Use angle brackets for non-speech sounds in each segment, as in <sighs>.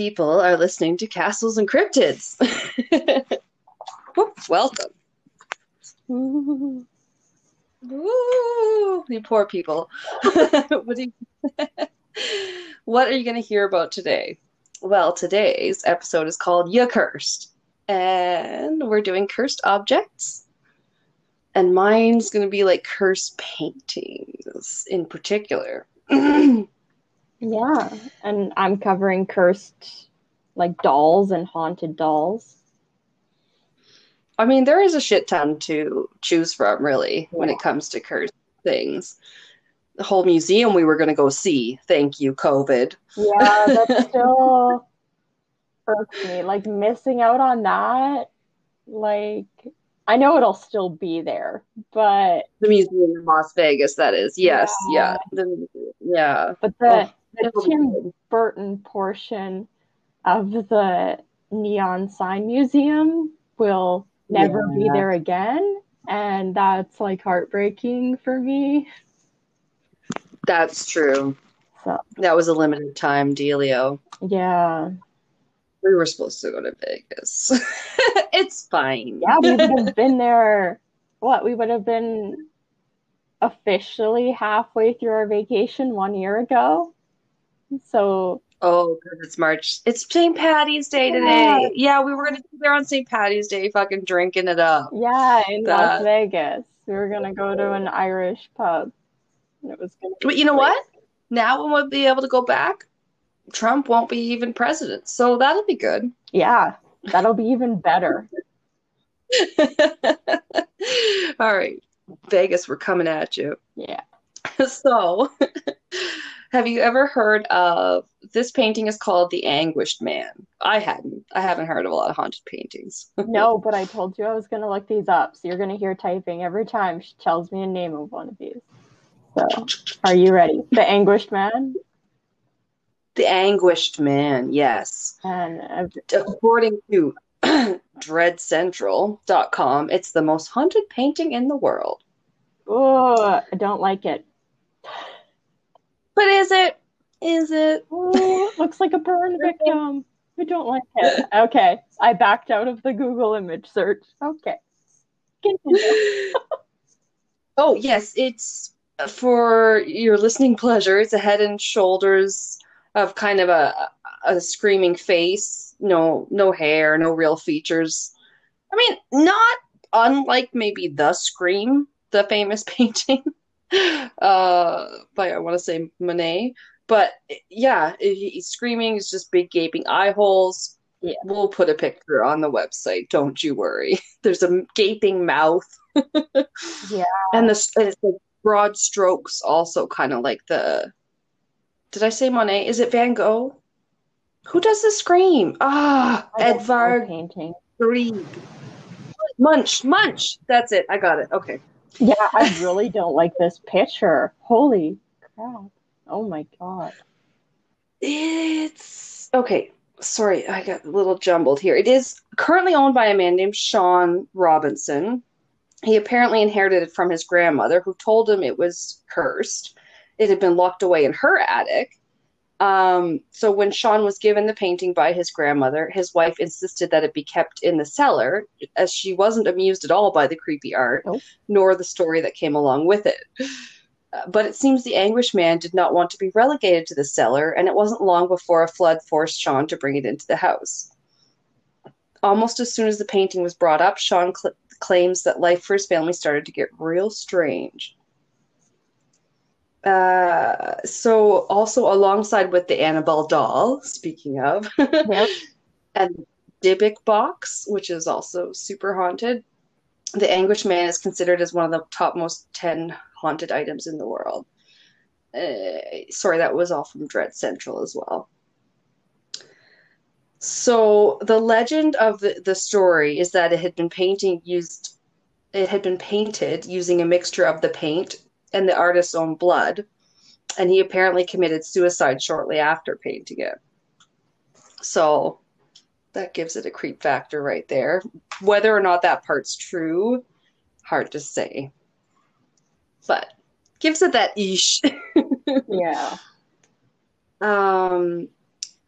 People are listening to Castles and Cryptids. <laughs> Welcome. Ooh, you poor people. <laughs> what, you, <laughs> what are you going to hear about today? Well, today's episode is called You Cursed. And we're doing cursed objects. And mine's going to be like cursed paintings in particular. <clears throat> Yeah, and I'm covering cursed like dolls and haunted dolls. I mean, there is a shit ton to choose from, really, yeah. when it comes to cursed things. The whole museum we were going to go see. Thank you, COVID. Yeah, that <laughs> still irks me. Like missing out on that. Like, I know it'll still be there, but the museum in Las Vegas, that is. Yes, yeah, yeah. The, yeah. But the oh the Tim Burton portion of the Neon Sign Museum will never yeah. be there again. And that's like heartbreaking for me. That's true. So that was a limited time dealio. Yeah. We were supposed to go to Vegas. <laughs> it's fine. Yeah, we would have <laughs> been there. What? We would have been officially halfway through our vacation one year ago. So Oh, because it's March. It's St. Patty's Day today. Yeah. yeah, we were gonna be there on St. Patty's Day, fucking drinking it up. Yeah, in Las Vegas. We were gonna go to an Irish pub. it was gonna But you know what? Now we won't be able to go back, Trump won't be even president. So that'll be good. Yeah. That'll be even better. <laughs> All right. Vegas, we're coming at you. Yeah. <laughs> So have you ever heard of this painting is called The Anguished Man? I hadn't. I haven't heard of a lot of haunted paintings. <laughs> no, but I told you I was going to look these up. So you're going to hear typing every time she tells me a name of one of these. So, are you ready? The Anguished Man? The Anguished Man, yes. And uh, according to <clears throat> dreadcentral.com, it's the most haunted painting in the world. Oh, I don't like it. But is it? Is it? Ooh, looks like a burn <laughs> victim. I don't like it. Okay, I backed out of the Google image search. Okay. <laughs> oh yes, it's for your listening pleasure. It's a head and shoulders of kind of a a screaming face. No, no hair, no real features. I mean, not unlike maybe the Scream, the famous <laughs> painting <laughs> uh, by I want to say Monet. But yeah, he's screaming. It's just big gaping eye holes. Yeah. We'll put a picture on the website. Don't you worry. <laughs> There's a gaping mouth. <laughs> yeah, and the it's the broad strokes also kind of like the. Did I say Monet? Is it Van Gogh? Who does the scream? Ah, Edvard painting. Grieg. Munch, Munch. That's it. I got it. Okay. Yeah, I <laughs> really don't like this picture. Holy crap. Oh my god. It's okay. Sorry, I got a little jumbled here. It is currently owned by a man named Sean Robinson. He apparently inherited it from his grandmother, who told him it was cursed. It had been locked away in her attic, um, so when Sean was given the painting by his grandmother, his wife insisted that it be kept in the cellar, as she wasn't amused at all by the creepy art, nor the story that came along with it. Uh, but it seems the anguished man did not want to be relegated to the cellar, and it wasn't long before a flood forced Sean to bring it into the house. Almost as soon as the painting was brought up, Sean cl- claims that life for his family started to get real strange. Uh, so also alongside with the Annabelle doll, speaking of, yep. <laughs> and Dybbuk box, which is also super haunted. The Anguish Man is considered as one of the top most 10 haunted items in the world. Uh, sorry, that was all from Dread Central as well. So the legend of the, the story is that it had been painting used it had been painted using a mixture of the paint and the artist's own blood, and he apparently committed suicide shortly after painting it. So that gives it a creep factor right there. Whether or not that part's true, hard to say. But gives it that ish. <laughs> yeah. Um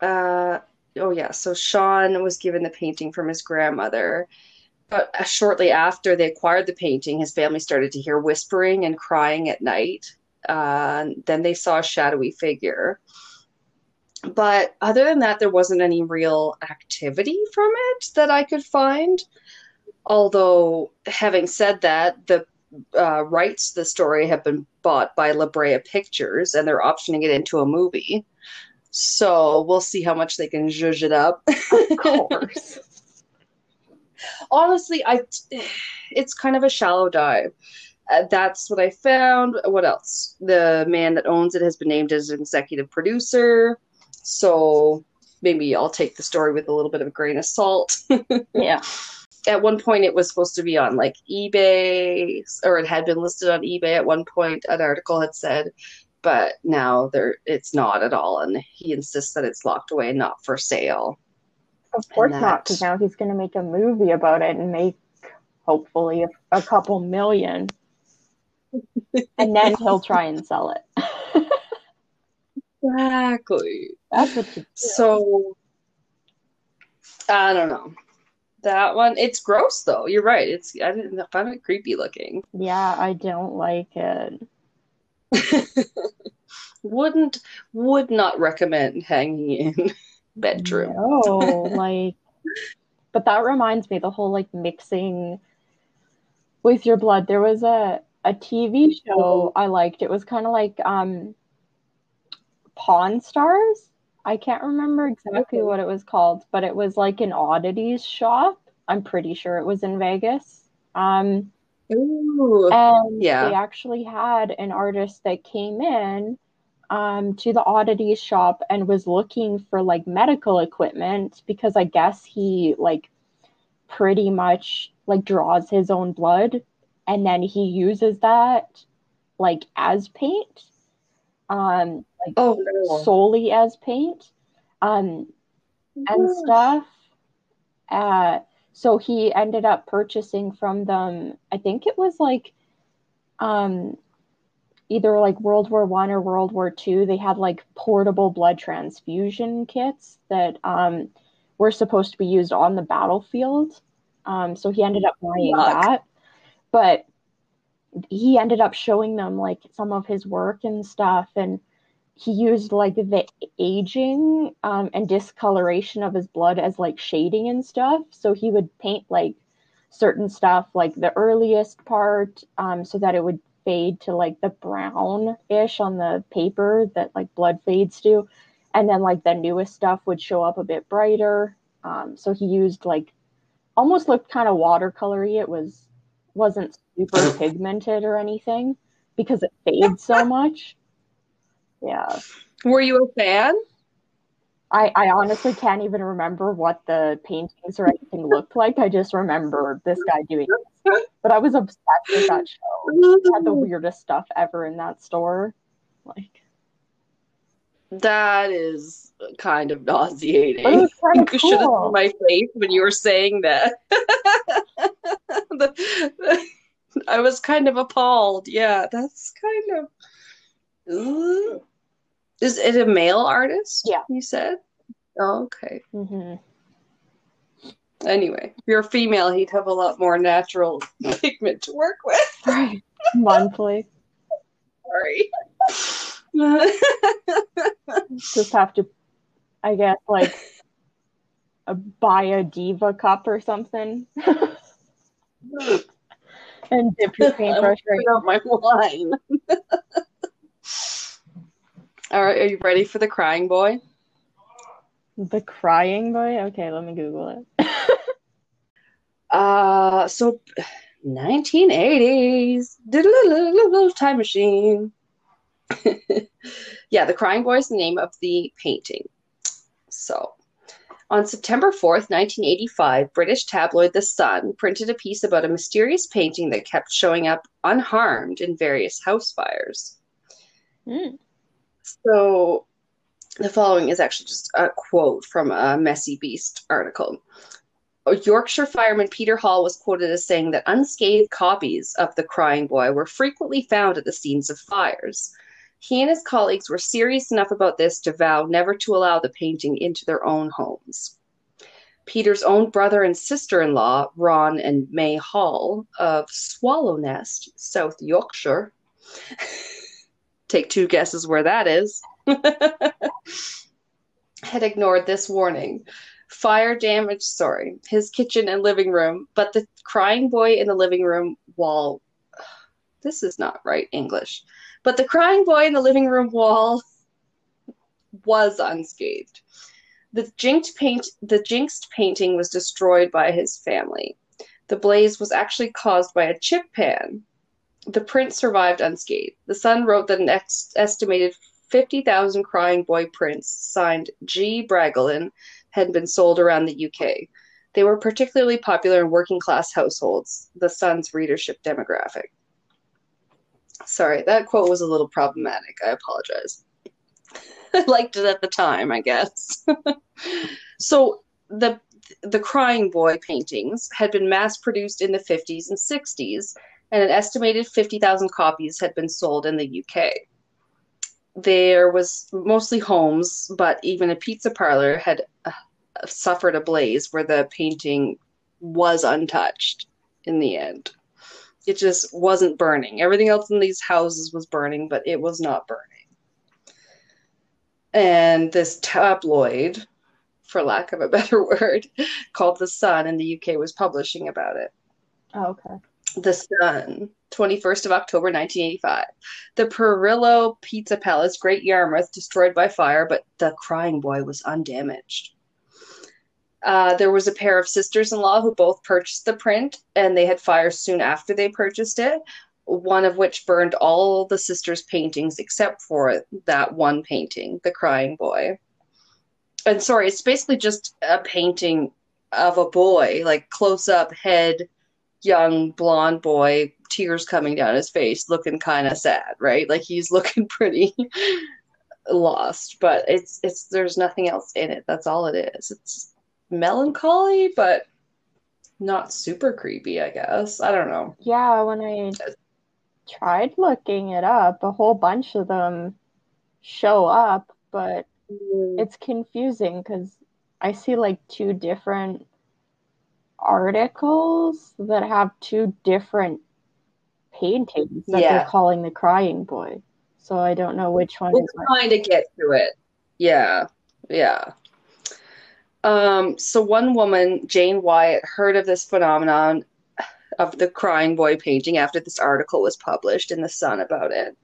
uh, oh yeah, so Sean was given the painting from his grandmother. But uh, shortly after they acquired the painting, his family started to hear whispering and crying at night. Uh, then they saw a shadowy figure. But other than that, there wasn't any real activity from it that I could find. Although, having said that, the uh, rights to the story have been bought by La Brea Pictures and they're optioning it into a movie. So we'll see how much they can zhuzh it up. Of course. <laughs> Honestly, I it's kind of a shallow dive. Uh, that's what I found. What else? The man that owns it has been named as an executive producer. So maybe I'll take the story with a little bit of a grain of salt. <laughs> yeah. At one point, it was supposed to be on like eBay, or it had been listed on eBay at one point. An article had said, but now there it's not at all, and he insists that it's locked away, not for sale. Of course And not, because now he's going to make a movie about it and make hopefully a, a couple million. <laughs> and then he'll try and sell it. Exactly. That's what you do. So I don't know. That one, it's gross though. You're right. It's I didn't I find it creepy looking. Yeah, I don't like it. <laughs> Wouldn't would not recommend hanging in bedroom. No, like, <laughs> but that reminds me the whole like mixing with your blood. There was a a TV show I liked. It was kind of like um Pawn Stars. I can't remember exactly Okay. what it was called, but it was like an oddities shop. I'm pretty sure it was in Vegas. Um, Ooh. and Yeah. they actually had an artist that came in um, to the oddities shop and was looking for like medical equipment because I guess he like pretty much like draws his own blood and then he uses that like as paint. Um, like Oh no. solely as paint um, and stuff. Uh, so he ended up purchasing from them, I think it was like um, either like World War One or World War Two. They had like portable blood transfusion kits that um, were supposed to be used on the battlefield. Um, so he ended up buying Yuck. that. But he ended up showing them like some of his work and stuff and he used like the aging um, and discoloration of his blood as like shading and stuff so he would paint like certain stuff like the earliest part um, so that it would fade to like the brown-ish on the paper that like blood fades to and then like the newest stuff would show up a bit brighter um, so he used like almost looked kind of watercolory it was wasn't super <laughs> pigmented or anything because it fades so much yeah Were you a fan? I, I honestly can't even remember what the paintings or anything looked like. I just remember this guy doing this. But I was obsessed with that show. It had the <laughs> weirdest stuff ever in that store. Like, That is kind of nauseating. was kind of <laughs> You should have seen my face when you were saying that. The- <laughs> I was kind of appalled. Yeah, that's kind of. Ooh. Is it a male artist? Yeah. You said? Oh, okay. hmm Anyway, if you're a female, he'd have a lot more natural <laughs> pigment to work with. Right. Monthly. Sorry. Just have to, I guess, like, a, buy a Diva cup or something. and dip your <laughs> paintbrush right out my wine. <laughs> All right, are you ready for the crying boy? The crying boy? Okay, let me Google it. Uh, so 1980s, Diddle-a-little time machine. <laughs> yeah, the Crying Boy is the name of the painting. So, on September 4th, 1985, British tabloid The Sun printed a piece about a mysterious painting that kept showing up unharmed in various house fires. Hmm. So, the following is actually just a quote from a Messy Beast article. Yorkshire fireman Peter Hall was quoted as saying that unscathed copies of The Crying Boy were frequently found at the scenes of fires. He and his colleagues were serious enough about this to vow never to allow the painting into their own homes. Peter's own brother and sister in law, Ron and May Hall of Swallownest, South Yorkshire, <laughs> take two guesses where that is, <laughs> had ignored this warning. Fire damage, sorry, his kitchen and living room, but the crying boy in the living room wall. <sighs> This is not right English. But the crying boy in the living room wall <laughs> was unscathed. The jinxed paint the jinxed painting was destroyed by his family. The blaze was actually caused by a chip pan. The print survived unscathed. The Sun wrote that an estimated 50,000 Crying Boy prints signed G. Bragolin had been sold around the UK. They were particularly popular in working class households, the Sun's readership demographic. Sorry, that quote was a little problematic. I apologize. <laughs> I liked it at the time, I guess. <laughs> so the the Crying Boy paintings had been mass produced in the 50s and 60s, and an estimated 50,000 copies had been sold in the UK. There was mostly homes, but even a pizza parlor had uh, suffered a blaze where the painting was untouched in the end. It just wasn't burning. Everything else in these houses was burning, but it was not burning. And this tabloid, for lack of a <laughs> better word, called The Sun in the UK was publishing about it. Oh, okay. The Sun, 21st of October 1985. The Perillo Pizza Palace, Great Yarmouth, destroyed by fire, but the crying boy was undamaged. Uh, there was a pair of sisters in law who both purchased the print, and they had fire soon after they purchased it, one of which burned all the sisters' paintings except for that one painting, The Crying Boy. And sorry, it's basically just a painting of a boy, like close up head, young blonde boy, tears coming down his face, looking kind of sad, right? Like he's <laughs> looking pretty lost, but it's it's there's nothing else in it. That's all it is. It's melancholy, but not super creepy, I guess. I don't know. Yeah, when I tried looking it up, a whole bunch of them show up, but mm. it's confusing because I see like two different articles that have two different paintings that yeah. they're calling the crying boy. So I don't know which one we'll trying to get to it. Yeah. Yeah. Um, so one woman, Jane Wyatt, heard of this phenomenon of the crying boy painting after this article was published in the Sun about it.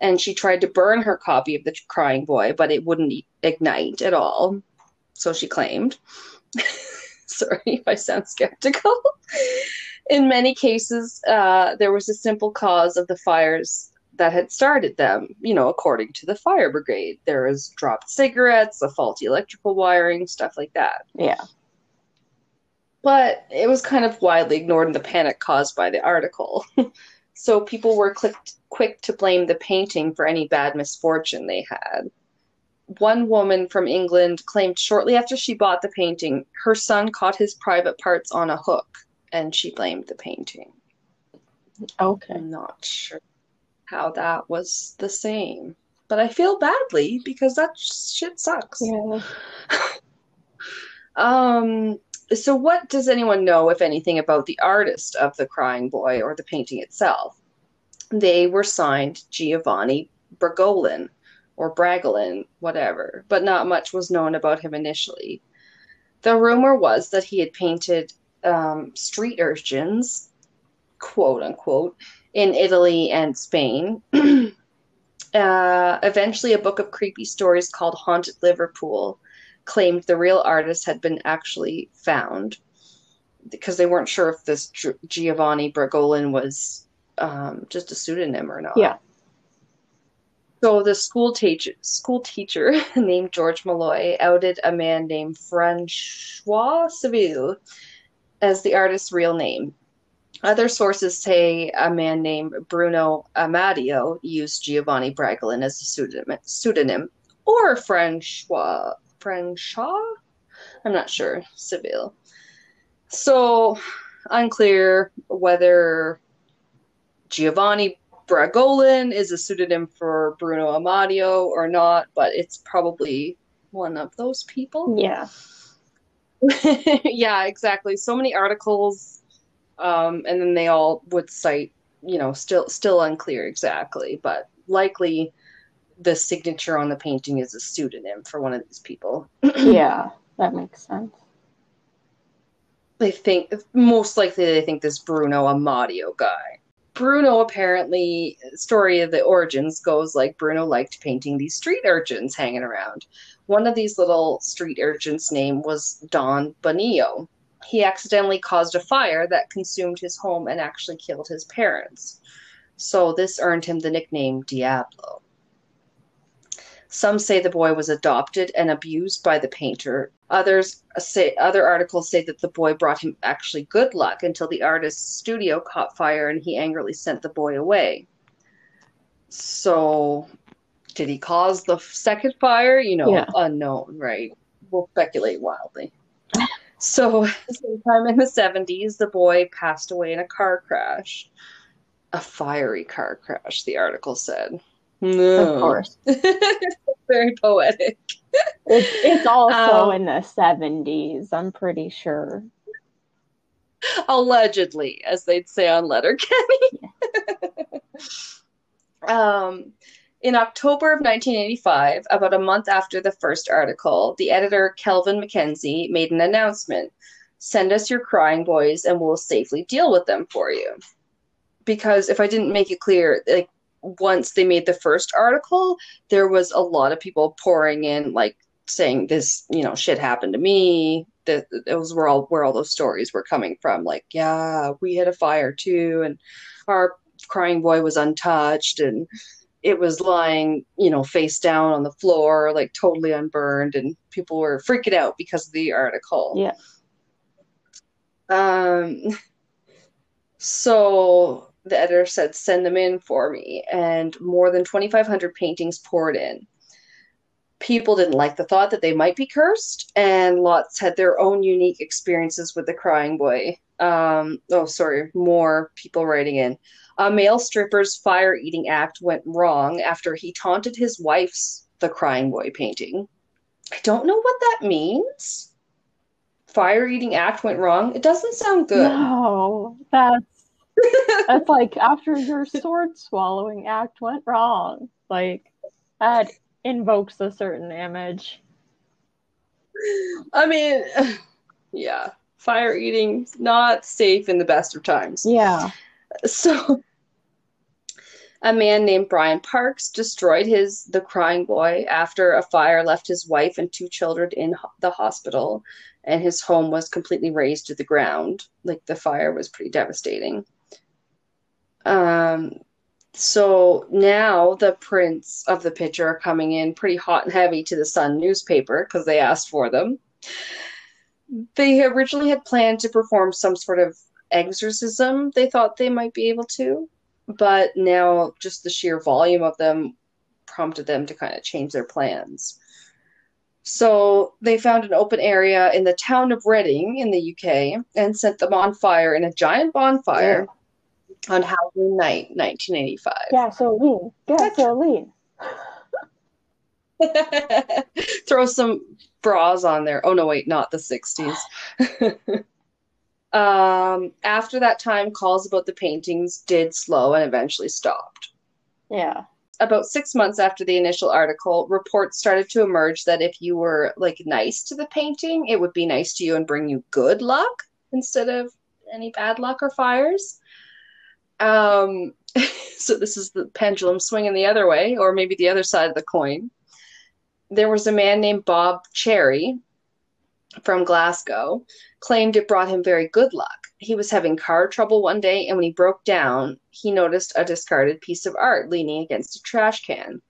And she tried to burn her copy of the crying boy, but it wouldn't ignite at all. So she claimed. <laughs> <laughs> Sorry if I sound skeptical. in many cases, uh, there was a simple cause of the fires that had started them, you know, according to the fire brigade. There was dropped cigarettes, a faulty electrical wiring, stuff like that. Yeah. But it was kind of widely ignored in the panic caused by the article. <laughs> so people were clicked, quick to blame the painting for any bad misfortune they had. One woman from England claimed shortly after she bought the painting, her son caught his private parts on a hook, and she blamed the painting. Okay. I'm not sure how that was the same. But I feel badly because that shit sucks. Yeah. <laughs> um so what does anyone know if anything about the artist of the crying boy or the painting itself? They were signed Giovanni Bragolin or Bragolin, whatever, but not much was known about him initially. The rumor was that he had painted um, street urchins, quote unquote, in Italy and Spain. <clears throat> uh, eventually, a book of creepy stories called Haunted Liverpool claimed the real artist had been actually found because they weren't sure if this Giovanni Bragolin was um, just a pseudonym or not. Yeah. So the school teacher, school teacher <laughs> named George Malloy outed a man named Francois Seville as the artist's real name. Other sources say a man named Bruno Amadio used Giovanni Bragolin as a pseudonym, pseudonym or Francois Francois? I'm not sure. Seville. So unclear whether Giovanni Bragolin is a pseudonym for Bruno Amadio or not, but it's probably one of those people. Yeah. <laughs> yeah, exactly. So many articles, um, and then they all would cite, you know, still still unclear exactly, but likely the signature on the painting is a pseudonym for one of these people. <clears throat> yeah, that makes sense. They think most likely they think this Bruno Amadio guy. Bruno apparently story of the origins goes like Bruno liked painting these street urchins hanging around. One of these little street urchins' name was Don Bonillo. He accidentally caused a fire that consumed his home and actually killed his parents. So this earned him the nickname Diablo. Some say the boy was adopted and abused by the painter. Others say other articles say that the boy brought him actually good luck until the artist's studio caught fire and he angrily sent the boy away. So, did he cause the second fire? You know, Yeah. unknown, right? We'll speculate wildly. So, <laughs> sometime in the 70s, the boy passed away in a car crash. A fiery car crash, the article said. No. Of course. <laughs> Very poetic. It's, it's also Um, in the 70s, I'm pretty sure. Allegedly, as they'd say on Letterkenny. <laughs> um, in October of 1985, about a month after the first article, the editor Kelvin MacKenzie made an announcement send us your crying boys and we'll safely deal with them for you. Because if I didn't make it clear, like once they made the first article, there was a lot of people pouring in, like saying this, you know, shit happened to me. That it was where all where all those stories were coming from. Like, yeah, we had a fire too, and our crying boy was untouched, and it was lying, you know, face down on the floor, like totally unburned, and people were freaking out because of the article. Yeah. Um, so the editor said, send them in for me. And more than 2,500 paintings poured in. People didn't like the thought that they might be cursed, and lots had their own unique experiences with the crying boy. Um, oh, sorry, more people writing in. A male stripper's fire eating act went wrong after he taunted his wife's The Crying Boy painting. I don't know what that means. Fire eating act went wrong. It doesn't sound good. No, that's that's like after your sword swallowing act went wrong. Like that invokes a certain image. I mean, <sighs> yeah, fire eating not safe in the best of times. Yeah. So, a man named Brian Parks destroyed his The Crying Boy after a fire left his wife and two children in ho- the hospital, and his home was completely razed to the ground. Like the fire was pretty devastating. Um, so now the prints of the picture are coming in pretty hot and heavy to the Sun newspaper because they asked for them. They originally had planned to perform some sort of exorcism, they thought they might be able to, but now just the sheer volume of them prompted them to kind of change their plans. So they found an open area in the town of Reading in the UK and set them on fire in a giant bonfire on Halloween night, 1985. Gasoline. Gasoline. <laughs> Throw some bras on there. Oh no, wait, not the 60s. <laughs> um, after that time, calls about the paintings did slow and eventually stopped. Yeah. About six months after the initial article, reports started to emerge that if you were like nice to the painting, it would be nice to you and bring you good luck instead of any bad luck or fires. Um, <laughs> so this is the pendulum swinging the other way, or maybe the other side of the coin. There was a man named Bob Cherry from Glasgow claimed it brought him very good luck. He was having car trouble one day, and when he broke down, he noticed a discarded piece of art leaning against a trash can.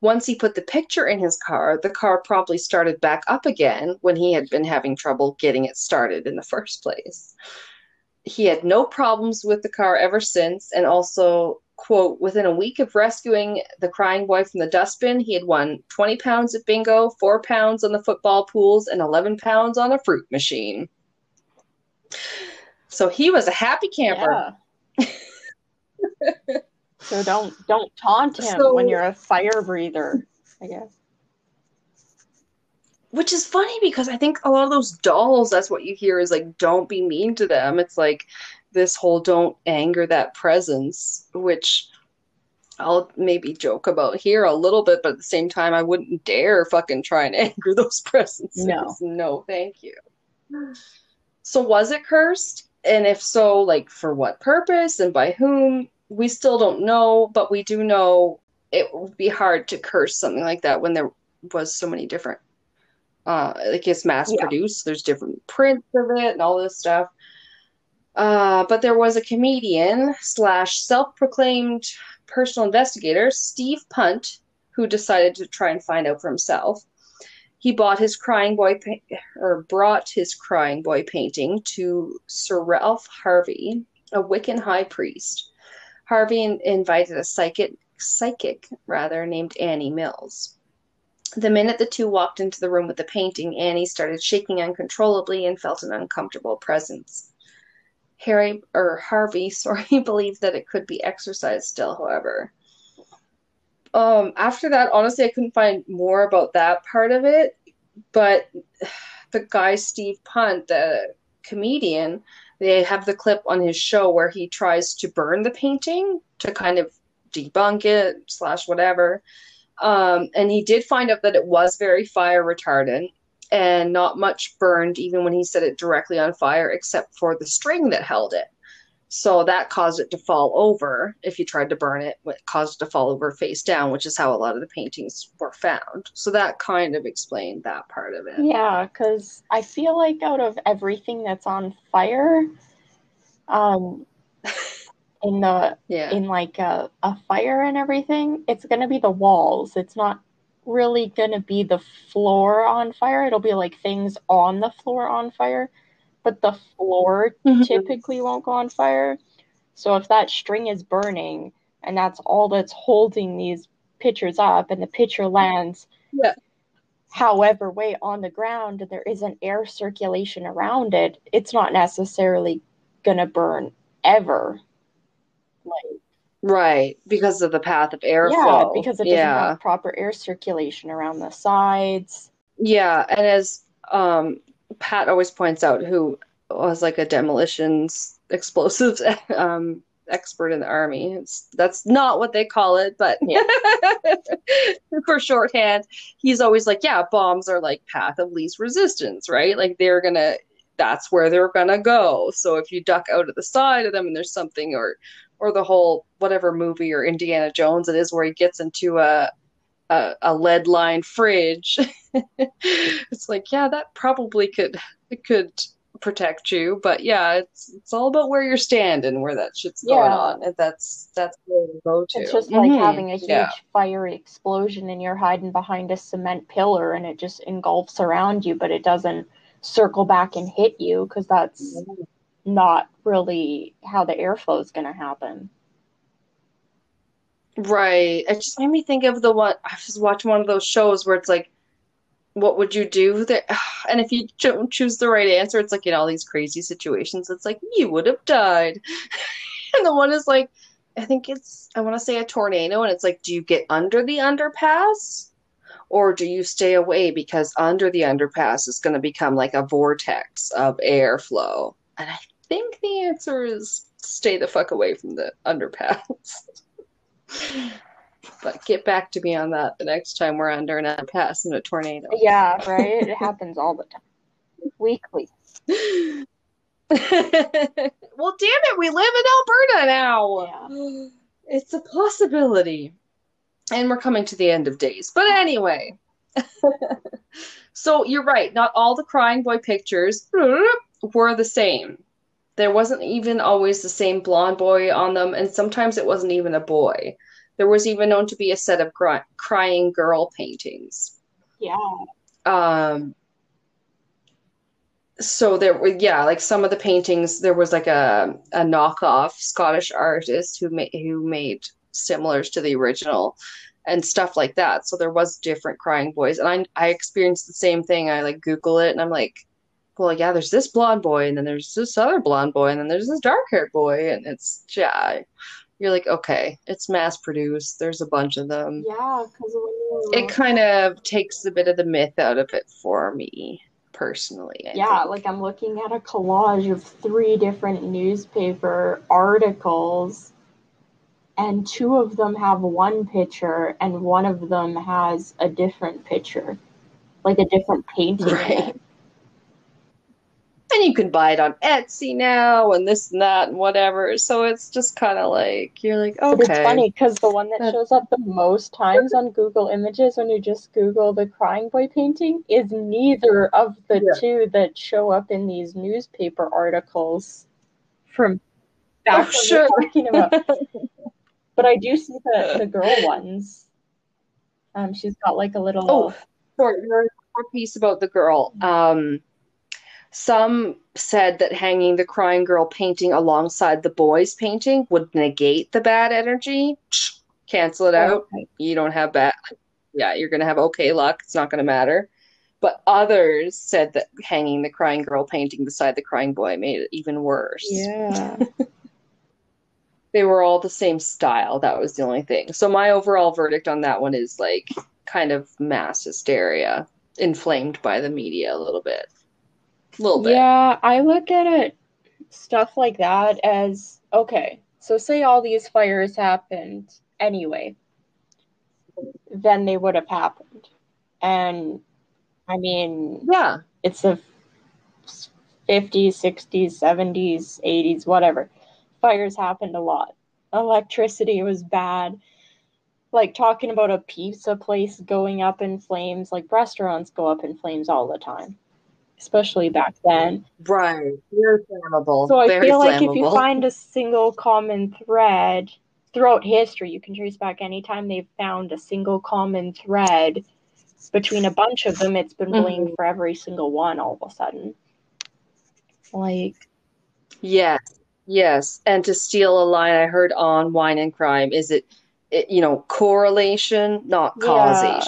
Once he put the picture in his car, the car promptly started back up again when he had been having trouble getting it started in the first place. He had no problems with the car ever since, and also, quote, within a week of rescuing the crying boy from the dustbin, he had won 20 pounds at bingo, 4 pounds on the football pools, and 11 pounds on a fruit machine. So he was a happy camper. Yeah. <laughs> So don't don't taunt him So- when you're a fire breather, I guess. Which is funny because I think a lot of those dolls, that's what you hear is like, don't be mean to them. It's like this whole don't anger that presence, which I'll maybe joke about here a little bit, but at the same time, I wouldn't dare fucking try and <laughs> anger those presences. No. <laughs> No, thank you. So was it cursed? And if so, like for what purpose and by whom? We still don't know, but we do know it would be hard to curse something like that when there was so many different uh like it's mass Yeah. produced. There's different prints of it and all this stuff. Uh but there was a comedian slash self-proclaimed personal investigator steve punt who decided to try and find out for himself. He bought his crying boy pa- or brought his crying boy painting to sir ralph harvey a wiccan high priest. Harvey in- invited a psychic psychic rather named annie mills the minute the two walked into the room with the painting, Annie started shaking uncontrollably and felt an uncomfortable presence. Harry or Harvey, <laughs> sorry, believed that it could be exorcised still, however. Um, after that, honestly, I couldn't find more about that part of it, but the guy Steve Punt, the comedian, they have the clip on his show where he tries to burn the painting to kind of debunk it slash whatever. Um, and he did find out that it was very fire retardant and not much burned even when he set it directly on fire except for the string that held it. So that caused it to fall over. If you tried to burn it, it caused it to fall over face down, which is how a lot of the paintings were found. So that kind of explained that part of it. Yeah, because I feel like out of everything that's on fire, um, <laughs> in the Yeah. in like a, a fire and everything, it's gonna be the walls. It's not really gonna be the floor on fire. It'll be like things on the floor on fire, but the floor <laughs> typically won't go on fire. So if that string is burning and that's all that's holding these pictures up and the picture lands Yeah. however way on the ground and there isn't air circulation around it, it's not necessarily gonna burn ever. Like Right. Because of the path of airflow. yeah, because it doesn't yeah. have proper air circulation around the sides. Yeah, and as um, Pat always points out, who was like a demolitions explosives <laughs> um, expert in the army, it's, that's not what they call it, but <laughs> for shorthand, he's always like, yeah, bombs are like path of least resistance, right? Like they're gonna, that's where they're gonna go. So if you duck out of the side of them and there's something, or or the whole whatever movie or Indiana Jones it is where he gets into a a, a lead lined fridge. <laughs> it's like, yeah, that probably could it could protect you, but yeah, it's it's all about where you're standing, where that shit's going on, and that's that's where you go to. It's just like Mhm, having a huge yeah. fiery explosion and you're hiding behind a cement pillar and it just engulfs around you, but it doesn't circle back and hit you because that's not really how the airflow is going to happen. Right. It just made me think of the one I was watching one of those shows where it's like, what would you do there? <sighs> And if you don't choose the right answer, it's like in all these crazy situations, it's like you would have died. <laughs> And the one is like, I think it's I want to say a tornado, and it's like, do you get under the underpass? Or do you stay away because under the underpass is going to become like a vortex of airflow? And I think the answer is stay the fuck away from the underpass. But get back to me on that the next time we're under an underpass in a tornado. Yeah, right? it happens all the time. Weekly. <laughs> well, damn it, we live in Alberta now. It's a possibility. And we're coming to the end of days. But anyway. <laughs> so you're right, not all the crying boy pictures mm, were the same. There wasn't even always the same blonde boy on them, and sometimes it wasn't even a boy. There was even known to be a set of cry- crying girl paintings. Yeah. Um, so there were, yeah, like some of the paintings, there was like a, a knockoff Scottish artist who made who made similars to the original and stuff like that. So there was different crying boys, and I I experienced the same thing. I like Google it, and I'm like, well, yeah, there's this blonde boy, and then there's this other blonde boy, and then there's this dark haired boy, and it's yeah, You're like, okay, it's mass produced. There's a bunch of them. Yeah, because It kind of takes a bit of the myth out of it for me personally. I yeah, think. like I'm looking at a collage of three different newspaper articles, and two of them have one picture, and one of them has a different picture, like a different painting. Right. It. and you can buy it on Etsy now and this and that and whatever. So it's just kind of like you're like, But it's funny because the one that That- shows up the most times on Google Images when you just Google the crying boy painting is neither of the Yeah. two that show up in these newspaper articles from back Oh, sure. talking about. <laughs> But I do see the, the girl ones. Um, she's got like a little. Oh, sorry, there's piece about the girl. Um, some said that hanging the crying girl painting alongside the boy's painting would negate the bad energy. Cancel it out. Okay. You don't have bad. Yeah, you're gonna have okay luck. It's not gonna matter. But others said that hanging the crying girl painting beside the crying boy made it even worse. Yeah. <laughs> They were all the same style. That was the only thing. So my overall verdict on that one is like kind of mass hysteria, inflamed by the media a little bit. A little bit. Yeah, I look at it stuff like that as okay, so say all these fires happened anyway, then they would have happened. And I mean, Yeah. it's the 50s, 60s, 70s, 80s, whatever. Fires happened a lot. Electricity was bad. Like talking about a pizza place going up in flames, like restaurants go up in flames all the time, especially back then. Right. Very flammable. So I Very feel like if you <laughs> find a single common thread throughout history, you can trace back anytime they've found a single common thread between a bunch of them, it's been blamed Mhm. for every single one all of a sudden. Like, Yes, yes. And to steal a line I heard on Wine and Crime, is it, it you know, correlation, not Yeah.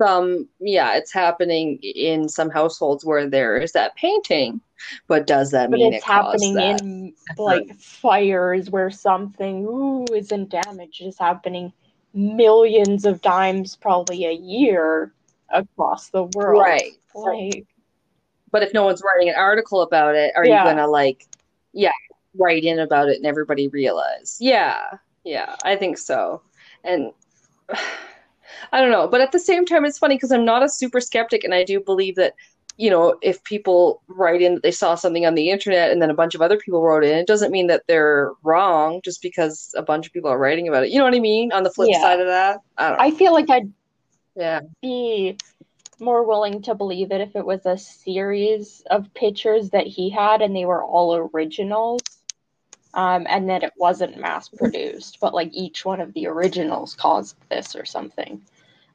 Some, yeah, it's happening in some households where there is that painting, but does that but mean it's it happening that? in like <laughs> fires where something ooh isn't damaged is happening millions of times, probably a year across the world. Right. Like, But if no one's writing an article about it, are Yeah. you gonna like, yeah, write in about it and everybody realize? Yeah, yeah, I think so. And <sighs> I don't know, but at the same time, it's funny because I'm not a super skeptic, and I do believe that, you know, if people write in that they saw something on the internet and then a bunch of other people wrote in, it doesn't mean that they're wrong just because a bunch of people are writing about it. You know what I mean? On the flip Yeah. side of that, I don't know. I feel like I'd Yeah. be more willing to believe it if it was a series of pictures that he had and they were all originals. Um, and that it wasn't mass produced, but like each one of the originals caused this or something.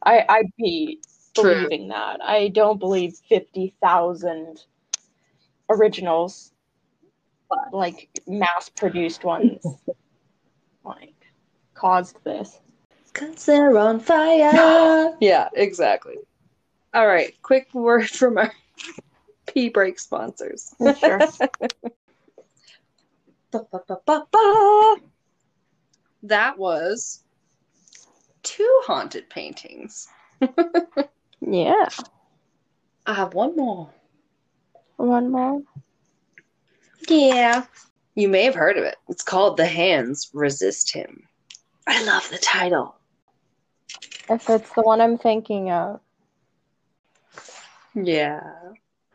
I, I'd be True. believing that. I don't believe 50,000 originals, like mass produced ones, <laughs> like caused this. Cause they're on fire. <laughs> yeah, exactly. All right, quick word from our <laughs> pee break sponsors. Sure. Ba-ba-ba-ba-ba. That was two haunted paintings. <laughs> yeah. I have one more. One more. Yeah. You may have heard of it. It's called The Hands Resist Him. I love the title. If it's the one I'm thinking of. Yeah.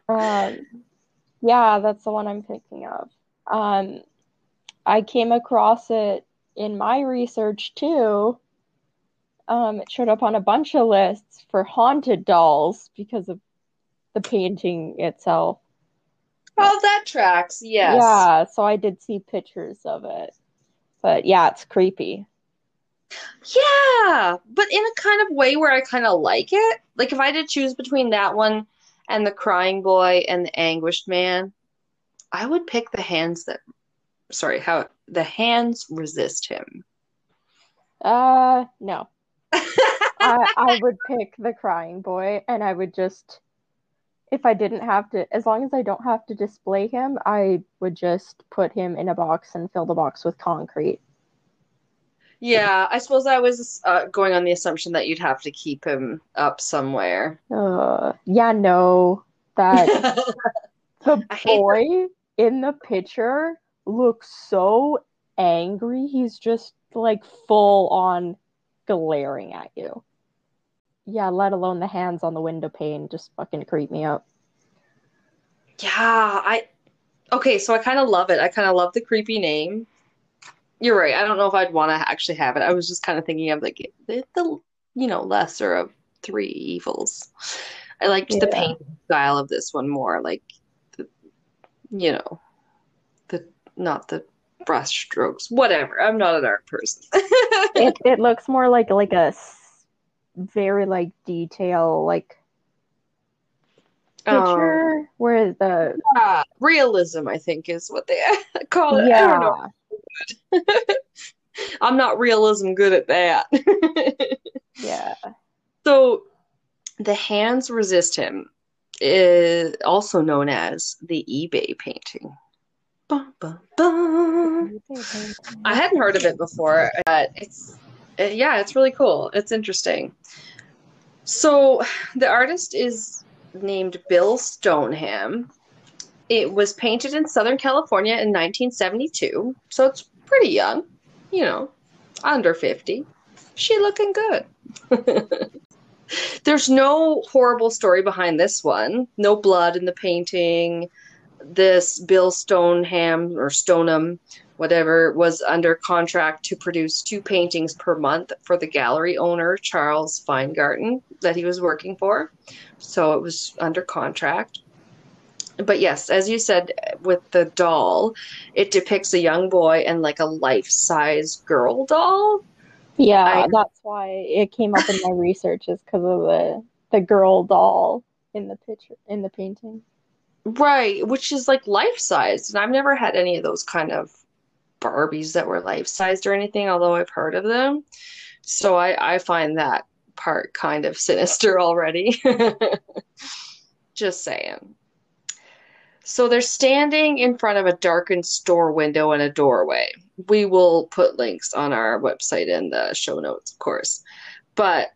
Um, yeah, that's the one I'm thinking of. Um, I came across it in my research too. Um, it showed up on a bunch of lists for haunted dolls because of the painting itself. Oh, that tracks. Yes. Yeah, so I did see pictures of it. But yeah, it's creepy. Yeah, but in a kind of way where I kind of like it. Like if I had to choose between that one and the crying boy and the anguished man, I would pick the hands that sorry, how the hands resist him. Uh, no. <laughs> I, I would pick the crying boy and I would just if I didn't have to, as long as I don't have to display him, I would just put him in a box and fill the box with concrete. Yeah, I suppose I was uh, going on the assumption that you'd have to keep him up somewhere. Uh, yeah, no, that <laughs> the boy in the picture looks so angry. He's just like full on glaring at you. Yeah, let alone the hands on the window pane just fucking creep me out. Yeah, I okay, so I kind of love it. I kind of love the creepy name. You're right. I don't know if I'd want to actually have it. I was just kind of thinking of like the, the you know lesser of three evils. I liked yeah. the paint style of this one more, like the, you know, not the brush strokes. Whatever. I'm not an art person. <laughs> it it looks more like like a very like detail like picture um, where the uh, realism I think is what they <laughs> call it. Yeah. <laughs> I'm not realism good at that. yeah. So the hands resist him is also known as the eBay painting. Bum, bum, bum. I hadn't heard of it before, but it's yeah, it's really cool. It's interesting. So the artist is named Bill Stoneham. It was painted in Southern California in 1972, so it's pretty young, you know, under 50. She looking good. <laughs> There's no horrible story behind this one. No blood in the painting. This Bill Stoneham or Stoneham whatever, was under contract to produce two paintings per month for the gallery owner, Charles Feingarten, that he was working for. So it was under contract. But yes, as you said, with the doll, it depicts a young boy and like a life size girl doll. Yeah, I, that's why it came up in my research is because of the the girl doll in the picture in the painting. Right, which is like life sized. and I've never had any of those kind of Barbies that were life sized or anything, although I've heard of them. So I, I find that part kind of <laughs> sinister already. <laughs> Just saying. So they're standing in front of a darkened store window and a doorway. We will put links on our website in the show notes, of course. But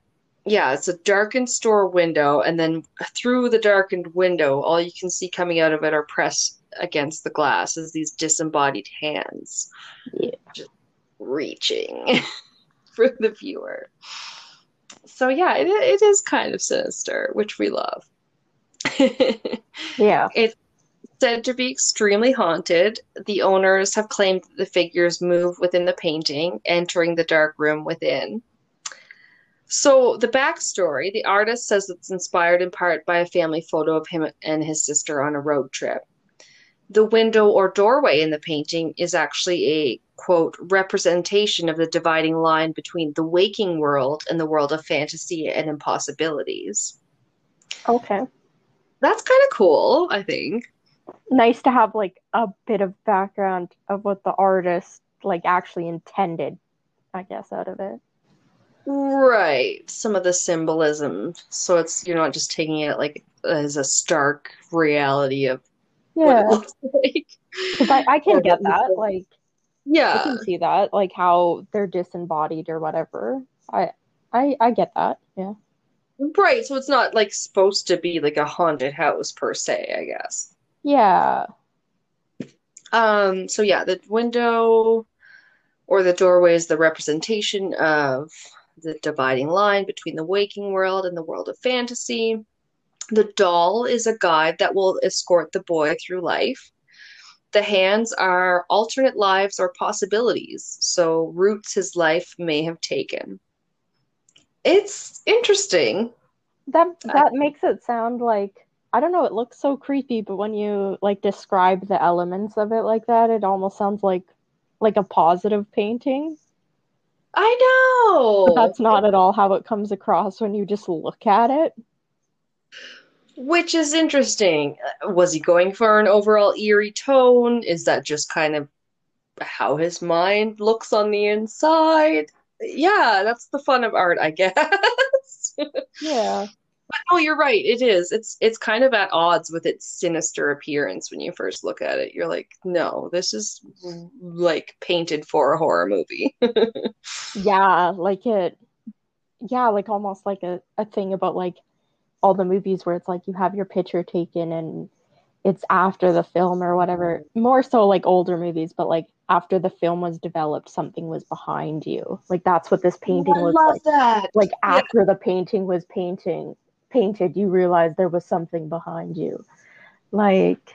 yeah, it's a darkened store window, and then through the darkened window, all you can see coming out of it are pressed against the glass is these disembodied hands yeah. just reaching <laughs> for the viewer. So yeah, it, it is kind of sinister, which we love. <laughs> yeah. It's said to be extremely haunted. The owners have claimed that the figures move within the painting, entering the dark room within. So the backstory, the artist says it's inspired in part by a family photo of him and his sister on a road trip the window or doorway in the painting is actually a quote representation of the dividing line between the waking world and the world of fantasy and impossibilities. Okay. That's kind of cool, I think. Nice to have like a bit of background of what the artist like actually intended, I guess, out of it. Right. Some of the symbolism. So it's you're not just taking it like as a stark reality of yeah. <laughs> like. I, I can get that. Like, yeah, I can see that. Like how they're disembodied or whatever. I, I, I get that. Yeah. Right. So it's not like supposed to be like a haunted house per se. I guess. Yeah. Um. So yeah, the window or the doorway is the representation of the dividing line between the waking world and the world of fantasy. The doll is a guide that will escort the boy through life. The hands are alternate lives or possibilities, so routes his life may have taken. It's interesting. That that I, makes it sound like I don't know, it looks so creepy, but when you like describe the elements of it like that, it almost sounds like like a positive painting. I know. But <laughs> that's not at all how it comes across when you just look at it. Which is interesting. Was he going for an overall eerie tone? Is that just kind of how his mind looks on the inside? Yeah, that's the fun of art, I guess. <laughs> yeah. No, you're right. It is. It's it's kind of at odds with its sinister appearance when you first look at it. You're like, no, this is like painted for a horror movie. <laughs> yeah, like it yeah, like almost like a, a thing about like all the movies where it's like you have your picture taken and it's after the film or whatever. More so like older movies, but like after the film was developed, something was behind you. Like that's what this painting Oh, I was love like. that. Like after the painting was painting painted, you realize there was something behind you. Like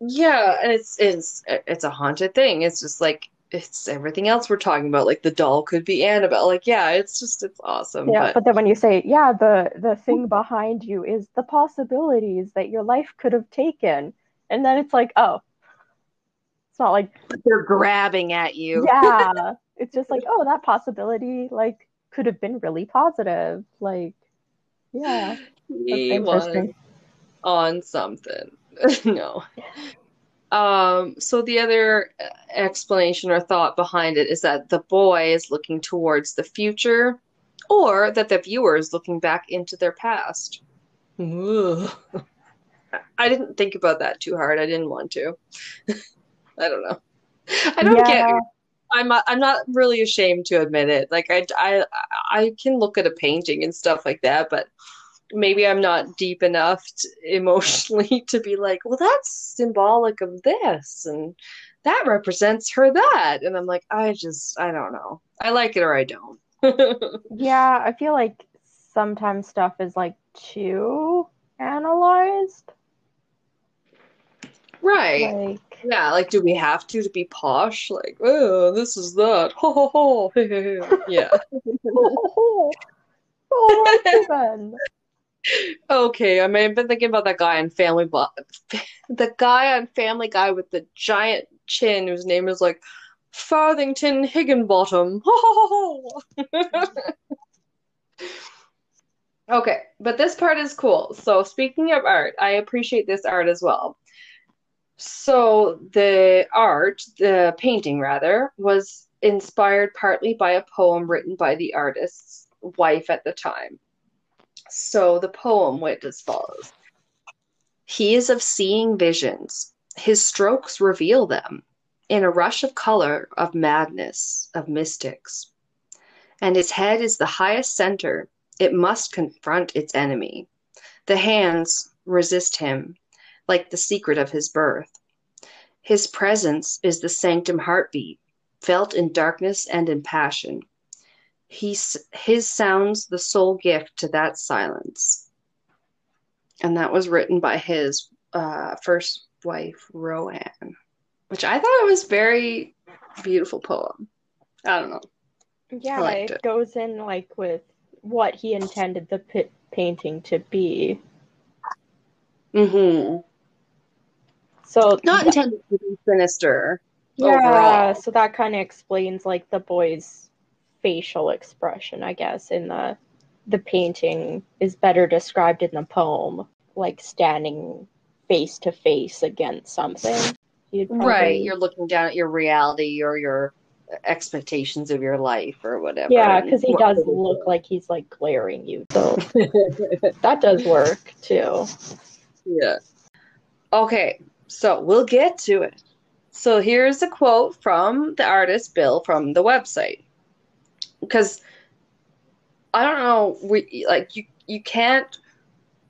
Yeah, and it's it's it's a haunted thing. It's just like it's everything else we're talking about. Like the doll could be Annabelle. Like yeah, it's just it's awesome. yeah, but but then when you say, yeah, the the thing behind you is the possibilities that your life could have taken, and then it's like, oh, it's not like they're grabbing at you. yeah, <laughs> it's just like, oh, that possibility like could have been really positive. Like, yeah, He was on something. <laughs> no. Um, so the other explanation or thought behind it is that the boy is looking towards the future, or that the viewer is looking back into their past. Ugh. <laughs> I didn't think about that too hard. I didn't want to. <laughs> I don't know. I don't get Yeah. I'm not, I'm not really ashamed to admit it. Like I, I I can look at a painting and stuff like that, but maybe I'm not deep enough to, emotionally <laughs> to be like, well, that's symbolic of this, and that represents her that, and I'm like, I just I don't know. I like it or I don't. <laughs> Yeah, I feel like sometimes stuff is like too analyzed. Right. Like, Yeah, like do we have to to be posh? Like, oh, this is that. Ho ho ho. Yeah. oh, <laughs> oh. Okay, I mean, I've been thinking about that guy on Family Bu the guy on Family Guy with the giant chin whose name is like Farthington Higginbottom. <laughs> Okay, but this part is cool. So speaking of art, I appreciate this art as well. So the art, the painting rather, was inspired partly by a poem written by the artist's wife at the time. So the poem went as follows. He is of seeing visions. His strokes reveal them in a rush of color, of madness, of mystics. And his head is the highest center. It must confront its enemy. The hands resist him, like the secret of his birth. His presence is the sanctum heartbeat, felt in darkness and in passion. He, his sounds the sole gift to that silence. And that was written by his uh, first wife, Roanne, which I thought was very beautiful poem. I don't know. Yeah, it it. goes in like with what he intended the pit painting to be. Mm-hmm. So Not intended to be sinister. yeah, overall. so that kind of explains like the boy's facial expression, I guess, in the the painting is better described in the poem, like standing face to face against something. You'd Right. You're looking down at your reality or your expectations of your life or whatever. Yeah, because he does look like he's like glaring you. So <laughs> that does work too. Yeah. Okay, so we'll get to it. So here's a quote from the artist Bill from the website. Because I don't know, we like you you can't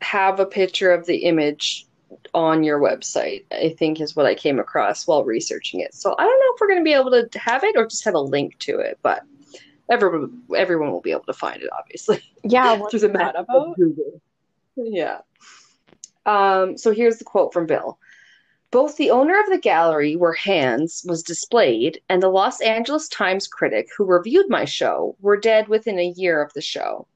have a picture of the image on your website, I think is what I came across while researching it. So I don't know if we're going to be able to have it or just have a link to it, but everyone everyone will be able to find it obviously Yeah, <laughs> what's through the magic of about? Google. Yeah. Um, so here's the quote from Bill. Both the owner of the gallery where Hands was displayed and the Los Angeles Times critic who reviewed my show were dead within a year of the show.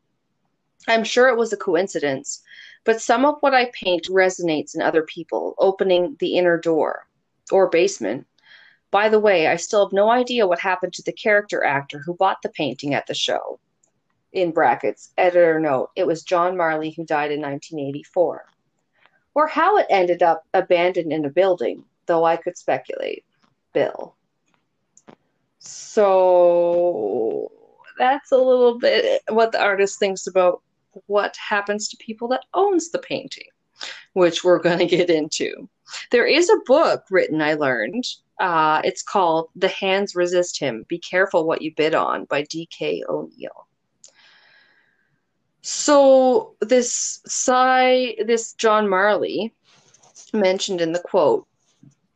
I'm sure it was a coincidence, but some of what I paint resonates in other people, opening the inner door or basement. By the way, I still have no idea what happened to the character actor who bought the painting at the show in brackets, editor note, it was John Marley who died in 1984. Or how it ended up abandoned in a building, though I could speculate. Bill. So that's a little bit what the artist thinks about what happens to people that owns the painting, which we're going to get into. There is a book written, I learned. Uh, it's called The Hands Resist Him Be Careful What You Bid On by D.K. O'Neill. So this Cy, this John Marley mentioned in the quote,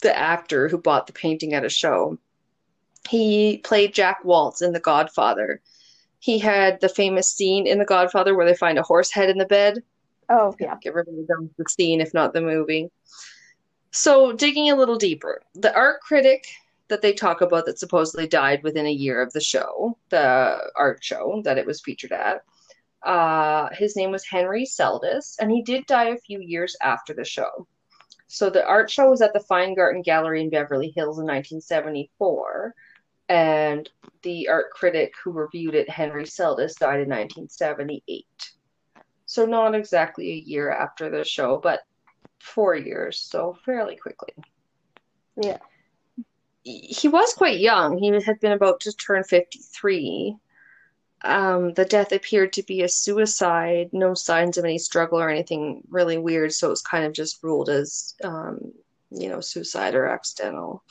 the actor who bought the painting at a show, he played Jack Woltz in The Godfather. He had the famous scene in The Godfather where they find a horse head in the bed. Oh yeah, everybody knows the scene, if not the movie. So digging a little deeper, the art critic that they talk about that supposedly died within a year of the show, the art show that it was featured at, uh, his name was Henry Seldis, and he did die a few years after the show. So the art show was at the Feingarten Gallery in Beverly Hills in 1974, and the art critic who reviewed it, Henry Seldis, died in 1978. So not exactly a year after the show, but four years, so fairly quickly. Yeah. He was quite young. He had been about to turn 53 um, the death appeared to be a suicide, no signs of any struggle or anything really weird, so it was kind of just ruled as, um, you know, suicide or accidental.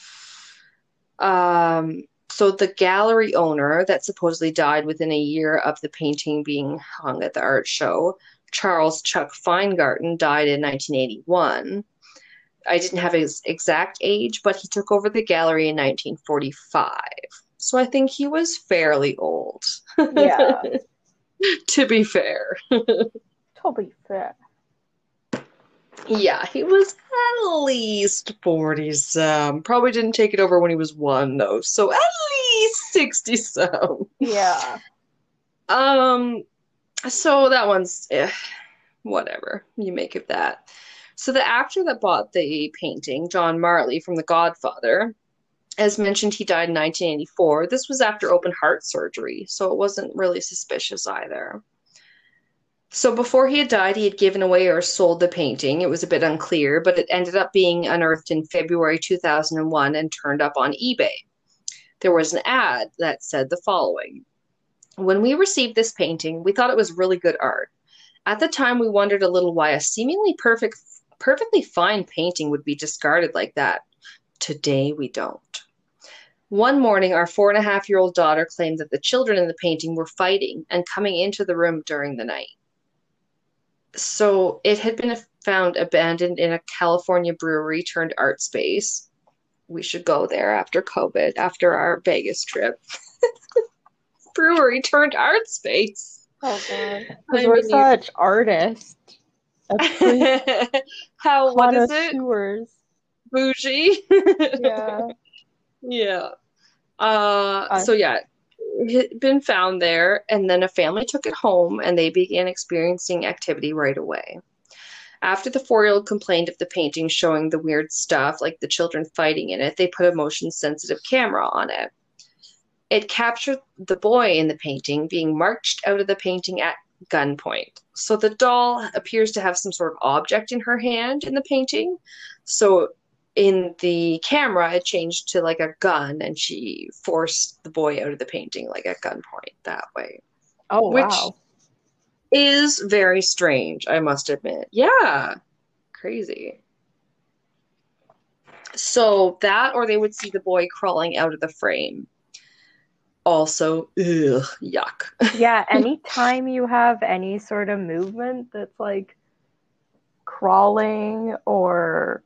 Um, so the gallery owner that supposedly died within a year of the painting being hung at the art show, Charles Chuck Feingarten, died in 1981. I didn't have his exact age, but he took over the gallery in 1945. So I think he was fairly old. Yeah. <laughs> to be fair. <laughs> to be fair. Yeah, he was at least 40 some. Probably didn't take it over when he was one, though. So at least 60 some. Yeah. <laughs> Um, so that one's eh, whatever you make of that. So the actor that bought the painting, John Marley from The Godfather, as mentioned, he died in 1984. This was after open heart surgery, so it wasn't really suspicious either. So before he had died, he had given away or sold the painting. It was a bit unclear, but it ended up being unearthed in February 2001 and turned up on eBay. There was an ad that said the following When we received this painting, we thought it was really good art. At the time, we wondered a little why a seemingly perfect, perfectly fine painting would be discarded like that. Today, we don't. One morning, our four and a half year old daughter claimed that the children in the painting were fighting and coming into the room during the night. So it had been found abandoned in a California brewery turned art space. We should go there after COVID, after our Vegas trip. <laughs> brewery turned art space. Oh god. Because we're such artists. <laughs> How what is it? Bougie. yeah. Yeah. Uh, so yeah, it been found there, and then a family took it home, and they began experiencing activity right away. After the four-year-old complained of the painting showing the weird stuff, like the children fighting in it, they put a motion-sensitive camera on it. It captured the boy in the painting being marched out of the painting at gunpoint. So the doll appears to have some sort of object in her hand in the painting. So in the camera it changed to like a gun and she forced the boy out of the painting like at gunpoint that way. Oh which wow. is very strange i must admit. Yeah. Crazy. So that or they would see the boy crawling out of the frame. Also ugh, yuck. <laughs> Yeah anytime you have any sort of movement that's like crawling or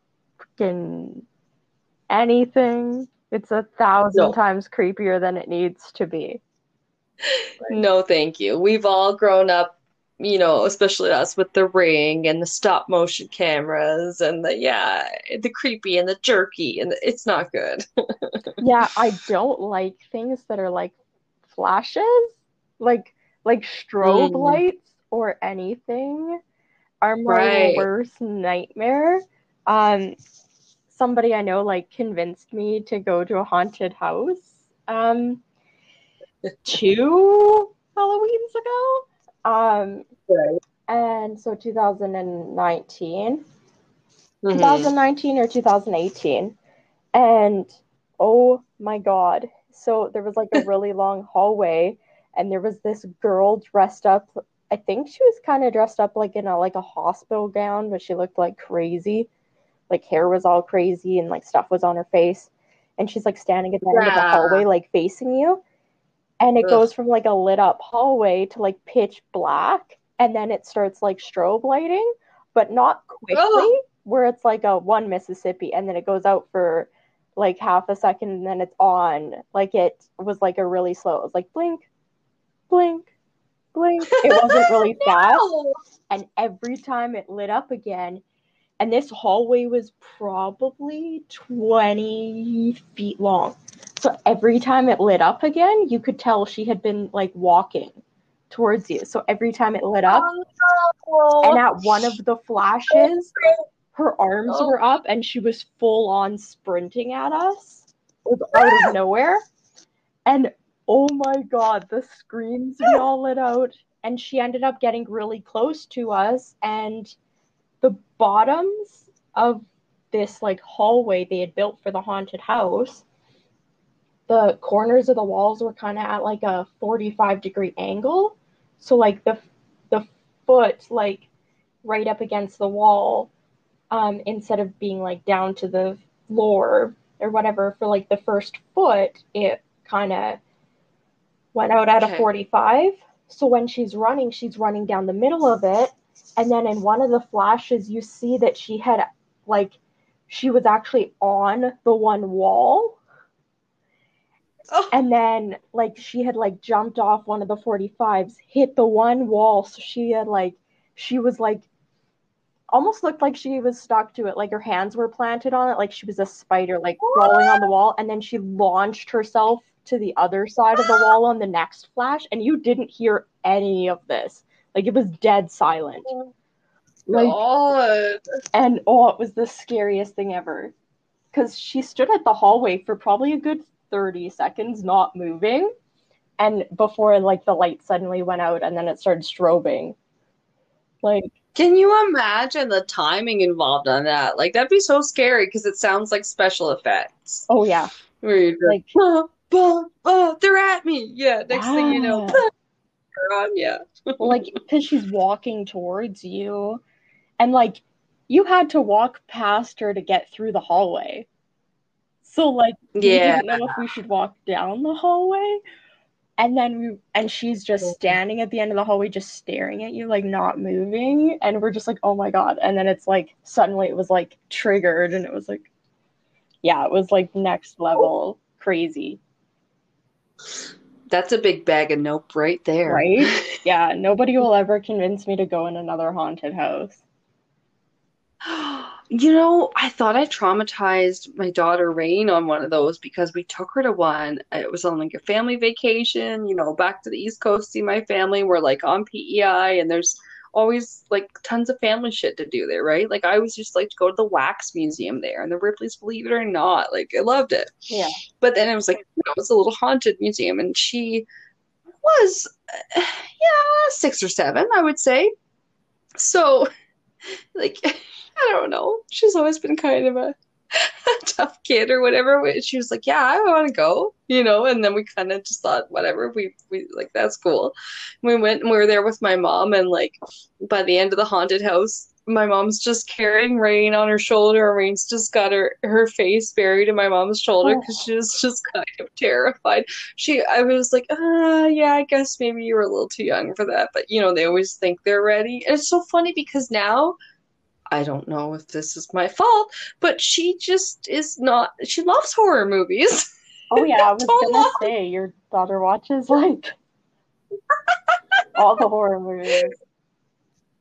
fucking anything. It's a thousand no. times creepier than it needs to be. No, thank you. We've all grown up, you know, especially us with the ring and the stop motion cameras and the yeah, the creepy and the jerky and the, it's not good. <laughs> yeah, I don't like things that are like flashes, like like strobe mm. lights or anything are my right. worst nightmare. Um somebody I know like convinced me to go to a haunted house um <laughs> two Halloweens ago. Um right. and so 2019 mm-hmm. 2019 or 2018 and oh my god so there was like a <laughs> really long hallway and there was this girl dressed up I think she was kind of dressed up like in a like a hospital gown, but she looked like crazy. Like hair was all crazy and like stuff was on her face. And she's like standing at the end of the hallway, like facing you. And it Ugh. goes from like a lit up hallway to like pitch black. And then it starts like strobe lighting, but not quickly, Ugh. where it's like a one Mississippi and then it goes out for like half a second and then it's on. Like it was like a really slow. It was like blink, blink, blink. It wasn't really <laughs> fast. And every time it lit up again, and this hallway was probably 20 feet long. So every time it lit up again, you could tell she had been like walking towards you. So every time it lit up, Oh, and at one of the flashes, her arms Oh. were up and she was full on sprinting at us out of nowhere. And oh my god, the screams we all let out. And she ended up getting really close to us. And the bottoms of this like hallway they had built for the haunted house, the corners of the walls were kind of at like a 45 degree angle. So like the the foot like right up against the wall um, instead of being like down to the floor or whatever for like the first foot it kind of went out at Okay. a 45 so when she's running she's running down the middle of it and then in one of the flashes you see that she had like she was actually on the one wall. Oh. and then like she had like jumped off one of the 45s hit the one wall. So she had like she was like almost looked like she was stuck to it. Like her hands were planted on it like she was a spider like crawling on the wall. And then she launched herself to the other side of the wall on the next flash. And you didn't hear any of this like it was dead silent like God. and oh, it was the scariest thing ever. Because she stood at the hallway for probably a good 30 seconds, not moving. And before, like, the light suddenly went out and then it started strobing. Like, Can you imagine the timing involved on that? Like that'd be so scary because it sounds like special effects. oh, yeah. Where you're just, Like, <laughs> "Ah, bah, bah, they're at me. Yeah. Next thing you know, bah, on you. <laughs> like, because she's walking towards you. And, like, you had to walk past her to get through the hallway. So, like, yeah. we didn't know if we should walk down the hallway. And then we and she's just standing at the end of the hallway, just staring at you, like not moving. And we're just like, oh my god. And then it's like suddenly it was like triggered and it was like yeah, it was like next level crazy. That's a big bag of nope right there. Right? <laughs> Yeah, nobody will ever convince me to go in another haunted house. <gasps> You know, I thought I traumatized my daughter Rain on one of those because we took her to one. It was on like a family vacation, you know, back to the East Coast, see my family. We're like on PEI, and there's always like tons of family shit to do there, right? Like I always just like to go to the Wax Museum there and the Ripley's Believe It or Not. Like I loved it. Yeah. But then it was like, you know, it's a little haunted museum, and she was, uh, <sighs> yeah, six or seven, I would say. So, <laughs> like, <laughs> I don't know. She's always been kind of a <laughs> tough kid or whatever. She was like, "Yeah, I want to go," you know. And then we kind of just thought, whatever. We we like that's cool. We went and we were there with my mom, and like by the end of the haunted house, my mom's just carrying Rain on her shoulder. Rain's just got her her face buried in my mom's shoulder because she was just kind of terrified. She, I was like, uh, yeah, I guess maybe you were a little too young for that, but you know, they always think they're ready. And it's so funny because now. I don't know if this is my fault, but she just is not. She loves horror movies. Oh yeah, I <laughs> was gonna laugh. say your daughter watches like <laughs> all the horror movies.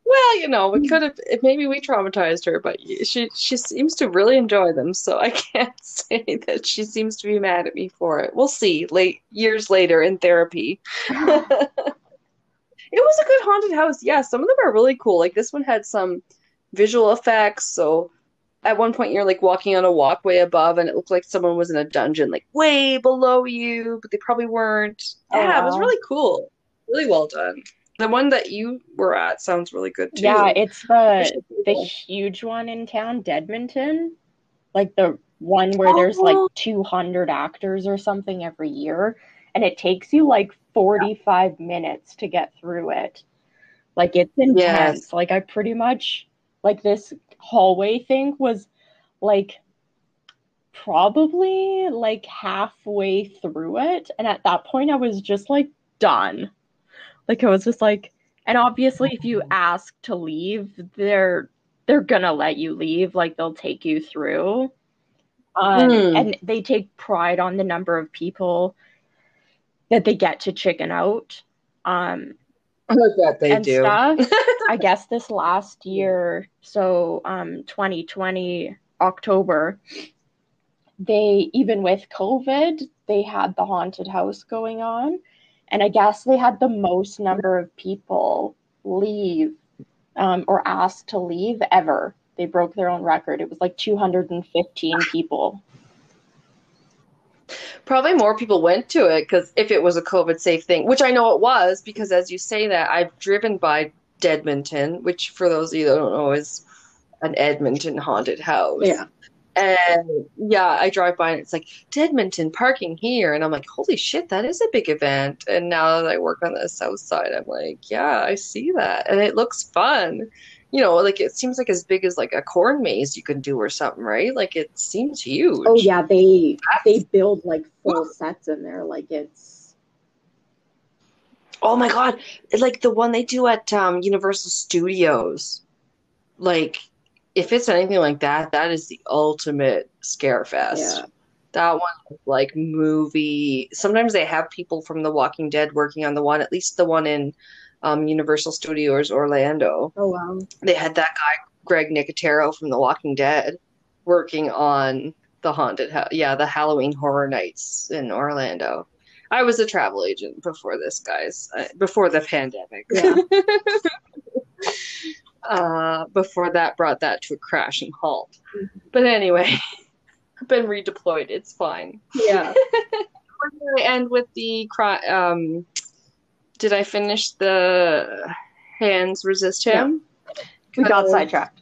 Well, you know, we could have maybe we traumatized her, but she she seems to really enjoy them, so I <laughs> can't say that she seems to be mad at me for it. We'll see late years later in therapy. It was a good haunted house. Yeah, some of them are really cool. Like this one had some visual effects, so at one point you're like walking on a walkway above and it looked like someone was in a dungeon like way below you, but they probably weren't. Oh, Yeah, it was really cool. Really well done. The one that you were at sounds really good too. Yeah, it's the do the huge one in town, Deadmonton. Like the one where oh. there's like Oh. 200 actors or something every year, and it takes you like 45 minutes to get through it. Like it's intense. Yes. Like I pretty much like this hallway thing was like probably like halfway through it and at that point I was just like done. Like I was just like and obviously if you ask to leave, they're they're gonna let you leave, like they'll take you through. Um, mm. and they take pride on the number of people that they get to chicken out. Um <laughs> I they and do. Stuff. <laughs> I guess this last year, so um 2020 October, they even with COVID, they had the haunted house going on. And I guess they had the most number of people leave um, or asked to leave ever. They broke their own record. It was like 215 people. Probably more people went to it because if it was a COVID safe thing, which I know it was, because as you say that, I've driven by Deadmonton, which for those of you that don't know is an Edmonton haunted house. Yeah. And yeah, I drive by and it's like Deadmonton parking here, and I'm like, holy shit, that is a big event. And now that I work on the south side, I'm like, yeah, I see that, and it looks fun. You know, like it seems like as big as like a corn maze you can do or something, right? Like it seems huge. Oh yeah, they That's... they build like full sets in there, like it's. Oh my god! Like the one they do at um, Universal Studios, like if it's anything like that, that is the ultimate scare fest. Yeah. That one, like movie. Sometimes they have people from The Walking Dead working on the one, at least the one in um, Universal Studios Orlando. Oh wow! They had that guy Greg Nicotero from The Walking Dead working on the haunted house. Yeah, the Halloween Horror Nights in Orlando. I was a travel agent before this, guys. Uh, before the pandemic. Yeah. <laughs> uh, before that brought that to a crashing halt. Mm-hmm. But anyway, I've <laughs> been redeployed. It's fine. Yeah. We're going to end with the. Um, did I finish the hands resist him? Yeah. We got sidetracked.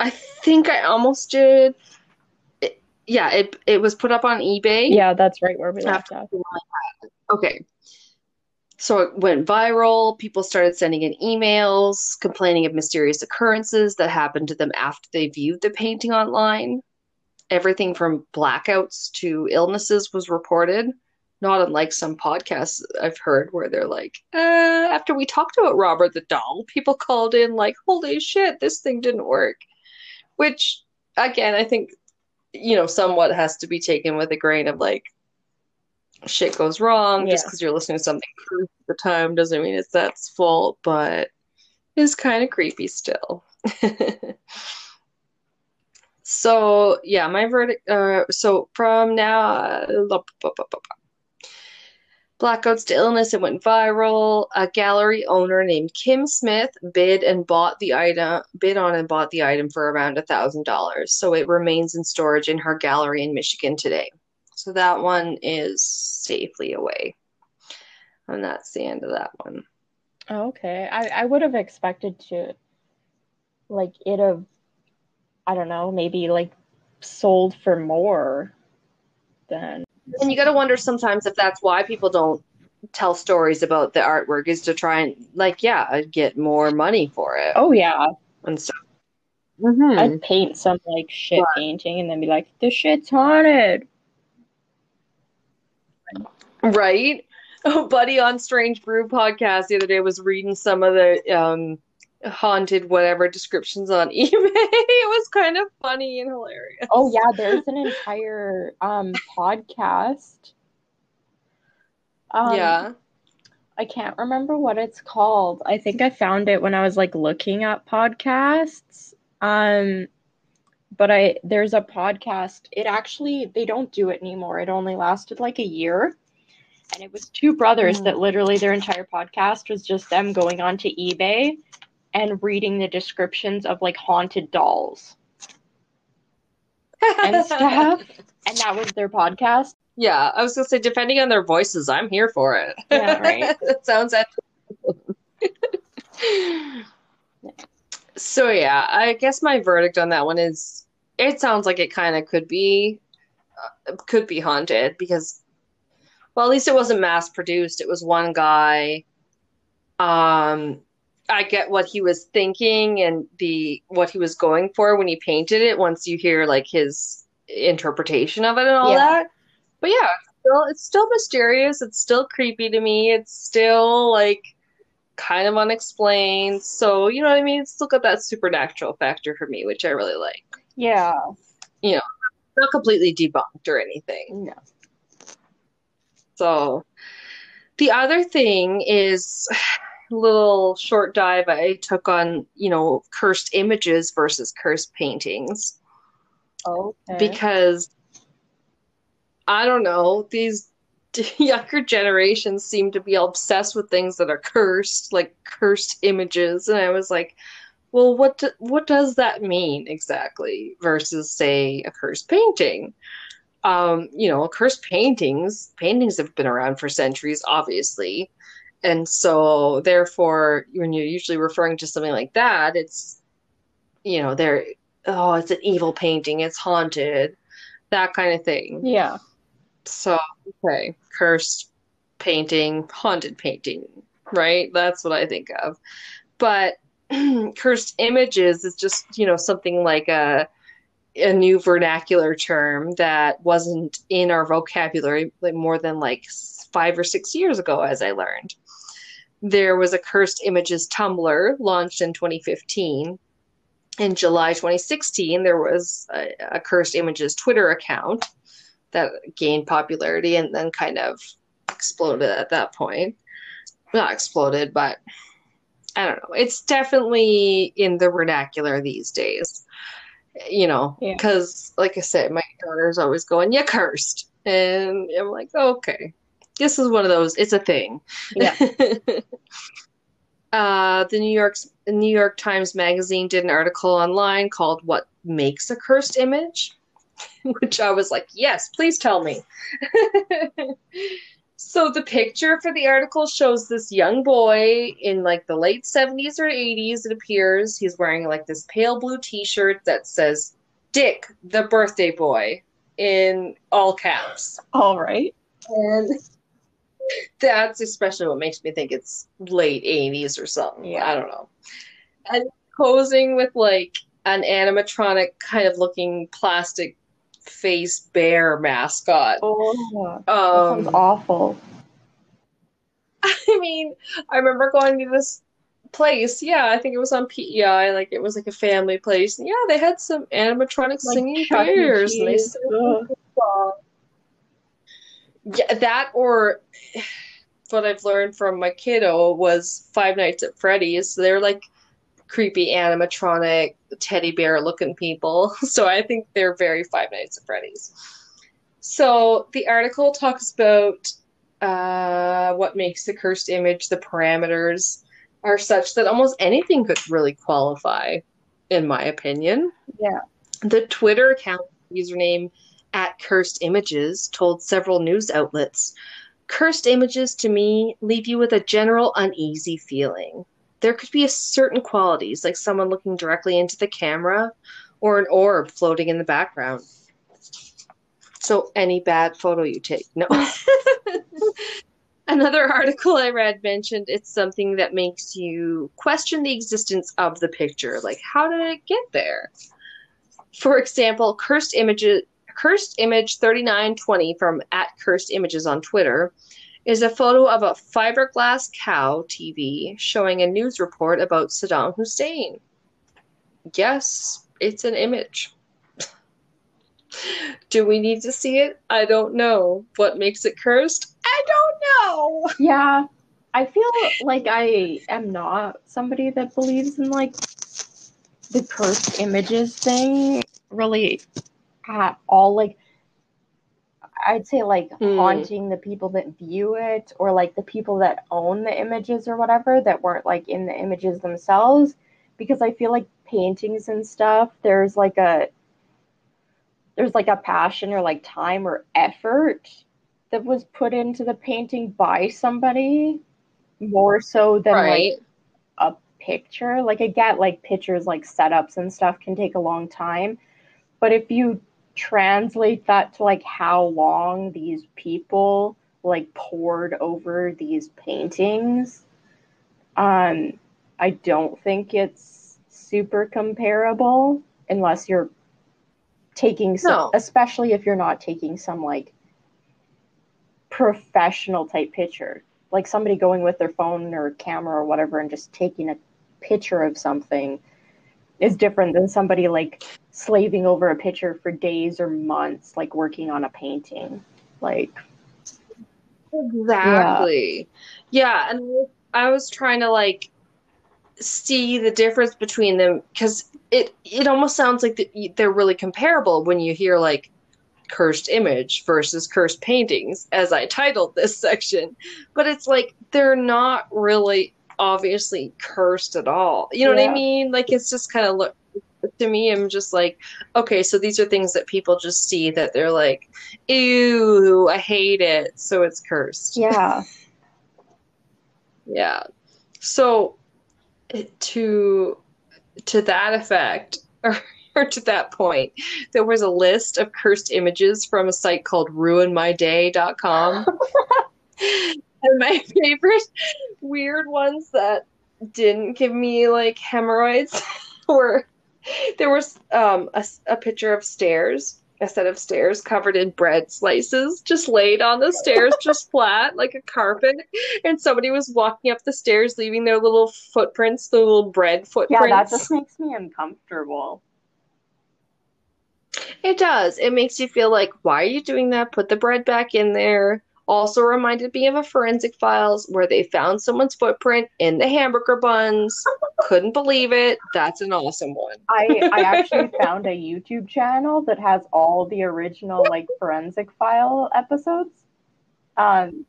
I think I almost did. It, yeah, it it was put up on eBay. Yeah, that's right where we left off. Okay. So it went viral. People started sending in emails complaining of mysterious occurrences that happened to them after they viewed the painting online. Everything from blackouts to illnesses was reported, not unlike some podcasts I've heard where they're like, uh, after we talked about Robert the Doll, people called in like, holy shit, this thing didn't work. Which, again, I think, you know, somewhat has to be taken with a grain of like, shit goes wrong yeah. just because you're listening to something at the time doesn't mean it's that's fault but it's kind of creepy still <laughs> so yeah my verdict uh, so from now uh, blackouts to illness it went viral a gallery owner named kim smith bid and bought the item bid on and bought the item for around a thousand dollars so it remains in storage in her gallery in michigan today so that one is safely away. And that's the end of that one. Okay. I, I would have expected to like it have I don't know, maybe like sold for more than and you gotta wonder sometimes if that's why people don't tell stories about the artwork is to try and like yeah get more money for it. Oh yeah. And stuff. Mm-hmm. i'd paint some like shit but, painting and then be like this shit's haunted. Right? <laughs> Oh, Buddy on Strange Brew podcast the other day was reading some of the um, haunted whatever descriptions on <laughs> eBay. it was kind of funny and hilarious. Oh yeah, there's an entire um, podcast. Um, yeah. I can't remember what it's called. I think I found it when I was like looking at podcasts. Um but I there's a podcast. It actually they don't do it anymore. It only lasted like a year and it was two brothers mm. that literally their entire podcast was just them going on to eBay and reading the descriptions of like haunted dolls and <laughs> stuff. And that was their podcast. Yeah, I was gonna say, depending on their voices, I'm here for it. Yeah, <laughs> right. that sounds. so yeah, I guess my verdict on that one is, it sounds like it kind of could be, uh, could be haunted because well, at least it wasn't mass produced. It was one guy Um, I get what he was thinking and the what he was going for when he painted it. Once you hear like his interpretation of it and all Yeah. that, but yeah, it's still, it's still mysterious. It's still creepy to me. It's still like kind of unexplained. So you know what I mean. It's still got that supernatural factor for me, which I really like. Yeah. You know, not completely debunked or anything. No. So the other thing is little short dive I took on, you know, cursed images versus cursed paintings Okay. because I don't know, these <laughs> younger generations seem to be obsessed with things that are cursed, like cursed images, and I was like, well, what do, what does that mean exactly versus say a cursed painting? Um, you know, cursed paintings, paintings have been around for centuries, obviously. And so therefore, when you're usually referring to something like that, it's you know, they're oh, it's an evil painting, it's haunted, that kind of thing. yeah. So, okay, cursed painting, haunted painting, right? That's what I think of. But <clears throat> cursed images is just, you know, something like a a new vernacular term that wasn't in our vocabulary like more than like five or six years ago, as I learned. There was a cursed images Tumblr launched in 2015. In July 2016, there was a, a cursed images Twitter account that gained popularity and then kind of exploded at that point. Not exploded, but I don't know. It's definitely in the vernacular these days. You know, Yeah. because like I said, my daughter's always going, "You cursed," and I'm like, "Okay, this is one of those. It's a thing." Yeah. <laughs> Uh, the New York's New York Times Magazine did an article online called "What Makes a Cursed Image," <laughs> which I was like, "Yes, please tell me." <laughs> So the picture for the article shows this young boy in like the late 70s or 80s, it appears. He's wearing like this pale blue t-shirt that says Dick the birthday boy in all caps. All right. And that's especially what makes me think it's late 80s or something. Yeah. I don't know. And posing with like an animatronic kind of looking plastic face bear mascot. Oh, Um, sounds awful. <laughs> I mean, I remember going to this place. Yeah, I think it was on PEI. Like it was like a family place. And yeah, they had some animatronic Like singing bears, and they sang. Yeah, that or what I've learned from my kiddo was Five Nights at Freddy's. They're like creepy animatronic teddy bear looking people. <laughs> So I think they're very Five Nights at Freddy's. So the article talks about uh, what makes the cursed image, the parameters are such that almost anything could really qualify, in my opinion. Yeah. The Twitter account username at cursed images told several news outlets cursed images to me leave you with a general uneasy feeling. There could be a certain qualities, like someone looking directly into the camera or an orb floating in the background. So any bad photo you take, no. <laughs> Another article I read mentioned it's something that makes you question the existence of the picture. Like, how did it get there? For example, cursed images, cursed image 3920 from at cursed images on Twitter is a photo of a fiberglass cow TV showing a news report about Saddam Hussein. Yes, it's an image. <laughs> Do we need to see it? I don't know. What makes it cursed? I don't know. <laughs> Yeah. I feel like I am not somebody that believes in like the cursed images thing really at all. Like, I'd say like Hmm. haunting the people that view it or like the people that own the images or whatever that weren't like in the images themselves. Because I feel like paintings and stuff, there's like a there's like a passion or like time or effort that was put into the painting by somebody more so than Right. like a picture. Like I get like pictures like setups and stuff can take a long time. But if you translate that to like how long these people like poured over these paintings, Um, I don't think it's super comparable unless you're taking some, No. especially if you're not taking some like professional type picture, like somebody going with their phone or camera or whatever and just taking a picture of something is different than somebody like slaving over a picture for days or months, like working on a painting. Like, Exactly. Yeah, and I was trying to like see the difference between them because it it almost sounds like they're really comparable when you hear like cursed image versus cursed paintings as I titled this <laughs> section. But it's like they're not really obviously cursed at all. You know what I mean? Like it's just kind of look to me I'm just like okay, so these are things that people just see that they're like ew, I hate it, so it's cursed. yeah. <laughs> Yeah. So to to that effect <laughs> or, or to that point, there was a list of cursed images from a site called ruinmyday.com. <laughs> and my <laughs> favorite weird ones that didn't give me like hemorrhoids <laughs> were there was um a, a picture of stairs a set of stairs covered in bread slices just laid on the stairs just flat like a carpet and somebody was walking up the stairs leaving their little footprints the little bread footprints. Yeah, that just makes me uncomfortable. It does. It makes you feel like, why are you doing that? Put the bread back in there. Also reminded me of a forensic files where they found someone's footprint in the hamburger buns. Couldn't believe it. That's an awesome one. I I <laughs> actually found a YouTube channel that has all the original like forensic file episodes. Um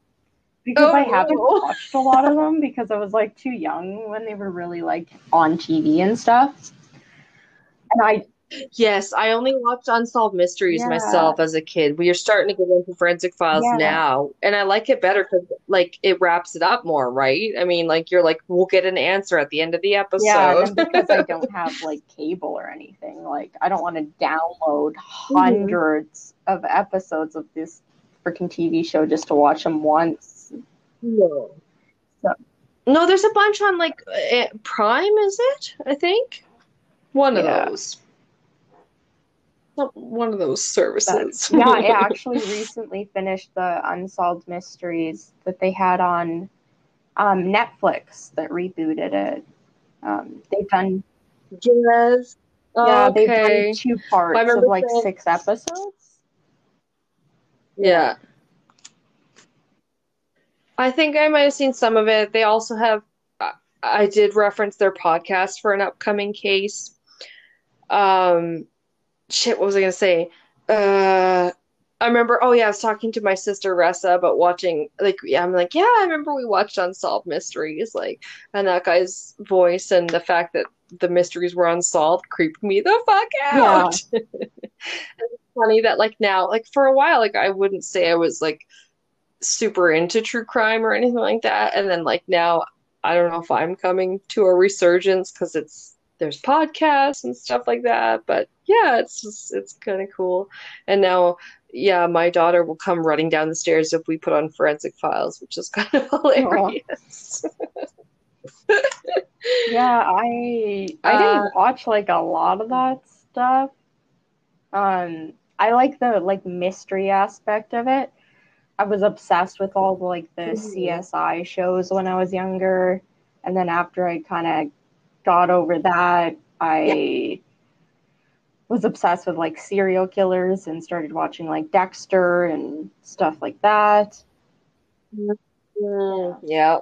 because I haven't Oh. watched a lot of them because I was like too young when they were really like on TV and stuff. And I Yes, I only watched Unsolved Mysteries Yeah. myself as a kid. We are starting to get into forensic files Yeah. now, and I like it better because like it wraps it up more, right? I mean, like you're like, we'll get an answer at the end of the episode. yeah, because I don't <laughs> have like cable or anything, like I don't want to download Mm-hmm. hundreds of episodes of this freaking TV show just to watch them once. No. So- No, there's a bunch on like eh, Prime, is it? I think one of Yeah. those. One of those services. yeah, I <laughs> actually recently finished the Unsolved Mysteries that they had on um, Netflix that rebooted it. Um, they've done yes. yeah, they've done two parts of like saying- six episodes. Yeah. I think I might have seen some of it. They also have, I did reference their podcast for an upcoming case. Um, shit, what was I gonna say? Uh, I remember, oh yeah, I was talking to my sister Ressa about watching, like, yeah, I'm like, yeah, I remember we watched Unsolved Mysteries, like, and that guy's voice and the fact that the mysteries were unsolved creeped me the fuck out. <laughs> it's funny that, like, now, like, for a while, like, I wouldn't say I was, like, super into true crime or anything like that. And then, like, now, I don't know if I'm coming to a resurgence because it's, there's podcasts and stuff like that. But yeah, it's just, it's kind of cool. And now, yeah, my daughter will come running down the stairs if we put on forensic files, which is <laughs> kind of hilarious. <laughs> Yeah, I I Uh, didn't watch like a lot of that stuff. Um, I like the like mystery aspect of it. I was obsessed with all the like the Mhm. CSI shows when I was younger, and then after I kind of got over that, I was obsessed with like serial killers and started watching like Dexter and stuff like that. Mm, yeah.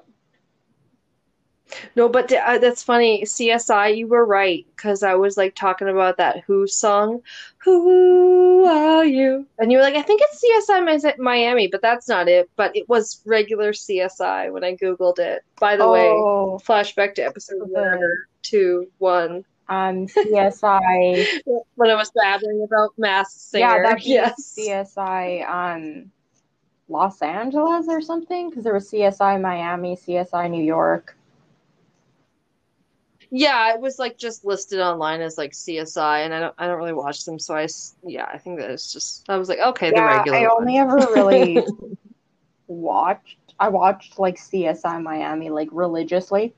No, but uh, that's funny. CSI, you were right because I was like talking about that Who song, "Who Are You?" And you were like, "I think it's CSI Miami," but that's not it. But it was regular CSI when I googled it. By the way, Oh, flashback to episode whatever, two, one, um, CSI. <laughs> when I was babbling about Masked Singer. Yeah, that'd yes. CSI um Los Angeles or something because there was CSI Miami, CSI New York. Yeah, it was like just listed online as like CSI, and I don't I don't really watch them, so I yeah, I think that it's just I was like, okay, the yeah, regular I one. only ever really <laughs> watched. I watched like CSI Miami like religiously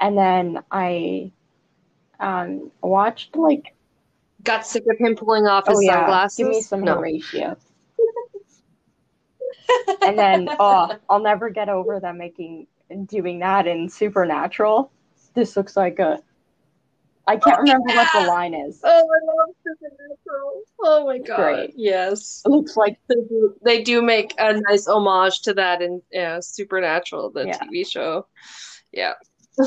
and then I um, watched like got sick of him pulling off his oh yeah, sunglasses. give me some no. Horatio. <laughs> and then oh, I'll never get over them making doing that in Supernatural. This looks like a. I can't remember what the line is. Oh, I love Supernatural. Oh my god. Great. Yes. It looks like They do, they do make a nice homage to that in yeah, Supernatural, the Yeah. TV show. Yeah. <laughs>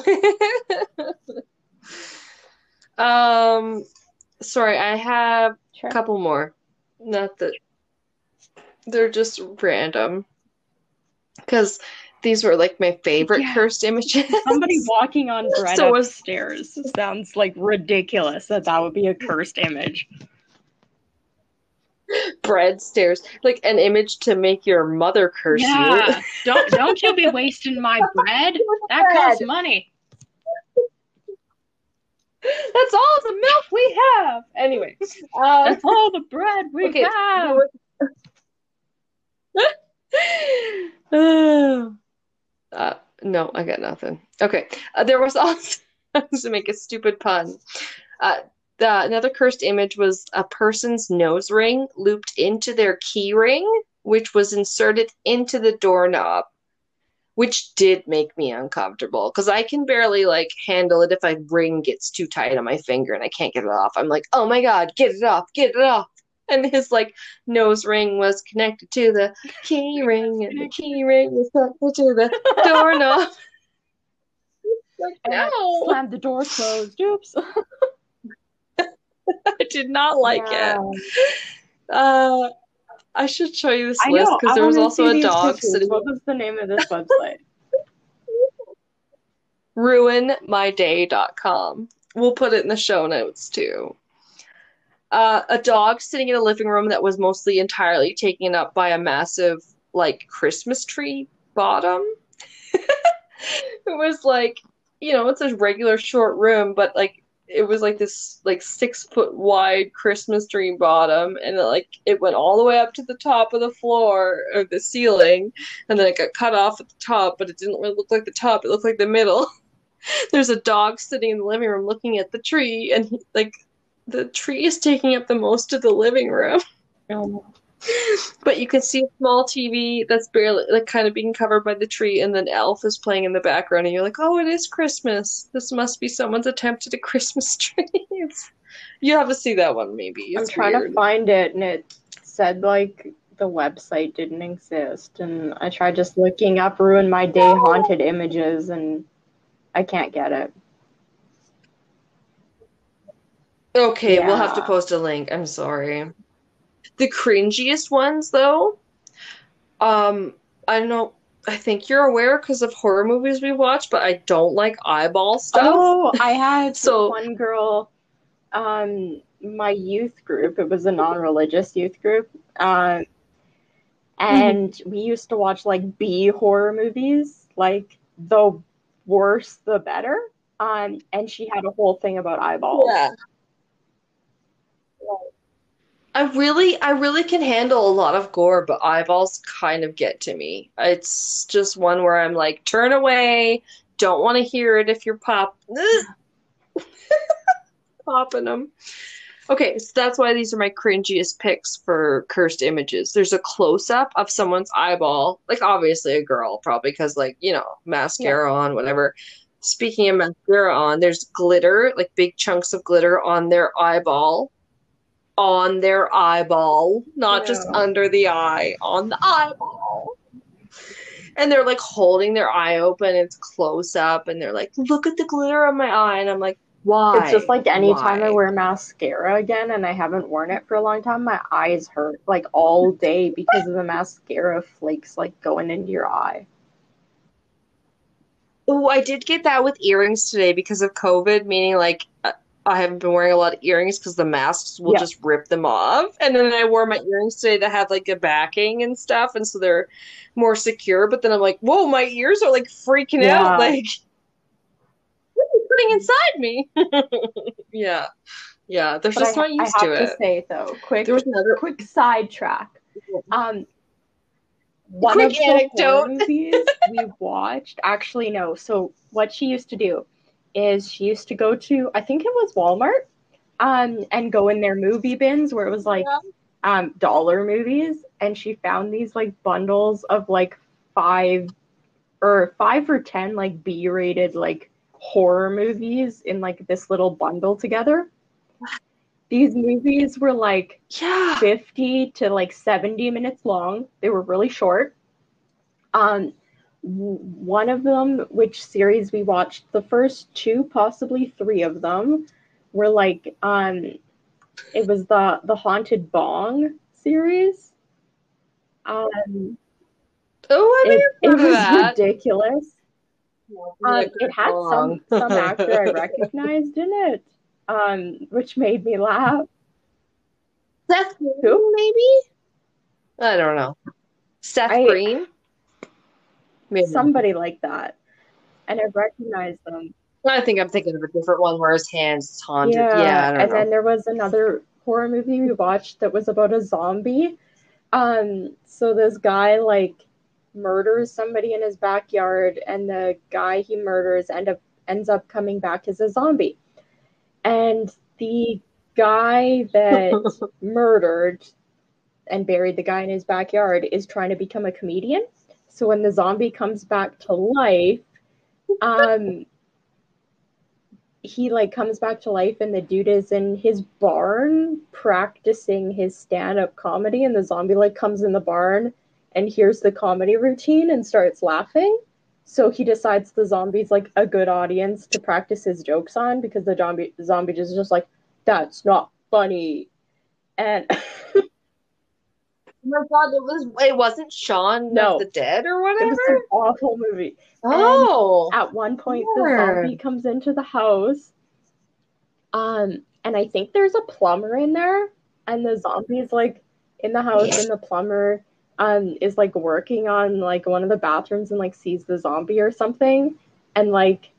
um sorry, I have sure. a couple more. Not that they're just random. Because these were like my favorite Yeah. cursed images. somebody <laughs> walking on bread So was- sounds like ridiculous. That that would be a cursed image. bread stairs. Like an image to make your mother curse you. Yeah, <laughs> don't don't you be wasting my <laughs> bread. That costs money. That's all the milk we have. Anyway, uh, That's all the bread we okay. have. <sighs> uh, no, I got nothing. Okay, uh, there was <laughs> also to make a stupid pun. Uh, the, another cursed image was a person's nose ring looped into their key ring, which was inserted into the doorknob, which did make me uncomfortable because I can barely like handle it if a ring gets too tight on my finger and I can't get it off. I'm like, oh my god, get it off, get it off. <laughs> And his like nose ring was connected to the key ring, and the key ring was connected to the doorknob. <laughs> <laughs> like, And no, Slammed the door closed. Oops. I did not like Yeah. it. Uh, I should show you this I list because there was also a dog pictures. sitting. What was the name of this website? ruinmyday.com. We'll put it in the show notes too. Uh, a dog sitting in a living room that was mostly entirely taken up by a massive, like, Christmas tree bottom. <laughs> it was like, you know, it's a regular short room, but like, it was like this, like, six foot wide Christmas tree bottom, and it, like, it went all the way up to the top of the floor or the ceiling, and then it got cut off at the top, but it didn't really look like the top, it looked like the middle. <laughs> There's a dog sitting in the living room looking at the tree, and he, like the tree is taking up the most of the living room. Oh. But you can see a small TV that's barely like kind of being covered by the tree, and then Elf is playing in the background, and you're like, "Oh, it is Christmas. This must be someone's attempt at a Christmas <laughs> tree." You have to see that one, maybe. I'm It's trying to find it, and it said like the website didn't exist, and I tried just looking up "ruin my day" haunted images, and I can't get it. Okay, we'll have to post a link. I'm sorry. The cringiest ones, though, um, I don't know. I think you're aware because of horror movies we watch, but I don't like eyeball stuff. Oh, I had <laughs> So- one girl, um, my youth group. It was a non-religious youth group, um, and we used to watch like B horror movies. Like the worse, the better. Um, and she had a whole thing about eyeballs. Yeah. I really, I really can handle a lot of gore, but eyeballs kind of get to me. It's just one where I'm like, turn away, don't want to hear it if you're pop <laughs> popping them. Okay, so that's why these are my cringiest picks for cursed images. There's a close up of someone's eyeball, like obviously a girl, probably because like you know mascara on, whatever. Speaking of mascara on, there's glitter, like big chunks of glitter on their eyeball on their eyeball, not just under the eye, on the eyeball. And they're like holding their eye open, it's close up, and they're like, look at the glitter on my eye. And I'm like, why? It's just like anytime I wear mascara again and I haven't worn it for a long time, my eyes hurt like all day because of the mascara flakes like going into your eye. Oh, I did get that with earrings today because of COVID, meaning like uh, I haven't been wearing a lot of earrings because the masks will Yeah. just rip them off. And then I wore my earrings today that have like a backing and stuff, and so they're more secure. But then I'm like, whoa, my ears are like freaking Yeah. out. Like, what are you putting inside me? <laughs> yeah. Yeah, they're But just I, not I have to to it. say though, quick There was another quick sidetrack. Um, one Quick of the anecdote. movies we watched. Actually, no. So what she used to do is she used to go to I think it was Walmart um and go in their movie bins where it was like um dollar movies and she found these like bundles of like five or five or ten like B-rated like horror movies in like this little bundle together. These movies were like Yeah. 50 to like 70 minutes long. They were really short. Um, one of them, which series we watched, the first two, possibly three of them, were like um, it was the the Haunted Bong series. Um, Oh, I it, it was that. ridiculous. Um, it had some some <laughs> actor I recognized in it, um, which made me laugh. Seth Who? Green, maybe? I don't know. Seth I- Green? Maybe. Somebody like that, and I recognized them. I think I'm thinking of a different one where his hands haunted. Yeah, I don't and know. then there was another horror movie we watched that was about a zombie. Um, so this guy like murders somebody in his backyard, and the guy he murders end up ends up coming back as a zombie. And the guy that <laughs> murdered and buried the guy in his backyard is trying to become a comedian. So when the zombie comes back to life, um, he like comes back to life and the dude is in his barn practicing his stand-up comedy and the zombie like comes in the barn and hears the comedy routine and starts laughing. So he decides the zombie's like a good audience to practice his jokes on because the zombie zombie is just like that's not funny. And <laughs> my god, it was it wasn't Shaun No. of the Dead or whatever. it was an awful movie oh, at one point Weird. the zombie comes into the house um and i think there's a plumber in there and the zombie's like in the house and the plumber um is like working on like one of the bathrooms and like sees the zombie or something and like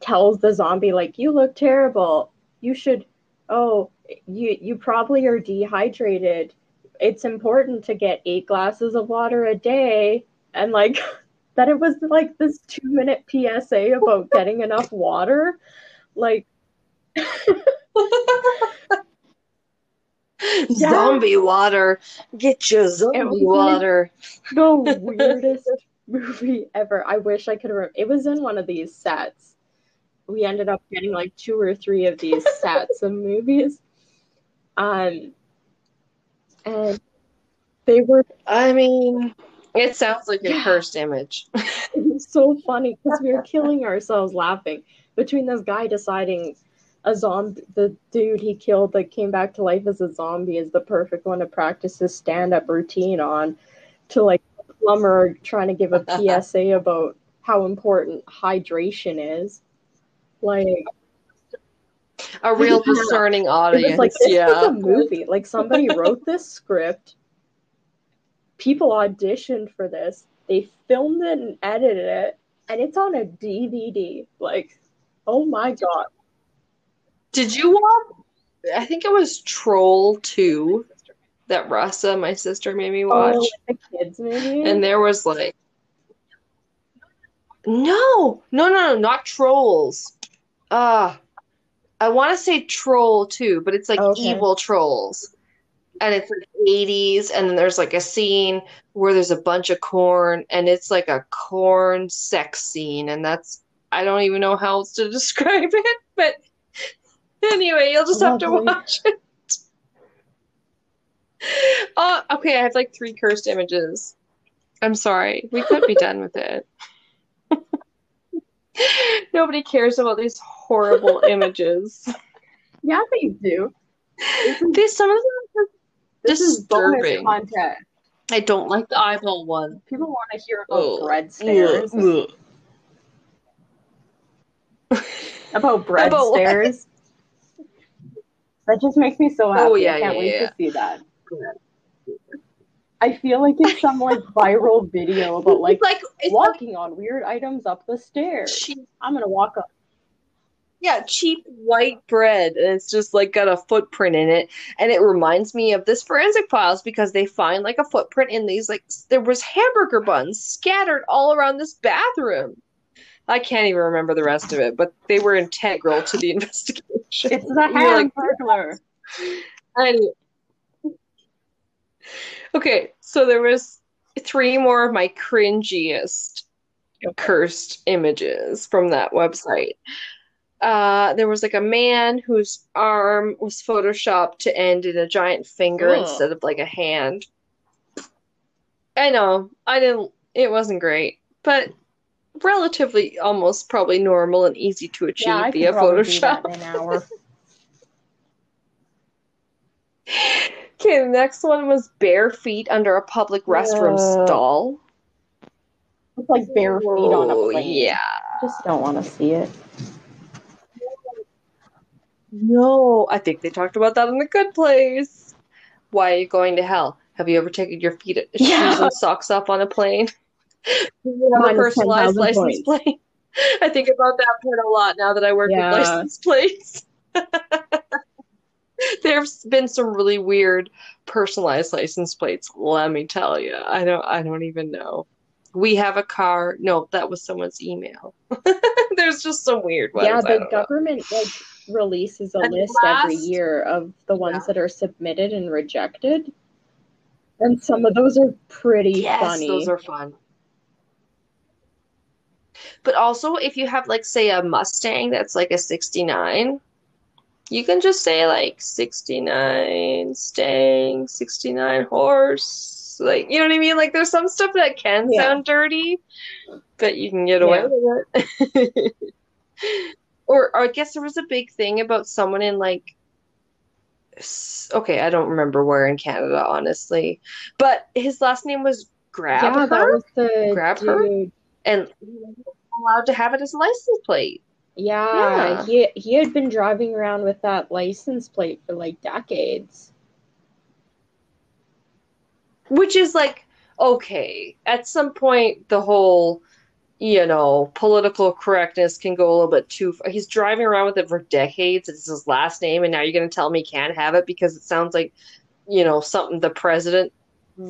tells the zombie like you look terrible you should oh you you probably are dehydrated it's important to get eight glasses of water a day and like <laughs> that it was like this two minute PSA about <laughs> getting enough water. Like, <laughs> zombie water. Get your zombie water. the weirdest movie ever. I wish I could remember. It was in one of these sets. We ended up getting like two or three of these sets of movies. Um, and they were I mean, it sounds like a cursed image. <laughs> it was so funny because we were killing ourselves laughing between this guy deciding a zombie the dude he killed that came back to life as a zombie is the perfect one to practice his stand-up routine on to like a plumber trying to give a <laughs> psa about how important hydration is like A real Yeah. discerning it audience. was like this yeah. was a movie like somebody wrote this script people auditioned for this they filmed it and edited it and it's on a dvd like oh my god Did you watch? I think it was Troll 2 that Rasa, my sister, made me watch. Oh, the kids movie. And there was like, no, no, no, no, not trolls. Uh, I want to say Troll too, but it's like Okay. evil trolls. And it's like 80s, and then there's like a scene where there's a bunch of corn, and it's like a corn sex scene, and that's, I don't even know how else to <laughs> describe it, but anyway, you'll just have to watch it. Uh, okay, I have like three cursed images. I'm sorry. We could be done with it. <laughs> Nobody cares about these horrible <laughs> images. yeah, they do. These some of them are This is bonus disturbing. content. I don't like the eyeball one. People want to hear about Ugh. bread stairs. Ugh. <laughs> About bread About what? stairs. That just makes me so happy. Oh, yeah, I can't yeah, wait yeah. to see that. I feel like it's some like <laughs> viral video about like like it's like walking on weird items up the stairs. cheap, I'm gonna walk up. yeah, cheap white bread, and it's just like got a footprint in it, and it reminds me of this forensic files because they find like a footprint in these like there was hamburger buns scattered all around this bathroom. I can't even remember the rest of it, but they were integral to the <laughs> investigation. It's the hand burglar. <laughs> Anyway. Okay, so there was three more of my cringiest cursed images from that website. Uh, there was like a man whose arm was photoshopped to end in a giant finger Ugh. instead of like a hand. I know, I didn't, it wasn't great, but relatively almost probably normal and easy to achieve Yeah, via probably do that Photoshop. <laughs> in an hour. Okay, the next one was bare feet under a public restroom stall. It's like bare feet on a plane. Yeah. Just don't want to see it. No, I think they talked about that in the good place. Why are you going to hell? Have you ever taken your feet, <laughs> shoes, and socks off on a plane? Have a personalized license points. plate. <laughs> I think about that part a lot now that I work Yeah. with license plates. <laughs> <laughs> There's been some really weird personalized license plates, let me tell you. I don't I don't even know. We have a car. No, that was someone's email. <laughs> There's just some weird ones. yeah, the know. government like releases a And list every year of the ones Yeah. that are submitted and rejected. And some of those are pretty Yes, funny. those are fun. But also, if you have, like, say, a Mustang that's like a 69, you can just say, like, 69 Stang, 69 horse. Like, you know what I mean? Like, there's some stuff that can Yeah. sound dirty, but you can get away Yeah. with it. Or, <laughs> or I guess there was a big thing about someone in, like, okay, I don't remember where in Canada, honestly, but his last name was Grab yeah, that was the Grab her? and he wasn't allowed to have it as a license plate. Yeah, he he had been driving around with that license plate for like decades. Which is like, okay, at some point, the whole, you know, political correctness can go a little bit too far. He's driving around with it for decades. It's his last name, and now you're going to tell me he can't have it because it sounds like, you know, something the president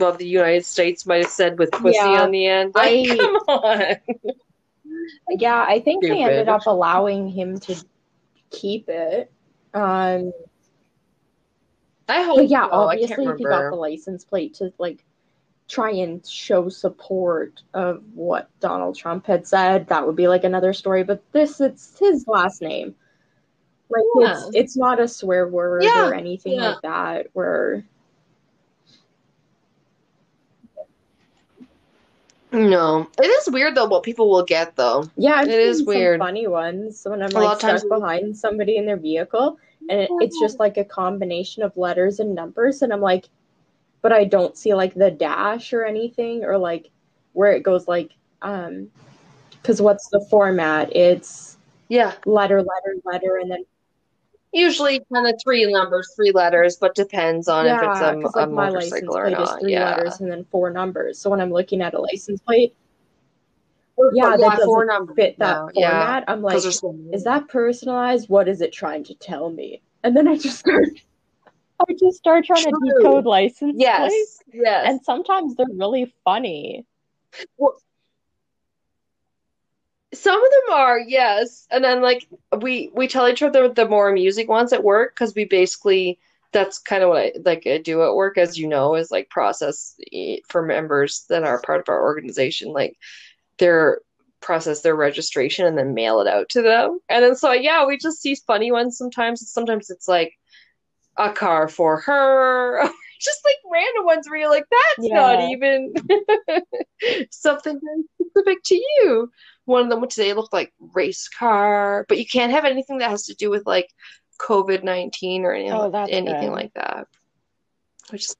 of the United States might have said with pussy Yeah, on the end. Like, I- <laughs> come on. Yeah, I think they ended up allowing him to keep it. Um, I hope but yeah, so. I can't obviously, if he got the license plate to like try and show support of what Donald Trump had said, that would be like another story. But this, it's his last name. Like it's it's not a swear word Yeah, or anything yeah. like that. Where No, it is weird though what people will get though. Yeah, I've It is seen some weird. funny ones when I'm A like of times stuck it- behind somebody in their vehicle and it, it's just like a combination of letters and numbers and I'm like but I don't see like the dash or anything or like where it goes like um cuz what's the format? It's Yeah, letter letter letter and then usually kind of three numbers, three letters, but depends on if it's yeah, a, 'cause, a like my license plate is three Yeah. letters and then four numbers. So when I'm looking at a license plate, Or- yeah, that four doesn't numbers. fit that. Yeah, format. I'm like so is that personalized? What is it trying to tell me? And then I just start, <laughs> I just start trying to decode license Yes, plates, yes. and sometimes they're really funny. Some of them are, yes. And then like we we tell each other the more amusing ones at work because we basically that's kind of what I like I do at work, as you know, is like process for members that are part of our organization, like their process their registration and then mail it out to them. And then so yeah, we just see funny ones sometimes. Sometimes it's like a car for her. <laughs> Just like random ones where you're like, that's not even <laughs> something very specific to you. One of them today looked like race car, but you can't have anything that has to do with like COVID nineteen or anything, Oh, anything good. like that. Which is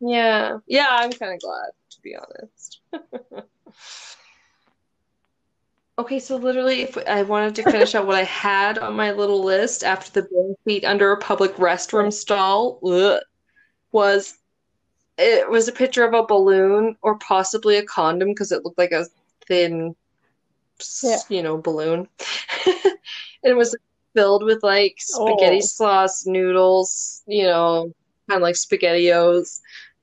yeah, yeah. I'm kind of glad to be honest. <laughs> Okay, so literally, if I wanted to finish out what I had on my little list after the bare feet under a public restroom stall, ugh, was it was a picture of a balloon or possibly a condom because it looked like a thin, Yeah. you know, balloon. And <laughs> it was filled with like spaghetti Oh. sauce, noodles, you know, kind of like SpaghettiOs.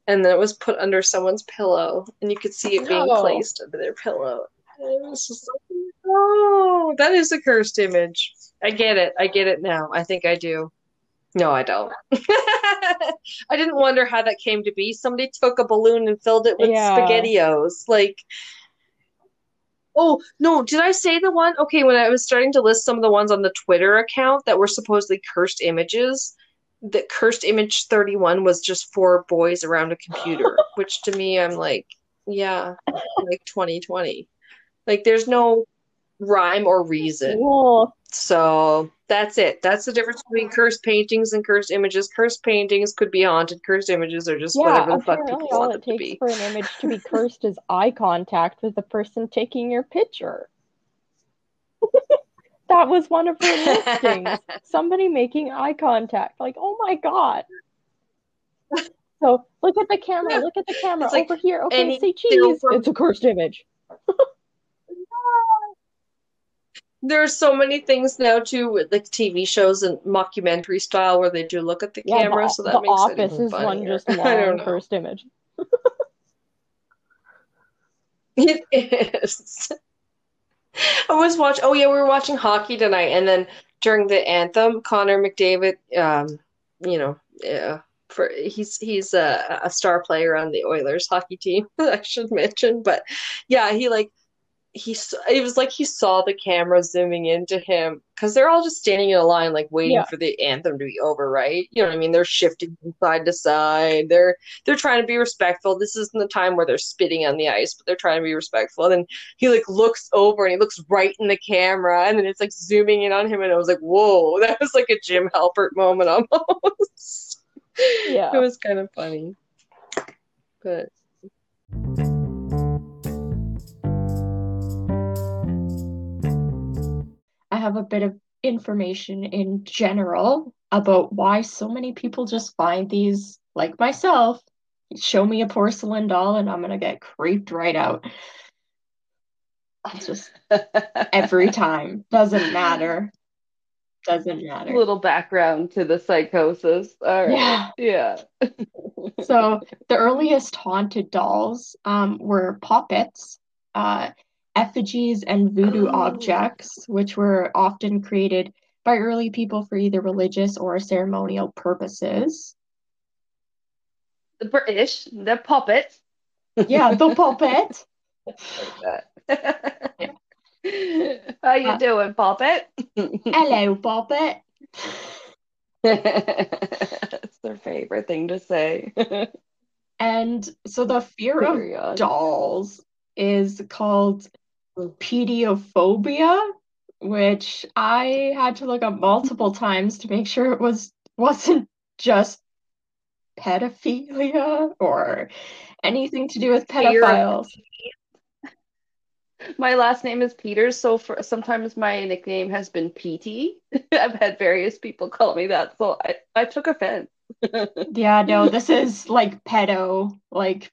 And then it was put under someone's pillow, and you could see it being Oh. placed under their pillow. And it was just so Oh, that is a cursed image. I get it. I get it now. I think I do. No, I don't. <laughs> I didn't wonder how that came to be. Somebody took a balloon and filled it with Yeah. spaghettios. Like, oh, no, did I say the one? Okay, when I was starting to list some of the ones on the Twitter account that were supposedly cursed images, the cursed image 31 was just four boys around a computer, <laughs> which to me, I'm like, yeah, like 2020. Like, there's no rhyme or reason. Well, So that's it. That's the difference between cursed paintings and cursed images. Cursed paintings could be haunted. Cursed images are just yeah, whatever the fuck people all want it them to be. for an image to be <laughs> cursed is eye contact with the person taking your picture. <laughs> That was one of her listings. <laughs> Somebody making eye contact. Like, oh my God. So look at the camera, look at the camera It's like over here. Okay, say cheese. from- It's a cursed image. There are so many things now too, with like TV shows and mockumentary style where they do look at the Yeah, camera, the, so that the makes it office even is one funnier. just <laughs> I don't long know. cursed image. <laughs> It is. I was watching. Oh yeah, we were watching hockey tonight, and then during the anthem, Connor McDavid, um, you know, yeah, for he's he's a, a star player on the Oilers hockey team. <laughs> I should mention, but yeah, he like he it was like he saw the camera zooming into him because they're all just standing in a line, like waiting Yeah. for the anthem to be over, right? You know what I mean? They're shifting from side to side. They're they're trying to be respectful. This isn't the time where they're spitting on the ice, but they're trying to be respectful. And then he like looks over and he looks right in the camera, and then it's like zooming in on him, and I was like, whoa, <laughs> that was like a Jim Halpert moment almost. <laughs> Yeah. It was kind of funny. But have a bit of information in general about why so many people just find these, like myself, show me a porcelain doll and I'm gonna get creeped right out. It's just every <laughs> time. Doesn't matter. Doesn't matter. A Little background to the psychosis. All right. Yeah. Yeah. So the earliest haunted dolls um, were puppets, uh, effigies, and voodoo Oh. objects, which were often created by early people for either religious or ceremonial purposes. The British, the puppet. Yeah, the puppet. <laughs> How you Uh, doing, puppet? Hello, puppet. <laughs> That's their favorite thing to say. <laughs> And so the fear of dolls is called pediophobia, which I had to look up multiple times to make sure it was wasn't just pedophilia or anything to do with pedophiles. My last name is Peters, so for sometimes my nickname has been PT. <laughs> I've had various people call me that, so I, I took offense. <laughs> Yeah, no, this is like pedo, like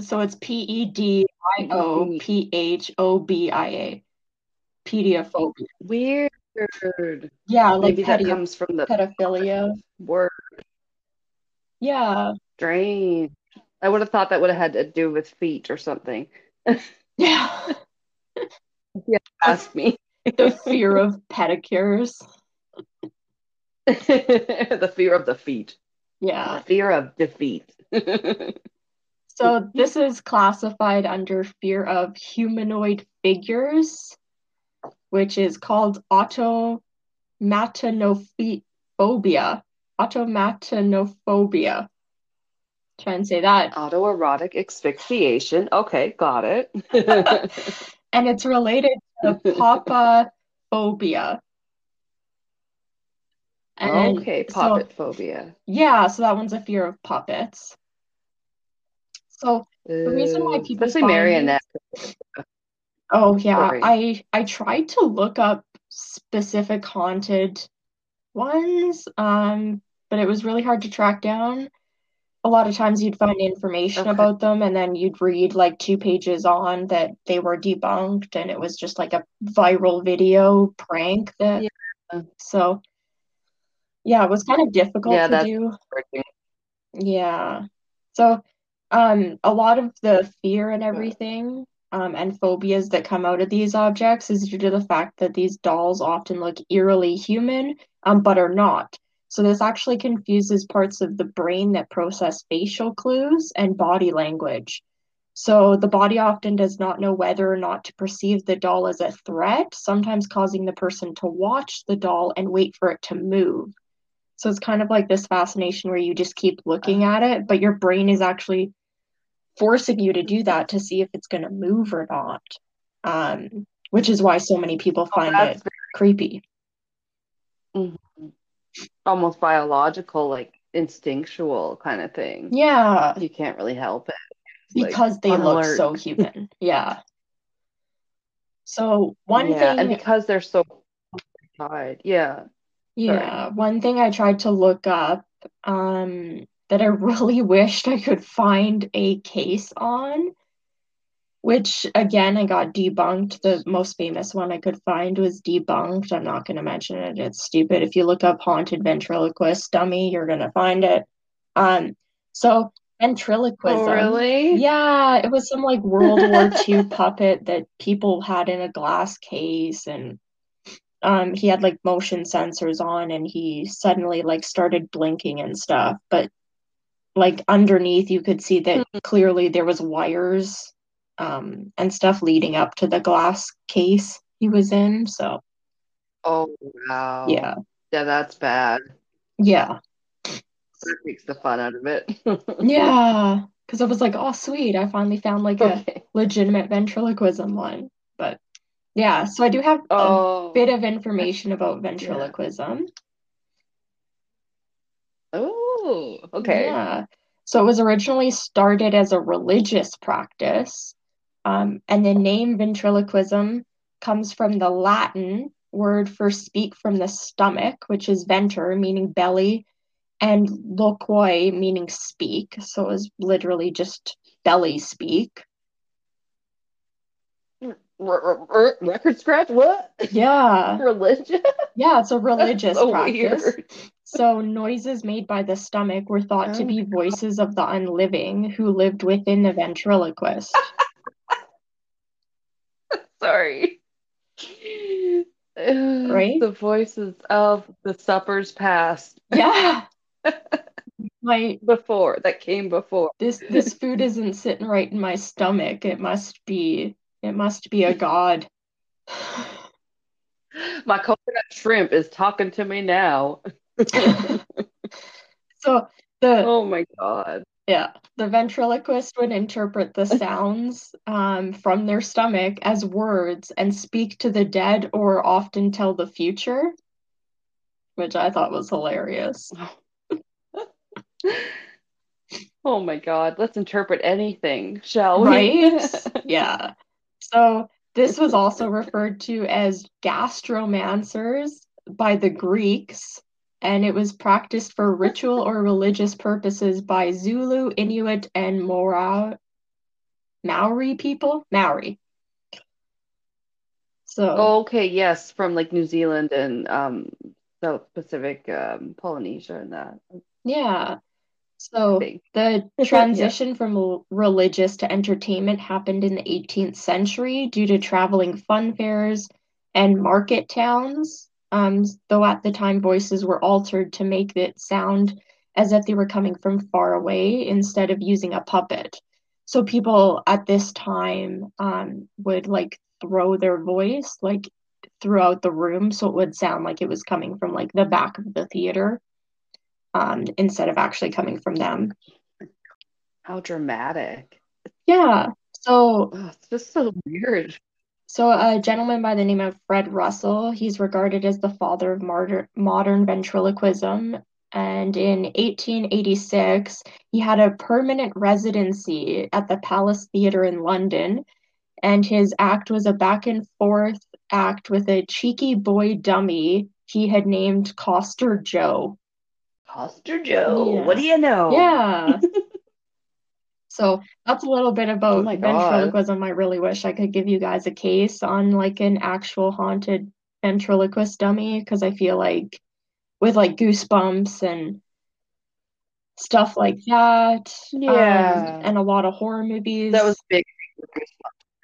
so it's P E D I O P H O B I A. Pediophobia. Weird. Yeah, like Maybe that comes from the pedophilia. word Yeah. strange. I would have thought that would have had to do with feet or something. <laughs> Yeah. Ask me. <laughs> The fear of pedicures. <laughs> The fear of the feet. Yeah. The fear of defeat. So this is classified under fear of humanoid figures, which is called automatonophobia. Automatonophobia. Try and say that. Autoerotic asphyxiation. Okay, got it. <laughs> And it's related to pupaphobia. And Okay, so- puppet phobia. Yeah, so that one's a fear of puppets. So the reason why people especially marionette. Oh yeah, Sorry. I I tried to look up specific haunted ones, um, but it was really hard to track down. A lot of times you'd find information Okay. about them and then you'd read like two pages on that they were debunked and it was just like a viral video prank that Yeah. so yeah, it was kind of difficult Yeah, to do. Yeah. So, um, a lot of the fear and everything um, and phobias that come out of these objects is due to the fact that these dolls often look eerily human, um, but are not. So this actually confuses parts of the brain that process facial clues and body language. So the body often does not know whether or not to perceive the doll as a threat, sometimes causing the person to watch the doll and wait for it to move. So it's kind of like this fascination where you just keep looking at it, but your brain is actually forcing you to do that to see if it's going to move or not. Um, which is why so many people Oh, find that's it creepy. Mhm. almost biological, like instinctual kind of thing. Yeah, You can't really help it. It's like because they on look so human. <laughs> Yeah. So one yeah, and because they're so tied. Yeah. yeah, one thing I tried to look up, um, that I really <laughs> wished I could find a case on, which again I got debunked. The most famous one I could find was debunked. I'm not going to mention it. It's stupid. If you look up haunted ventriloquist dummy, you're going to find it. Um, so ventriloquism. Oh, really? Yeah, it was some like World War <laughs> II puppet that people had in a glass case and um he had like motion sensors on and he suddenly like started blinking and stuff, but like underneath you could see that clearly there was wires um and stuff leading up to the glass case he was in, so Oh, wow. yeah. Yeah, that's bad. Yeah. That takes the fun out of it. <laughs> Yeah, because I was like, oh sweet, I finally found like a Okay. legitimate ventriloquism one. But yeah, so I do have a Oh. bit of information about ventriloquism. Oh, okay. Yeah. So it was originally started as a religious practice. Um, and the name ventriloquism comes from the Latin word for speak from the stomach, which is venter, meaning belly, and loqui, meaning speak. So it was literally just belly speak. R- r- record scratch? What? Yeah. <laughs> Religion? Yeah, it's a religious so practice. weird. So noises made by the stomach were thought to Oh be voices of the unliving who lived within the ventriloquist. <laughs> Sorry. <sighs> Right? The voices of the suppers past Yeah. <laughs> My before that came before. this this food isn't sitting right in my stomach. It must be it must be a god. <sighs> My coconut shrimp is talking to me now. <laughs> So the Oh my God. yeah, the ventriloquist would interpret the <laughs> sounds um, from their stomach as words and speak to the dead or often tell the future, which I thought was hilarious. <laughs> Oh my God. Let's interpret anything, shall we? Right? Yeah. So this was also referred to as gastromancers by the Greeks, and it was practiced for ritual or religious purposes by Zulu, Inuit, and Mora Maori people. Maori. So Okay, yes, from like New Zealand and um South Pacific, um, Polynesia and that. yeah. So the <laughs> Yeah. transition from religious to entertainment happened in the 18th century due to traveling fun fairs and market towns. Um, though at the time voices were altered to make it sound as if they were coming from far away instead of using a puppet. So people at this time um, would like throw their voice like throughout the room so it would sound like it was coming from like the back of the theater um, instead of actually coming from them. How dramatic. Yeah. So Oh, it's just so weird. so a gentleman by the name of Fred Russell, he's regarded as the father of modern ventriloquism. And in 1886, he had a permanent residency at the Palace Theatre in London. And his act was a back and forth act with a cheeky boy dummy he had named Coster Joe. Coster Joe, Yeah. what do you know? Yeah. <laughs> So that's a little bit about Oh ventriloquism. I really wish I could give you guys a case on like an actual haunted ventriloquist dummy because I feel like with like goosebumps and stuff like that. um, Yeah. and a lot of horror movies. That was big.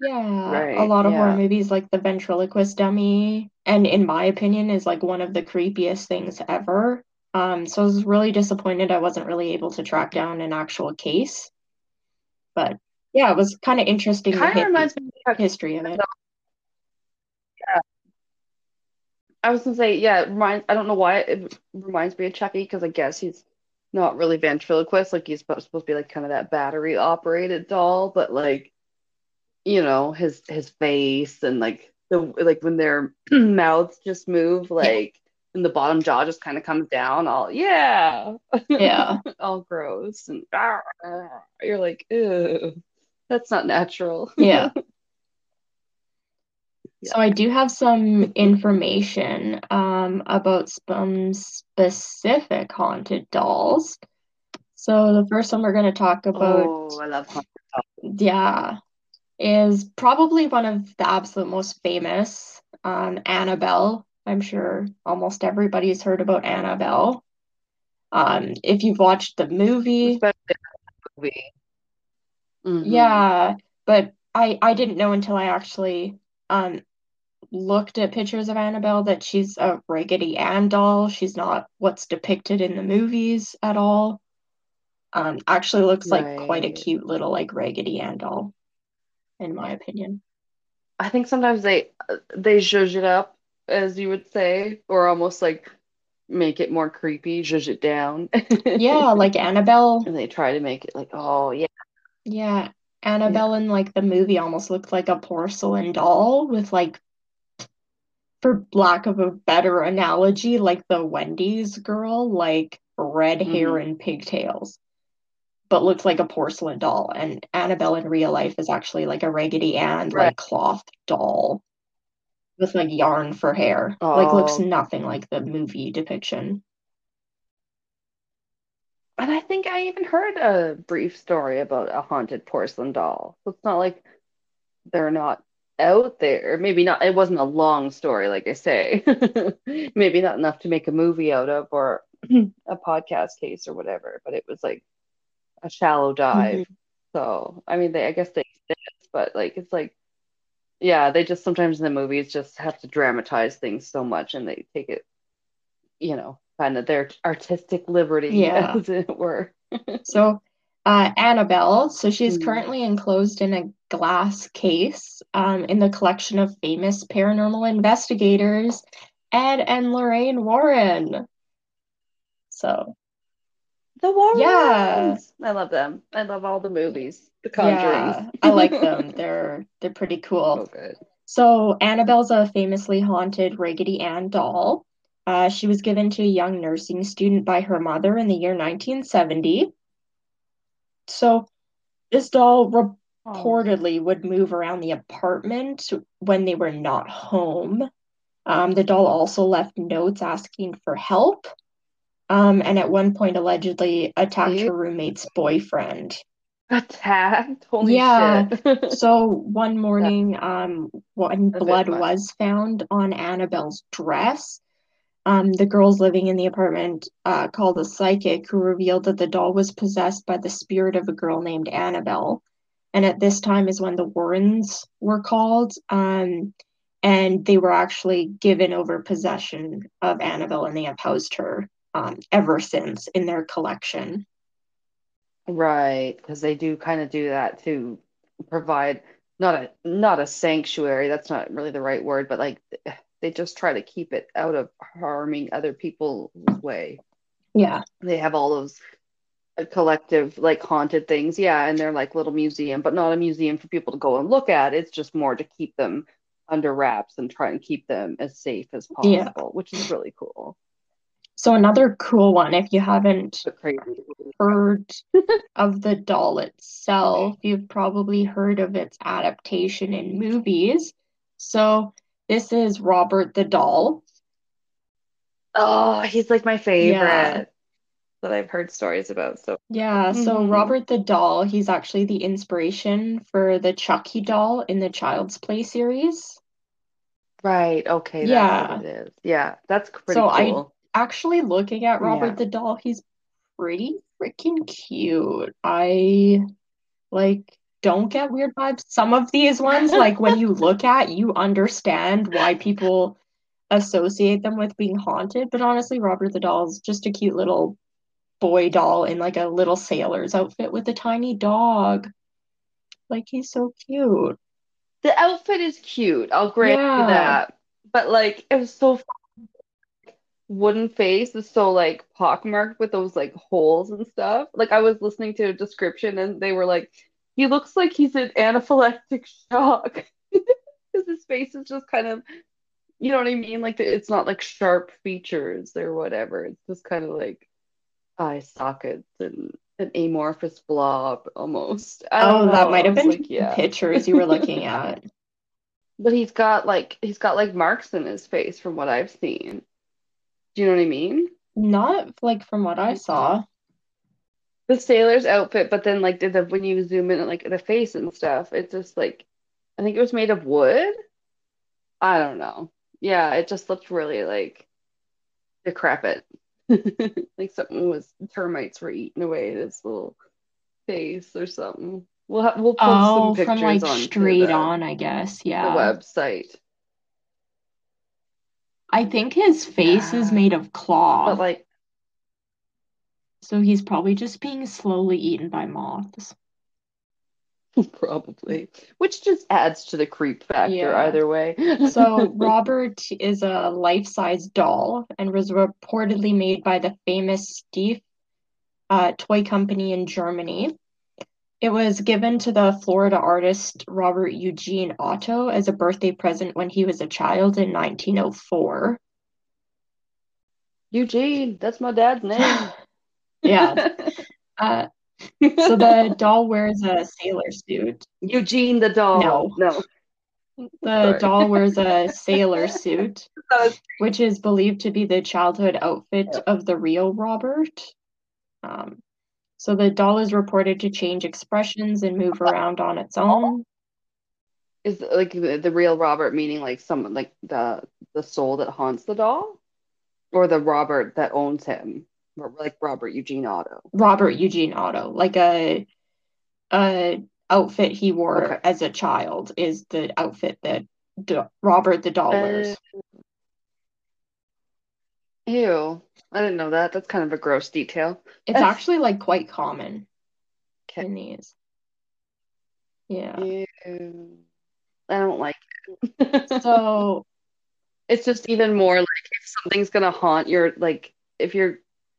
Yeah, Right, a lot of horror movies like the ventriloquist dummy, and in my opinion, is like one of the creepiest things ever. Um, so I was really disappointed I wasn't really able to track down an actual case. But yeah, it was kind of interesting Kind of reminds me of history of it. Yeah. I was gonna say, yeah, it reminds, I don't know why it reminds me of Chucky because I guess he's not really ventriloquist, like he's supposed supposed to be like kind of that battery operated doll, but like, you know, his his face and like the like when their <clears throat> mouths just move, like and the bottom jaw just kind of comes down, all yeah, Yeah. <laughs> all gross and you're like, ew, that's not natural. Yeah. Yeah. <laughs> So I do have some information um, about some specific haunted dolls. So the first one we're going to talk about, Oh, I love haunted yeah, is probably one of the absolute most famous, um, Annabelle. I'm sure almost everybody's heard about Annabelle. Um, if you've watched the movie, especially in the movie. Mhm. Yeah, but I I didn't know until I actually um looked at pictures of Annabelle that she's a Raggedy Ann doll. She's not what's depicted in the movies at all. Um, actually looks like quite a cute little like Raggedy Ann doll, in my opinion. I think sometimes they they zhuzh it up, as you would say, or almost like make it more creepy, zhuzh it down. <laughs> Yeah, like Annabelle. And they try to make it like, oh yeah, Yeah, Annabelle in like the movie almost looked like a porcelain doll with like, for lack of a better analogy, like the Wendy's girl, like red hair Mhm. and pigtails, but looked like a porcelain doll. And Annabelle in real life is actually like a Raggedy Ann, Right. like cloth doll with like yarn for hair. Like looks Oh. nothing like the movie depiction. And I think I even heard a brief story about a haunted porcelain doll. So it's not like they're not out there. Maybe not, it wasn't a long story, like I say. <laughs> Maybe not enough to make a movie out of or <clears throat> a podcast case or whatever, but it was like a shallow dive. Mm-hmm. So, I mean, they, I guess they exist, but like, it's like, yeah, they just sometimes in the movies just have to dramatize things so much and they take it, you know, kind of their artistic liberty, <laughs> Yeah. as it were. <laughs> So, uh, Annabelle, so she's Hmm. currently enclosed in a glass case um, in the collection of famous paranormal investigators, Ed and Lorraine Warren. So, The Warrens. Yeah. I love them. I love all the movies. The Conjurings. yeah, I like them. <laughs> They're they're pretty cool. So good. So Annabelle's a famously haunted Raggedy Ann doll. Uh, she was given to a young nursing student by her mother in the year 1970. So this doll reportedly would move around the apartment when they were not home. Um, the doll also left notes asking for help. Um, and at one point allegedly attacked her roommate's boyfriend. <laughs> Attacked. Holy Yeah. shit. So one <laughs> morning, um, when A blood was found on Annabelle's dress, um, the girls living in the apartment uh, called a psychic who revealed that the doll was possessed by the spirit of a girl named Annabelle. And at this time is when the Warrens were called, um, and they were actually given over possession of Annabelle, and they have housed her um, ever since in their collection. Right, because they do kind of do that to provide not a not a sanctuary, that's not really the right word, but like they just try to keep it out of harming other people's way. Yeah, They have all those uh, collective like haunted things, yeah, and they're like little museum, but not a museum for people to go and look at. It's just more to keep them under wraps and try and keep them as safe as Yeah. possible, which is really cool. So another cool one, if you haven't heard of the doll itself. You've probably heard of its adaptation in movies. So this is Robert the Doll. Oh, he's like my favorite Yeah. that I've heard stories about. So Yeah, so Mhm. Robert the Doll, he's actually the inspiration for the Chucky doll in the Child's Play series. Right, okay, that's Yeah. what it is. Yeah, that's pretty So I- cool. Actually, looking at Robert Yeah. the Doll, he's pretty freaking cute. I like don't get weird vibes. Some of these ones, like when you <laughs> look at, you understand why people associate them with being haunted. But honestly, Robert the doll is just a cute little boy doll in like a little sailor's outfit with a tiny dog. Like he's so cute. The outfit is cute. I'll grant Yeah. you that. But like it was so fun. Wooden face is so like pockmarked with those like holes and stuff. Like I was listening to a description and they were like, he looks like he's in anaphylactic shock. <laughs> Because his face is just kind of you know what I mean? Like it's not like sharp features or whatever. It's just kind of like eye sockets and an amorphous blob almost. I don't Oh, that might have been like, yeah. pictures you were looking <laughs> at. But he's got like he's got like marks in his face from what I've seen. Do you know what I mean? Not like from what I saw. The sailor's outfit, but then like the, the when you zoom in like the face and stuff, it's just like I think it was made of wood. I don't know. Yeah, it just looked really like decrepit. <laughs> Like something was termites were eating away this little face or something. We'll ha we'll post Oh, some from pictures like onto straight the, on, I guess. Yeah, the website. I think his face is made of claw. But like So he's probably just being slowly eaten by moths. Probably, which just adds to the creep factor Yeah. either way. So <laughs> Robert is a life-size doll and was reportedly made by the famous Steiff uh, toy company in Germany. It was given to the Florida artist Robert Eugene Otto as a birthday present when he was a child in 1904. Eugene, that's my dad's <laughs> name. Yeah. <laughs> Uh, so the doll wears a sailor suit. Eugene the doll. No. No. The Sorry. doll wears a <laughs> sailor suit, which is believed to be the childhood outfit of the real Robert. Um, so the doll is reported to change expressions and move around on its own. Is like the, the real Robert meaning like someone like the the soul that haunts the doll? Or the Robert that owns him? Or Like Robert Eugene Otto. Robert Eugene Otto, like a a outfit he wore Okay. as a child, is the outfit that D- Robert the doll wears. Uh, Ew. I didn't know that. That's kind of a gross detail. It's actually like quite common Okay. in these. Yeah. Ew. I don't like it. <laughs> So It's just even more like if something's gonna haunt your like if your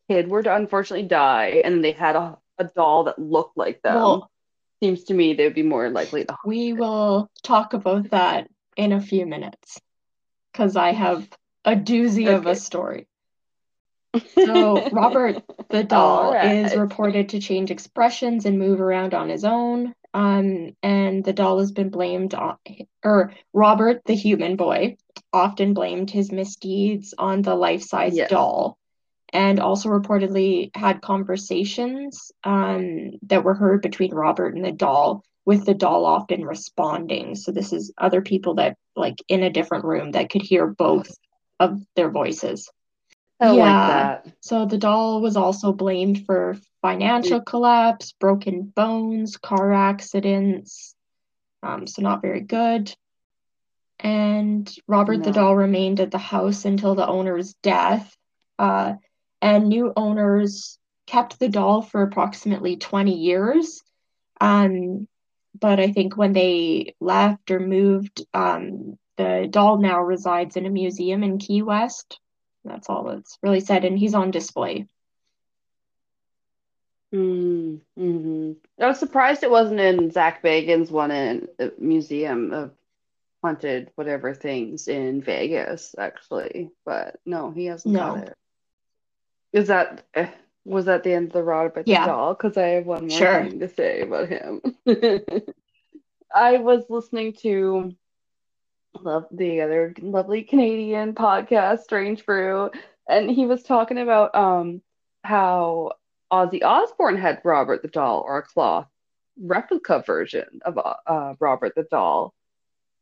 kid were to unfortunately die and they had a, a doll that looked like them, Well- seems to me they would be more likely to haunt. we will talk about that in a few minutes because I have a doozy of a story. So <laughs> Robert the doll is reported to change expressions and move around on his own. Um, and the doll has been blamed on, or Robert the human boy often blamed his misdeeds on the life-size Yes. doll, and also reportedly had conversations um that were heard between Robert and the doll, with the doll often responding. So this is other people that like in a different room that could hear both of their voices. I Yeah. like that. So the doll was also blamed for financial collapse, broken bones, car accidents. Um, so not very good. And Robert the doll remained at the house until the owner's death. Uh, and new owners kept the doll for approximately 20 years. Um, but I think when they left or moved, um, the doll now resides in a museum in Key West. That's all that's really said, and he's on display. Mm, hmm I was surprised it wasn't in Zak Bagans' one in the Museum of Haunted whatever things in Vegas, actually. But no, he hasn't No. got it. Is that eh, was that the end of the Robert the Yeah. doll? Because I have one more Sure. thing to say about him. <laughs> I was listening to love the other lovely Canadian podcast, Strange Brew, and he was talking about um how Ozzy Osbourne had Robert the doll or a cloth replica version of uh, Robert the doll.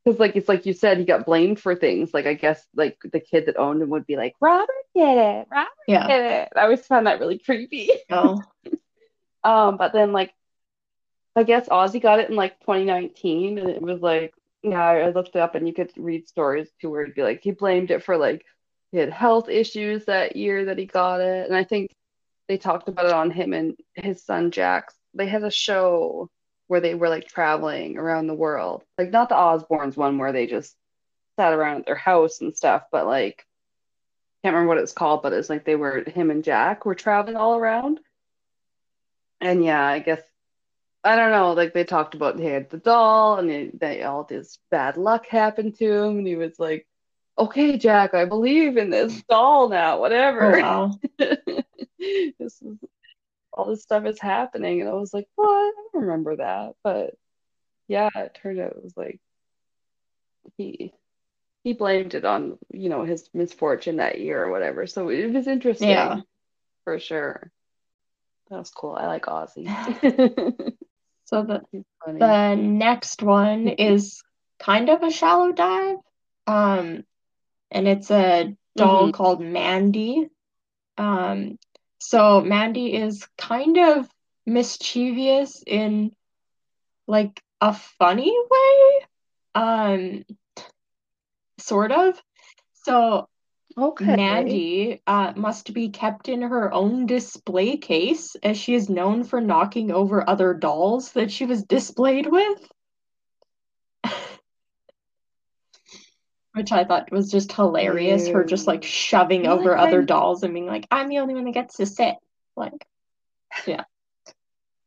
Because like it's like you said, he got blamed for things. Like I guess like the kid that owned him would be like, Robert did it, Robert Yeah. did it. I always found that really creepy. <laughs> Oh, Um, but then like I guess Ozzy got it in like 2019, and it was like, yeah, I looked it up, and you could read stories too where he'd be like he blamed it for like he had health issues that year that he got it, and I think they talked about it on him and his son Jax. They had a show where they were like traveling around the world, like not the Osbournes one where they just sat around at their house and stuff, but like can't remember what it's called, but it's like they were him and Jack were traveling all around. And yeah, I guess I don't know, like they talked about he had the doll and they, they all this bad luck happened to him and he was like, Okay, Jack, I believe in this doll now, whatever. Oh, wow. <laughs> this is all this stuff is happening and I was like, What? I don't remember that. But yeah, it turned out it was like he he blamed it on, you know, his misfortune that year or whatever. So it was interesting Yeah. for sure. That was cool. I like Ozzy. <laughs> <laughs> So the the next one <laughs> is kind of a shallow dive. Um, and it's a doll Mhm. called Mandy. Um, so Mandy is kind of mischievous in like a funny way. Um, sort of. So Okay. Mandy uh, must be kept in her own display case, as she is known for knocking over other dolls that she was displayed with. <laughs> Which I thought was just hilarious, her just like shoving You're over like, other I'm- dolls and being like, I'm the only one that gets to sit. Like, yeah.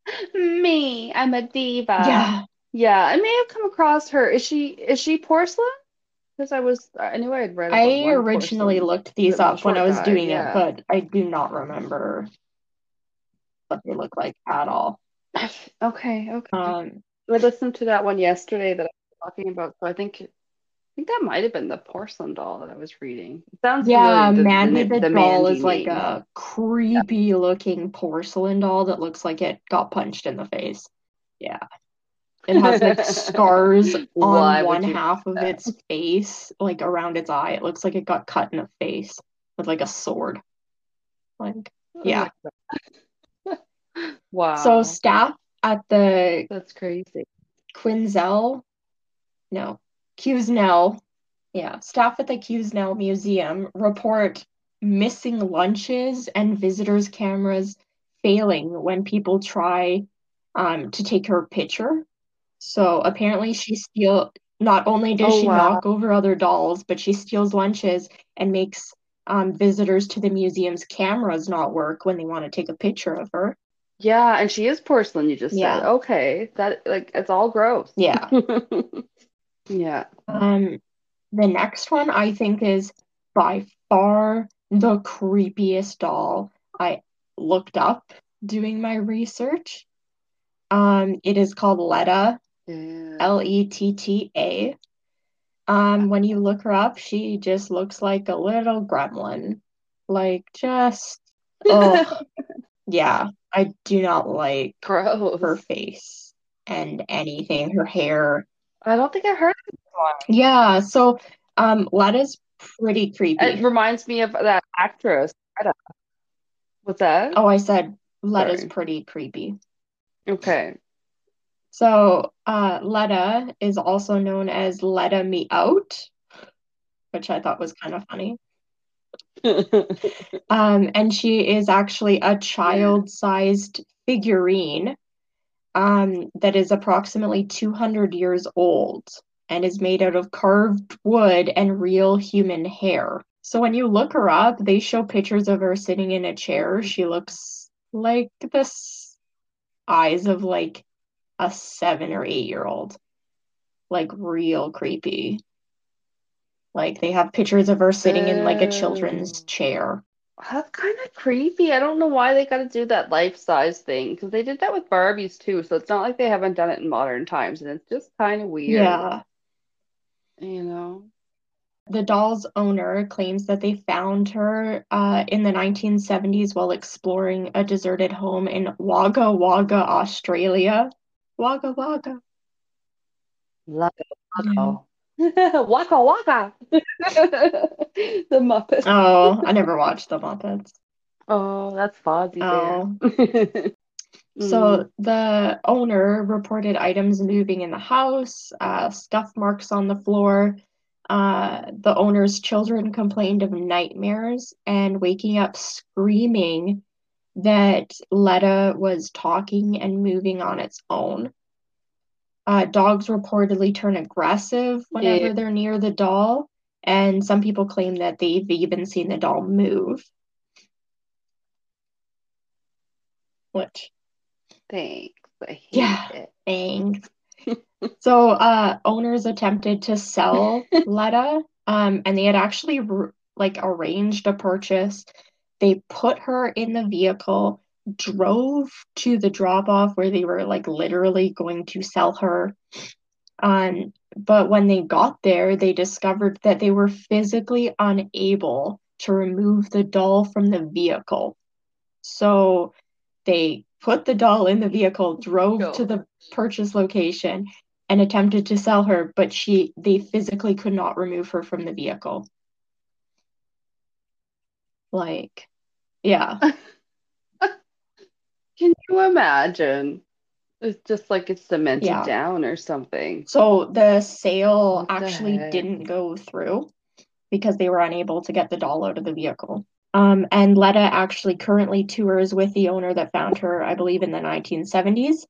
<laughs> Me, I'm a diva. yeah. Yeah, I may have come across her. Is she is she porcelain? Because I was I knew I had read I originally looked these up when I was guy, doing yeah. it, but I do not remember what they look like at all. <laughs> Okay, okay. Um, I listened to that one yesterday that I was talking about, so I think I think that might have been the porcelain doll that I was reading. It sounds Yeah, familiar, Mandy the, the, the doll Mandy is like name. a creepy looking porcelain doll that looks like it got punched in the face. Yeah. It has like <laughs> scars on would one half of its face, like around its eye. It looks like it got cut in the face with like a sword. Like, yeah. <laughs> Wow. So staff at the That's crazy. Quinzel, no, Quesnel, yeah, staff at the Quesnel Museum report missing lunches and visitors' cameras failing when people try um, to take her picture. So apparently, she steal. Not only does Oh, she wow. knock over other dolls, but she steals lunches and makes um, visitors to the museum's cameras not work when they want to take a picture of her. Yeah, and she is porcelain, you just Yeah. said. Okay. That like it's all gross. Yeah. <laughs> Yeah. Um, the next one I think is by far the creepiest doll I looked up doing my research. Um, it is called Letta, Yeah. L-E-T-T-A. Um, when you look her up, she just looks like a little gremlin. Like just oh <laughs> yeah, I do not like Gross. her face and anything, her hair. I don't think I heard. Yeah, so um Letta's pretty creepy. It reminds me of that actress. Greta. What's that? Oh, I said Letta's Sorry. pretty creepy. Okay. So, uh, Letta is also known as Letta Me Out, which I thought was kind of funny. <laughs> Um, and she is actually a child-sized figurine um, that is approximately 200 years old and is made out of carved wood and real human hair. So when you look her up, they show pictures of her sitting in a chair. She looks like this eyes of like a seven or eight year old. Like real creepy. Like they have pictures of her sitting in like a children's chair. That's kind of creepy. I don't know why they got to do that life size thing because they did that with Barbies too. So it's not like they haven't done it in modern times, and it's just kind of weird, Yeah. you know? The doll's owner claims that they found her uh, in the 1970s while exploring a deserted home in Wagga Wagga, Australia. Wagga Wagga. Waka Yeah. waka. Waka <laughs> waka. <laughs> The Muppets. Oh, <laughs> I never watched the Muppets. Oh, that's Fozzie Oh. Bear. So the owner reported items moving in the house, uh, scuff marks on the floor. Uh, the owner's children complained of nightmares and waking up screaming that Letta was talking and moving on its own. Uh, dogs reportedly turn aggressive whenever Yeah. they're near the doll, and some people claim that they've even seen the doll move. Which Thanks. Yeah. it. Thanks. <laughs> so, uh, owners attempted to sell <laughs> Letta, um, and they had actually like arranged a purchase. They put her in the vehicle, drove to the drop off where they were like literally going to sell her. Um, but when they got there, they discovered that they were physically unable to remove the doll from the vehicle. So they put the doll in the vehicle, drove to the purchase location, and attempted to sell her, but she they physically could not remove her from the vehicle. Like, yeah. <laughs> Can you imagine? It's just like it's cemented Yeah. down or something. So the sale What actually heck? didn't go through because they were unable to get the doll out of the vehicle. Um, and Letta actually currently tours with the owner that found her, I believe, in the 1970s.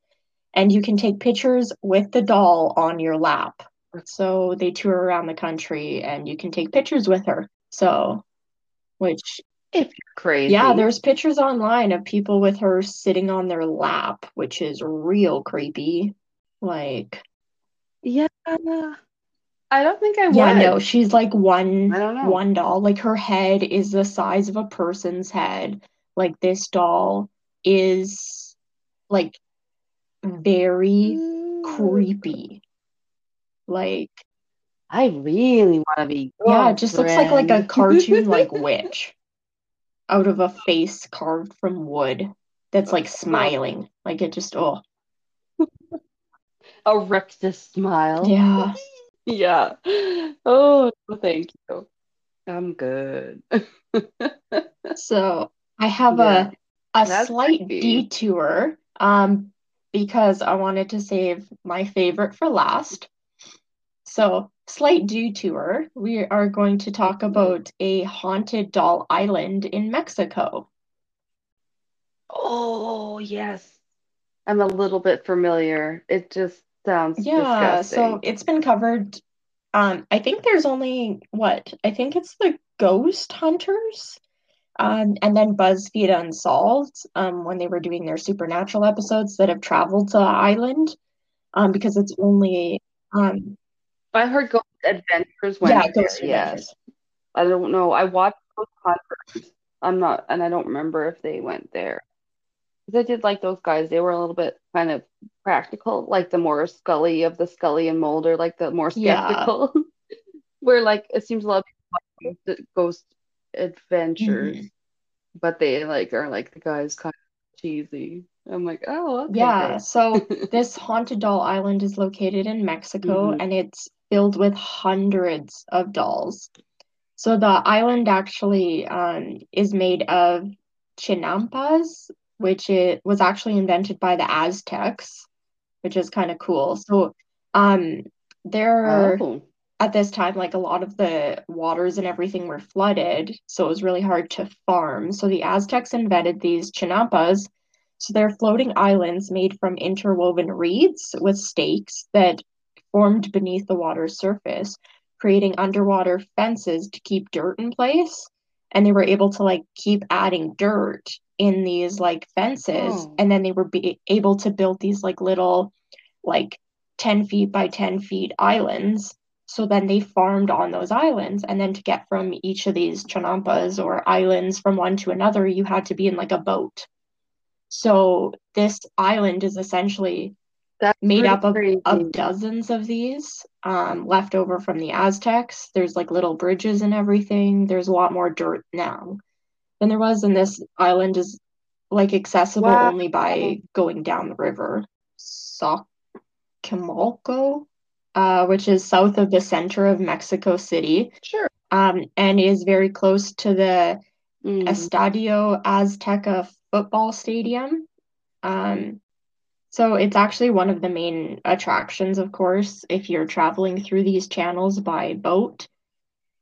And you can take pictures with the doll on your lap. So they tour around the country and you can take pictures with her. So, which, If you're crazy. yeah, there's pictures online of people with her sitting on their lap, which is real creepy. Like, Yeah. I don't think I would. Yeah, no, she's like one I don't know. one doll. Like her head is the size of a person's head. Like this doll is like very Mm. creepy. Like I really want to be yeah, it just looks like like a cartoon like <laughs> witch out of a face carved from wood that's like smiling. Like it just oh a rictus smile. yeah. <laughs> Yeah. Oh, thank you. I'm good. <laughs> So I have Yeah. a a That's slight creepy. detour um because I wanted to save my favorite for last. So slight detour. We are going to talk about a haunted doll island in Mexico. Oh, yes. I'm a little bit familiar. It just sounds Yeah, so it's been covered. Um, I think there's only what? I think it's the Ghost Hunters. Um, and then BuzzFeed Unsolved, um, when they were doing their supernatural episodes that have traveled to the island, um, because it's only um, I heard Ghost Adventures went yeah, there, Ghost yes. I don't know. I watched those concerts. I'm not, and I don't remember if they went there. Because I did like those guys. They were a little bit kind of practical, like the more Scully of the Scully and Mulder, like the more Yeah. skeptical. <laughs> Where like it seems a lot of people watch the Ghost Adventures, Mhm. but they like are like the guys kind of cheesy. I'm like, oh, okay, Yeah, so <laughs> this haunted doll island is located in Mexico Mhm. and it's filled with hundreds of dolls. So the island actually um, is made of chinampas, which it was actually invented by the Aztecs, which is kind of cool. So um, there Oh, at this time, like a lot of the waters and everything were flooded, so it was really hard to farm. So the Aztecs invented these chinampas. So they're floating islands made from interwoven reeds with stakes that formed beneath the water's surface, creating underwater fences to keep dirt in place. And they were able to like keep adding dirt in these like fences, Oh. and then they were be able to build these like little like 10 feet by 10 feet islands. So then they farmed on those islands. And then to get from each of these chinampas or islands from one to another, you had to be in like a boat. So this island is essentially that's made up of, crazy. of dozens of these um, left over from the Aztecs. There's like little bridges and everything. There's a lot more dirt now than there was. And this island is like accessible Wow. only by going down the river. Xochimilco, uh, which is south of the center of Mexico City, Sure. um, and is very close to the Mm. Estadio Azteca football stadium. Um, so it's actually one of the main attractions, of course, if you're traveling through these channels by boat.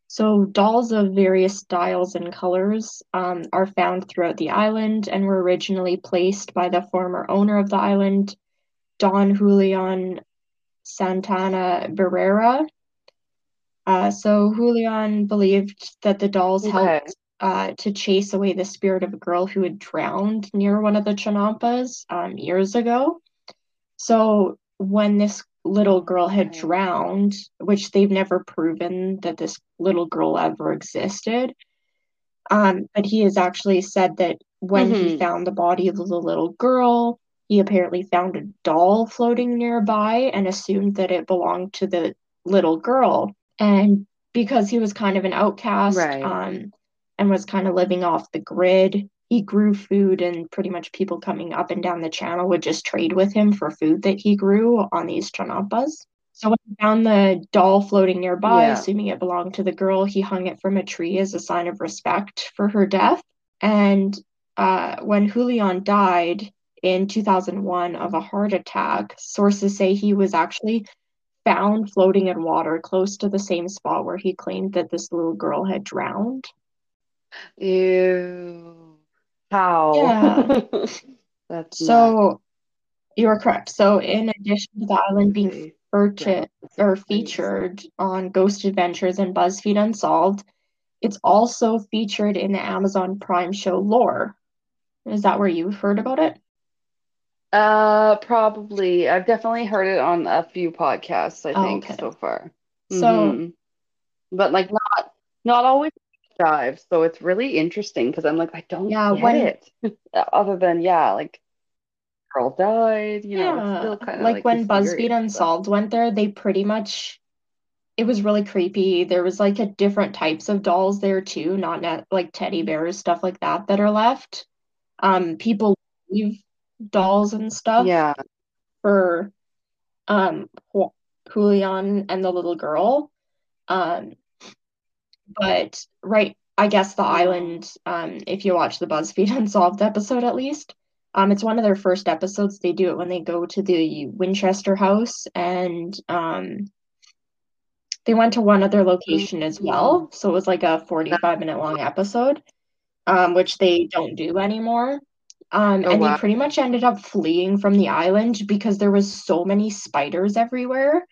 So dolls of various styles and colors um, are found throughout the island and were originally placed by the former owner of the island, Don Julian Santana Barrera. Uh, so Julian believed that the dolls Okay. helped uh, to chase away the spirit of a girl who had drowned near one of the Chinampas um, years ago. So when this little girl had drowned, which they've never proven that this little girl ever existed, um, but he has actually said that when he Mhm. found the body of the little girl, he apparently found a doll floating nearby and assumed that it belonged to the little girl. And because he was kind of an outcast, Right. um, and was kind of living off the grid, he grew food, and pretty much people coming up and down the channel would just trade with him for food that he grew on these chinampas. So when he found the doll floating nearby, Yeah. assuming it belonged to the girl, he hung it from a tree as a sign of respect for her death. And uh, when Julian died in 2001 of a heart attack, sources say he was actually found floating in water close to the same spot where he claimed that this little girl had drowned. Ew. How? Yeah. <laughs> That's So you are correct. So in addition to the island being purchased or featured on Ghost Adventures and BuzzFeed Unsolved, it's also featured in the Amazon Prime show Lore. Is that where you've heard about it? Uh, probably. I've definitely heard it on a few podcasts, I Oh, think, okay. so far. So Mhm. But like not not always dive, so it's really interesting because I'm like, I don't yeah, get when it. <laughs> Other than, yeah, like girl died, you know, it's still kind of like like when BuzzFeed Unsolved went there, they pretty much it was really creepy. There was like a different types of dolls there too, not net, like teddy bears, stuff like that that are left. Um, people leave dolls and stuff yeah. for um Julian and the little girl. Um, but right, I guess the island, um, if you watch the BuzzFeed <laughs> Unsolved episode at least, um, it's one of their first episodes. They do it when they go to the Winchester house and um they went to one other location as well. So it was like a 45 minute long episode, um, which they don't do anymore. Um, Oh and wow. they pretty much ended up fleeing from the island because there was so many spiders everywhere.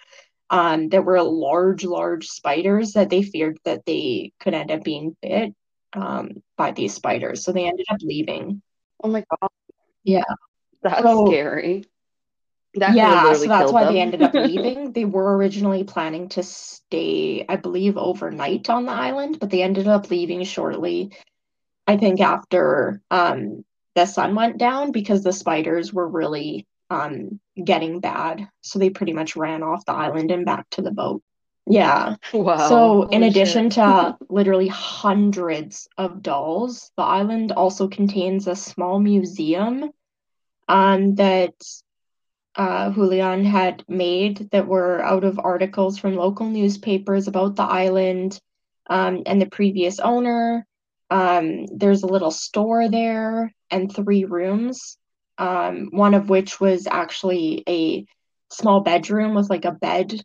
Um, that were large, large spiders that they feared that they could end up being bit um, by these spiders. So they ended up leaving. Oh my God. Yeah. That's So scary. That yeah, so that's why they ended up <laughs> leaving. They were originally planning to stay, I believe, overnight on the island, but they ended up leaving shortly, I think, after um, the sun went down because the spiders were really um, getting bad. So they pretty much ran off the island and back to the boat. Yeah. Wow. So, in Holy addition shit. to literally hundreds of dolls, the island also contains a small museum um, that uh, Julian had made that were out of articles from local newspapers about the island um, and the previous owner. Um, there's a little store there and three rooms, um, one of which was actually a small bedroom with like a bed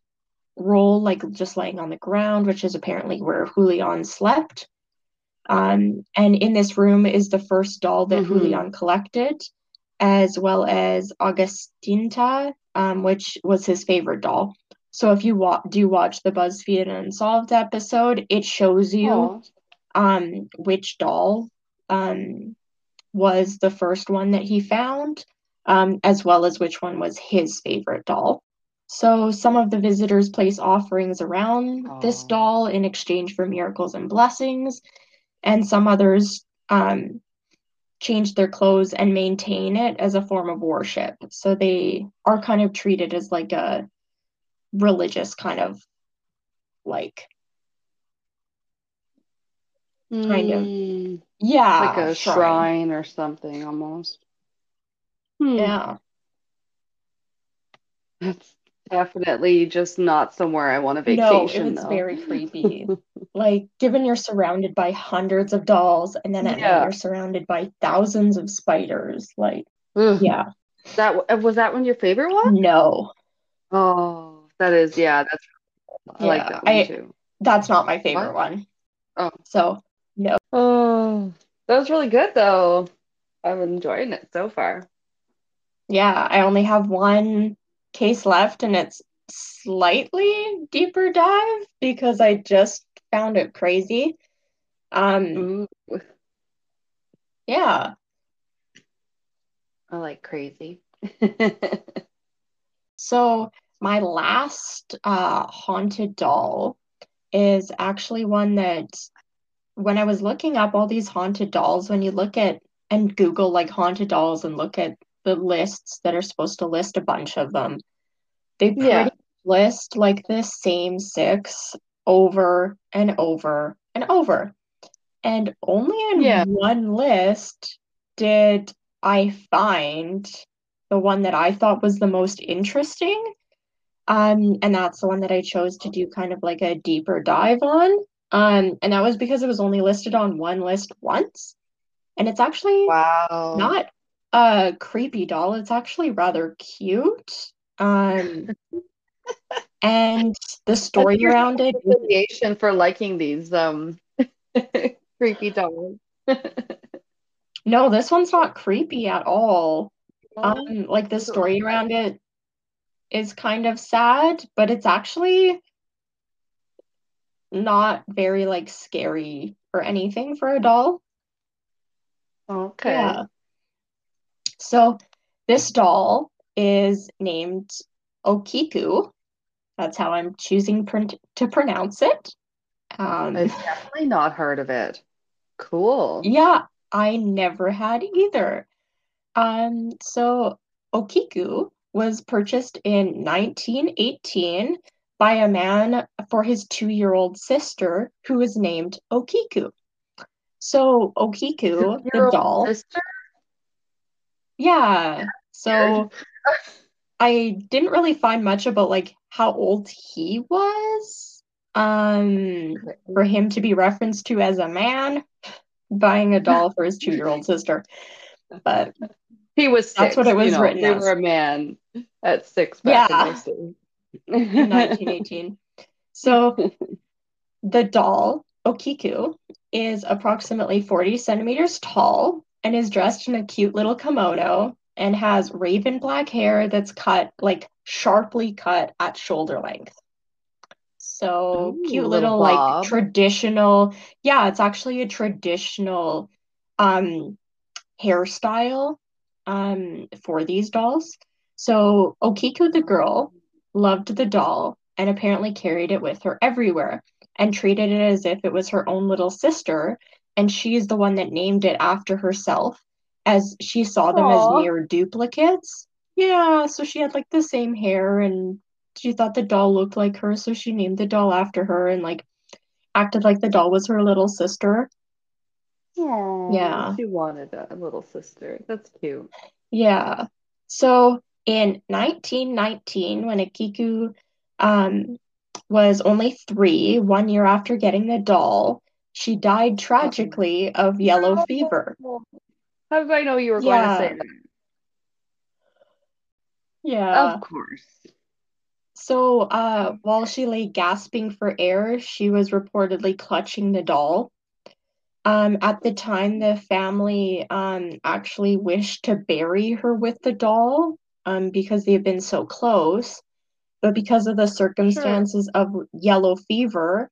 roll, like just laying on the ground, which is apparently where Julian slept. Um, and in this room is the first doll that Mhm. Julian collected, as well as Augustinta, um, which was his favorite doll. So if you wa- do watch the BuzzFeed Unsolved episode, it shows you um, which doll um, was the first one that he found, um, as well as which one was his favorite doll. So some of the visitors place offerings around this doll in exchange for miracles and blessings, and some others um, change their clothes and maintain it as a form of worship. So they are kind of treated as like a religious kind of like kind of Mm, yeah like a shrine. shrine or something almost. Hmm. Yeah. That's definitely just not somewhere I want to No, vacation was though. very creepy. <laughs> Like, given you're surrounded by hundreds of dolls, and then at night you're surrounded by thousands of spiders, like, Ugh. Yeah. That was that one your favorite one? No. Oh, that is yeah. That's I like Yeah, that one I- too. That's not my favorite What? one. Oh. So Oh, <sighs> that was really good though. I'm enjoying it so far. yeah, I only have one case left and it's slightly deeper dive because I just found it crazy. Um, Ooh, yeah. I like crazy. <laughs> So my last uh haunted doll is actually one that when I was looking up all these haunted dolls, when you look at and Google like haunted dolls and look at the lists that are supposed to list a bunch of them, they pretty Yeah. much list like the same six over and over and over. And only in Yeah. one list did I find the one that I thought was the most interesting. Um, and that's the one that I chose to do kind of like a deeper dive on. Um, and that was because it was only listed on one list once. And it's actually Wow. not a creepy doll, it's actually rather cute. Um, <laughs> and the story That's around it, affiliation for liking these um <laughs> creepy dolls. no, this one's not creepy at all. Um, like the story around it is kind of sad, but it's actually not very like scary or anything for a doll. okay. Yeah. So this doll is named Okiku. That's how I'm choosing pr to pronounce it. Um, I've definitely not heard of it. Cool. yeah, I never had either. Um, so Okiku was purchased in 1918 by a man for his two-year-old sister who was named Okiku. So Okiku, the doll, sister? yeah. So <laughs> I didn't really find much about like how old he was. Um, for him to be referenced to as a man buying a doll for his two-year-old sister. But He was six. That's what it you was know, written They as. were a man at six Yeah. In <laughs> those days. in 1918. So the doll, Okiku, is approximately 40 centimeters tall and is dressed in a cute little kimono and has raven black hair that's cut like sharply cut at shoulder length. So Ooh, cute little little like traditional, yeah, it's actually a traditional um hairstyle um for these dolls. So Okiku the girl loved the doll and apparently carried it with her everywhere and treated it as if it was her own little sister. And she's the one that named it after herself, as she saw them Aw. as mere duplicates. Yeah, so she had like the same hair and she thought the doll looked like her, so she named the doll after her and like acted like the doll was her little sister. Aw, Yeah. She wanted a little sister. That's cute. Yeah. So in 1919, when Okiku um, was only three, one year after getting the doll, she died tragically of yellow fever. How did I know you were going to say that? Yeah. Of course. So uh, while she lay gasping for air, she was reportedly clutching the doll. Um, at the time, the family um, actually wished to bury her with the doll um, because they have been so close. But because of the circumstances of yellow fever,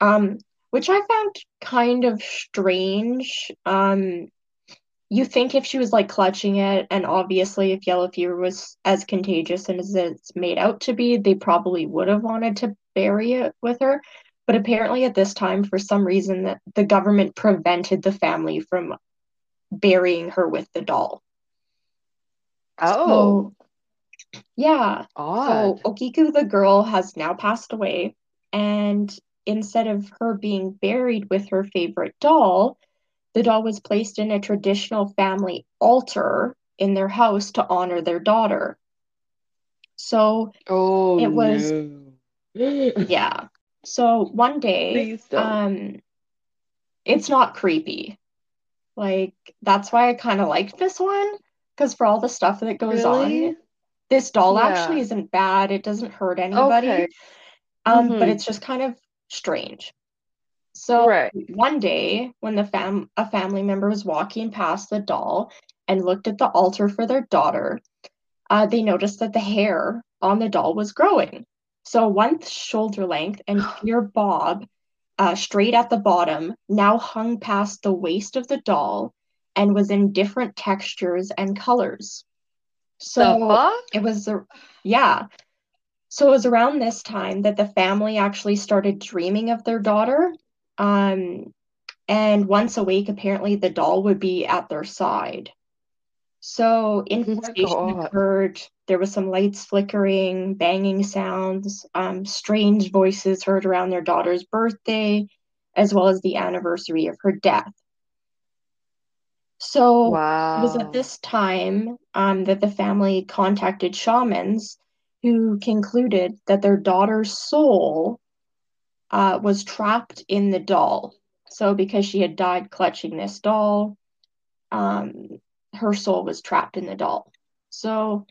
um, which I found kind of strange, um, you think if she was like clutching it, and obviously if yellow fever was as contagious and as it's made out to be, they probably would have wanted to bury it with her. But apparently at this time, for some reason, that the government prevented the family from burying her with the doll. Oh, So, yeah. So. Okiku the girl has now passed away, and instead of her being buried with her favorite doll, the doll was placed in a traditional family altar in their house to honor their daughter. So, Oh, it was- no. <gasps> yeah. So one day, um, it's not creepy. Like, that's why I kind of liked this one. Because for all the stuff that goes Really? on, this doll Yeah. actually isn't bad. It doesn't hurt anybody. Okay. Um, but Mhm. it's just kind of strange. So Right. one day, when the fam a family member was walking past the doll and looked at the altar for their daughter, uh, they noticed that the hair on the doll was growing. So one shoulder length and <gasps> pure bob, uh, straight at the bottom, now hung past the waist of the doll and was in different textures and colors. So it was, a- yeah. So it was around this time that the family actually started dreaming of their daughter. Um, and once awake, apparently the doll would be at their side. So Oh infestation God. occurred. There was some lights flickering, banging sounds, um, strange voices heard around their daughter's birthday, as well as the anniversary of her death. So it was at this time um, that the family contacted shamans who concluded that their daughter's soul uh, was trapped in the doll. So, because she had died clutching this doll, um, her soul was trapped in the doll. So,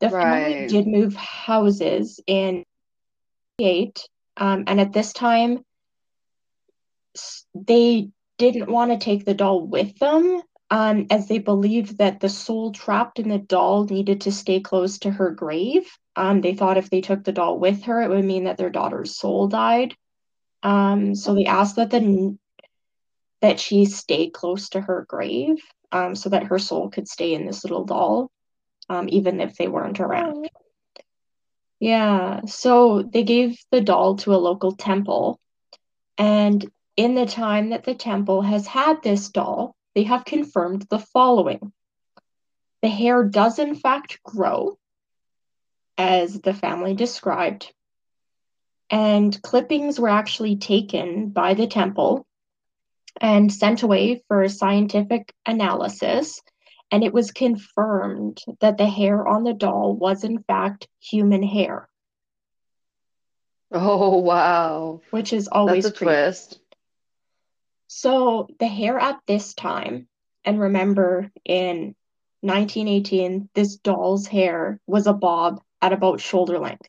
the family Right. did move houses in 8, um, and at this time, they didn't want to take the doll with them, um, as they believed that the soul trapped in the doll needed to stay close to her grave. Um, they thought if they took the doll with her, it would mean that their daughter's soul died. Um, so they asked that the that she stay close to her grave, um, so that her soul could stay in this little doll, um, even if they weren't around. Yeah, so they gave the doll to a local temple, and in the time that the temple has had this doll, they have confirmed the following. The hair does in fact grow, as the family described, and clippings were actually taken by the temple and sent away for scientific analysis. And it was confirmed that the hair on the doll was, in fact, human hair, Oh, wow. which is That's always a creepy. twist. So the hair at this time, and remember in 1918, this doll's hair was a bob at about shoulder length.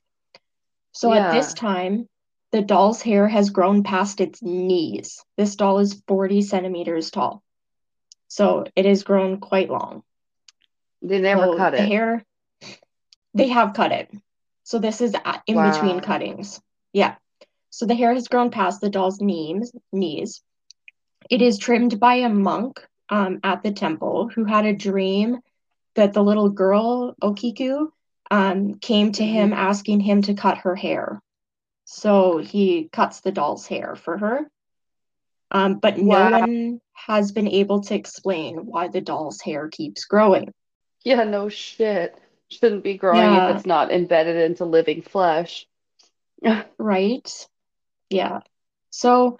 So at this time, the doll's hair has grown past its knees. This doll is 40 centimeters tall. So it has grown quite long. They never So cut the it. hair, they have cut it. So this is in between cuttings. Yeah. So the hair has grown past the doll's knees. Knees. It is trimmed by a monk um, at the temple who had a dream that the little girl Okiku um, came to him asking him to cut her hair. So he cuts the doll's hair for her. Um, but no one has been able to explain why the doll's hair keeps growing. Yeah, no shit. Shouldn't be growing if it's not embedded into living flesh. <laughs> Right? Yeah. So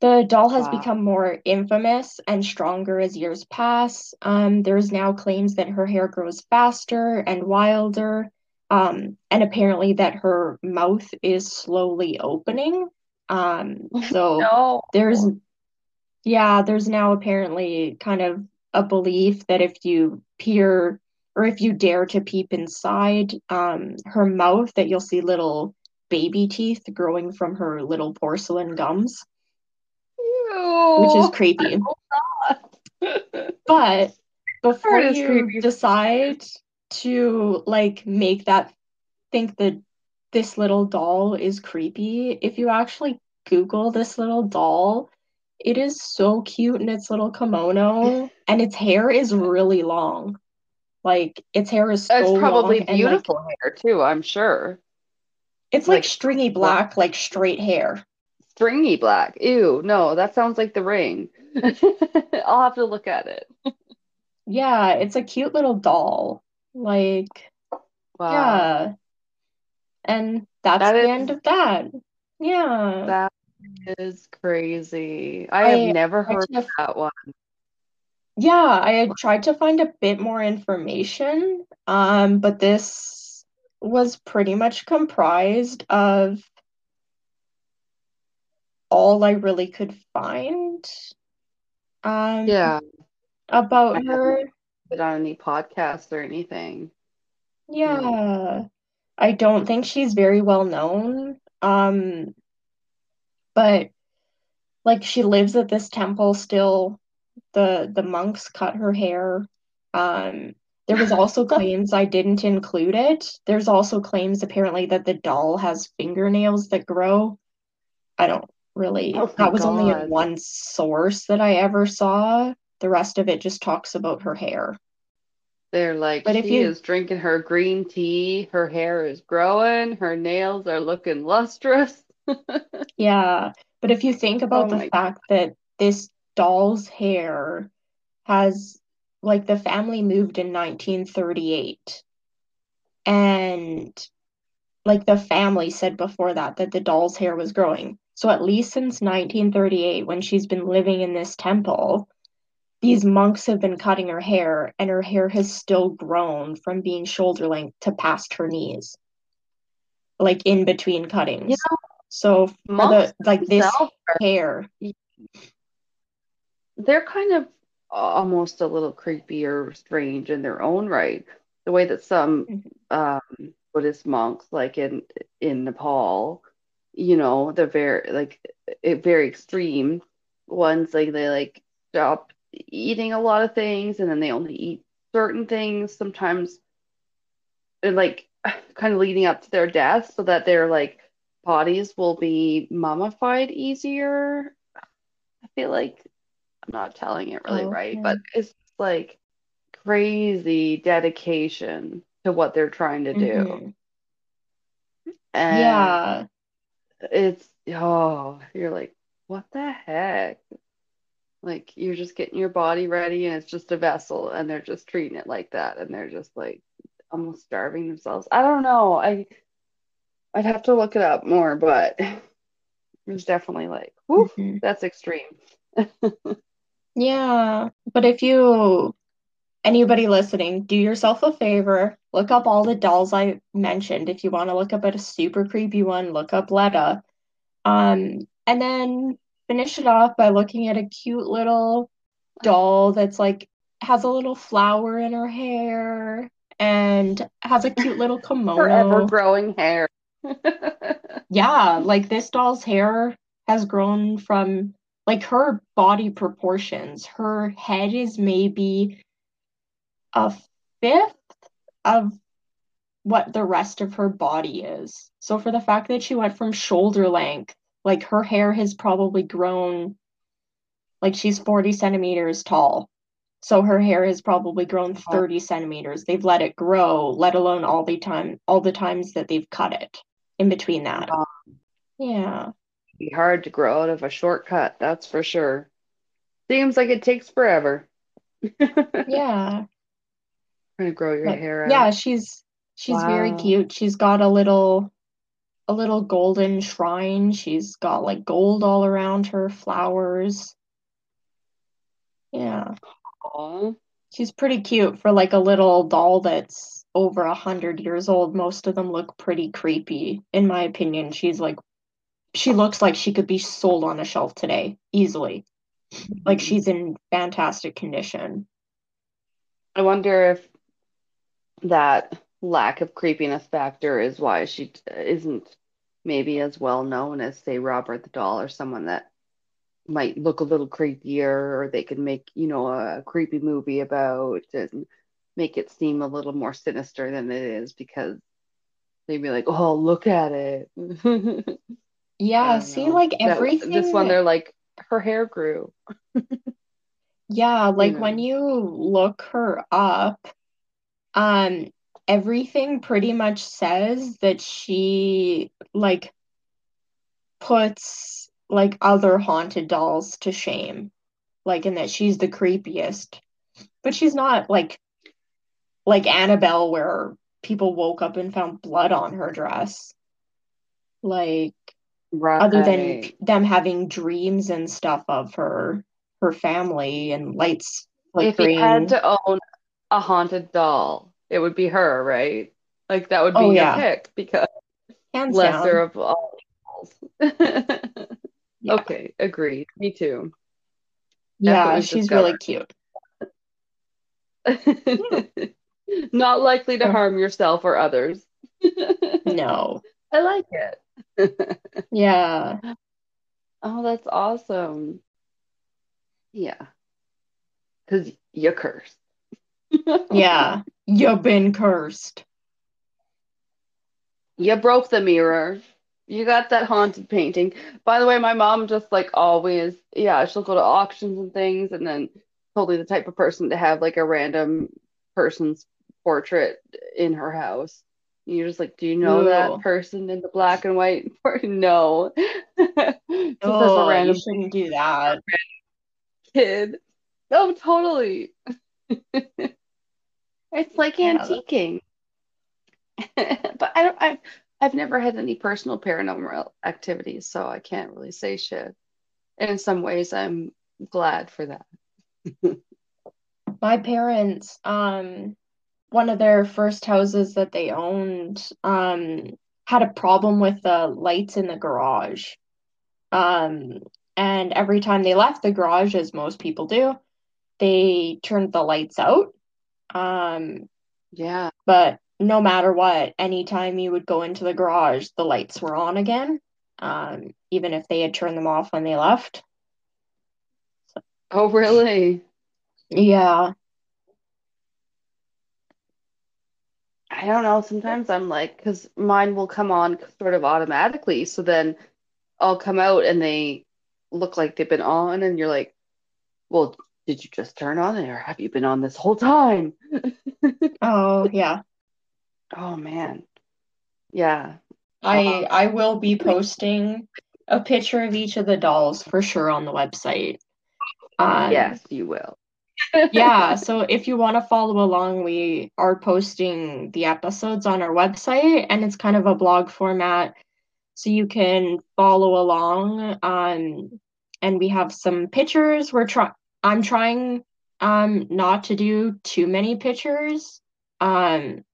the doll has Wow. become more infamous and stronger as years pass. Um, there's now claims that her hair grows faster and wilder, um, and apparently that her mouth is slowly opening. Um, <laughs> so No. there's, yeah, there's now apparently kind of a belief that if you peer or if you dare to peep inside um, her mouth, that you'll see little baby teeth growing from her little porcelain gums, which is creepy. <laughs> <laughs> But before you creepy. decide to like make that think that this little doll is creepy, if you actually Google this little doll, it is so cute in its little kimono, <laughs> and its hair is really long. Like its hair is so It's probably long and like beautiful hair too, I'm sure. it's like Like stringy black, like straight hair. Stringy black. Ew, no, that sounds like the ring. <laughs> I'll have to look at it. Yeah, it's a cute little doll. Like, Wow. yeah. And that's That the is end of that. Yeah. that is crazy. I have never heard of that one. Yeah, I had tried to find a bit more information, um, but this was pretty much comprised of all I really could find um, Yeah. about I her. it on any podcasts or anything. Yeah. I don't think she's very well known. Um, but like she lives at this temple still. The the monks cut her hair. Um, there was <laughs> also claims I didn't include it. There's also claims apparently that the doll has fingernails that grow. I don't really. Oh that was only in one source that I ever saw. The rest of it just talks about her hair. They're like, But if she you- is drinking her green tea, her hair is growing, her nails are looking lustrous. <laughs> Yeah, but if you think about Oh the fact that this doll's hair has, like, the family moved in 1938, and like the family said before that that the doll's hair was growing. So at least since 1938, when she's been living in this temple, these monks have been cutting her hair, and her hair has still grown from being shoulder length to past her knees, like in between cuttings. You So for the like this hair, they're kind of almost a little creepy or strange in their own right. The way that some Mhm. um, Buddhist monks, like in in Nepal, you know, they're very like very extreme ones. Like they like stop eating a lot of things, and then they only eat certain things. Sometimes, and like <sighs> kind of leading up to their death, so that their like bodies will be mummified easier. I feel like I'm not telling it really right, but it's like crazy dedication to what they're trying to do. Mhm. And Yeah. It's oh, you're like, what the heck? Like you're just getting your body ready and it's just a vessel and they're just treating it like that and they're just like almost starving themselves. I don't know. I I'd have to look it up more, but it was definitely like, Mhm. that's extreme. <laughs> Yeah. But if you, anybody listening, do yourself a favor, look up all the dolls I mentioned. If you want to look up at a super creepy one, look up Letta. Um, and then finish it off by looking at a cute little doll that's like has a little flower in her hair and has a cute little <laughs> kimono. Forever growing hair. <laughs> Yeah, like this doll's hair has grown from like her body proportions. Her head is maybe a fifth of what the rest of her body is. So for the fact that she went from shoulder length, like her hair has probably grown like she's 40 centimeters tall. So her hair has probably grown 30 centimeters. They've let it grow, let alone all the time all the times that they've cut it in between that. Yeah. Be hard to grow out of a shortcut, that's for sure. Seems like it takes forever. <laughs> Yeah. Trying to grow your But hair out. yeah, she's she's very cute. She's got a little a little golden shrine. She's got like gold all around her, flowers. Yeah. Aw. She's pretty cute for like a little doll that's over a hundred years old. Most of them look pretty creepy, in my opinion. She's like she looks like she could be sold on a shelf today, easily. Like she's in fantastic condition. I wonder if that lack of creepiness factor is why she isn't maybe as well known as, say, Robert the Doll or someone that might look a little creepier, or they could make, you know, a creepy movie about and make it seem a little more sinister than it is because they'd be like, oh, look at it. <laughs> Yeah, see, know. like That- everything. this one, they're like, her hair grew. <laughs> Yeah, like know. when you look her up, um, everything pretty much says that she like puts like other haunted dolls to shame, like in that she's the creepiest. But she's not like like Annabelle where people woke up and found blood on her dress. Like Right. other than them having dreams and stuff of her her family and lights if you had to own a haunted doll, it would be her, right? Like that would be Oh, your yeah. pick because Hands lesser down. of all dolls. <laughs> Yeah. Okay, agreed. Me too. Yeah, she's really cute. <laughs> Not likely to harm yourself or others. <laughs> No. I like it. Yeah. Oh, that's awesome. Yeah. Because you're cursed. Yeah. You've been cursed. You broke the mirror. You got that haunted painting. By the way, my mom just like always, yeah, she'll go to auctions and things, and then totally the type of person to have like a random person's portrait in her house. You're just like, do you know Ooh. that person in the black and white? port-" <laughs> No. <laughs> Just as a Oh, random you shouldn't do that. kid. Oh, totally. <laughs> It's like Yeah, antiquing. <laughs> But I don't I've I've never had any personal paranormal activities, so I can't really say shit. And in some ways I'm glad for that. My parents, um, one of their first houses that they owned, um, had a problem with the lights in the garage. Um, and every time they left the garage, as most people do, they turned the lights out. Um, Yeah. but no matter what, anytime you would go into the garage, the lights were on again, um, even if they had turned them off when they left. Oh, really? Yeah. I don't know. Sometimes I'm like, because mine will come on sort of automatically. So then I'll come out and they look like they've been on, and you're like, well, did you just turn on it or have you been on this whole time? <laughs> Oh, yeah. Oh man. Yeah. I I will be posting a picture of each of the dolls for sure on the website. Um, Yes, you will. <laughs> yeah, <laughs> so if you want to follow along, we are posting the episodes on our website and it's kind of a blog format so you can follow along. Um, and we have some pictures. We're trying I'm trying um not to do too many pictures. Um,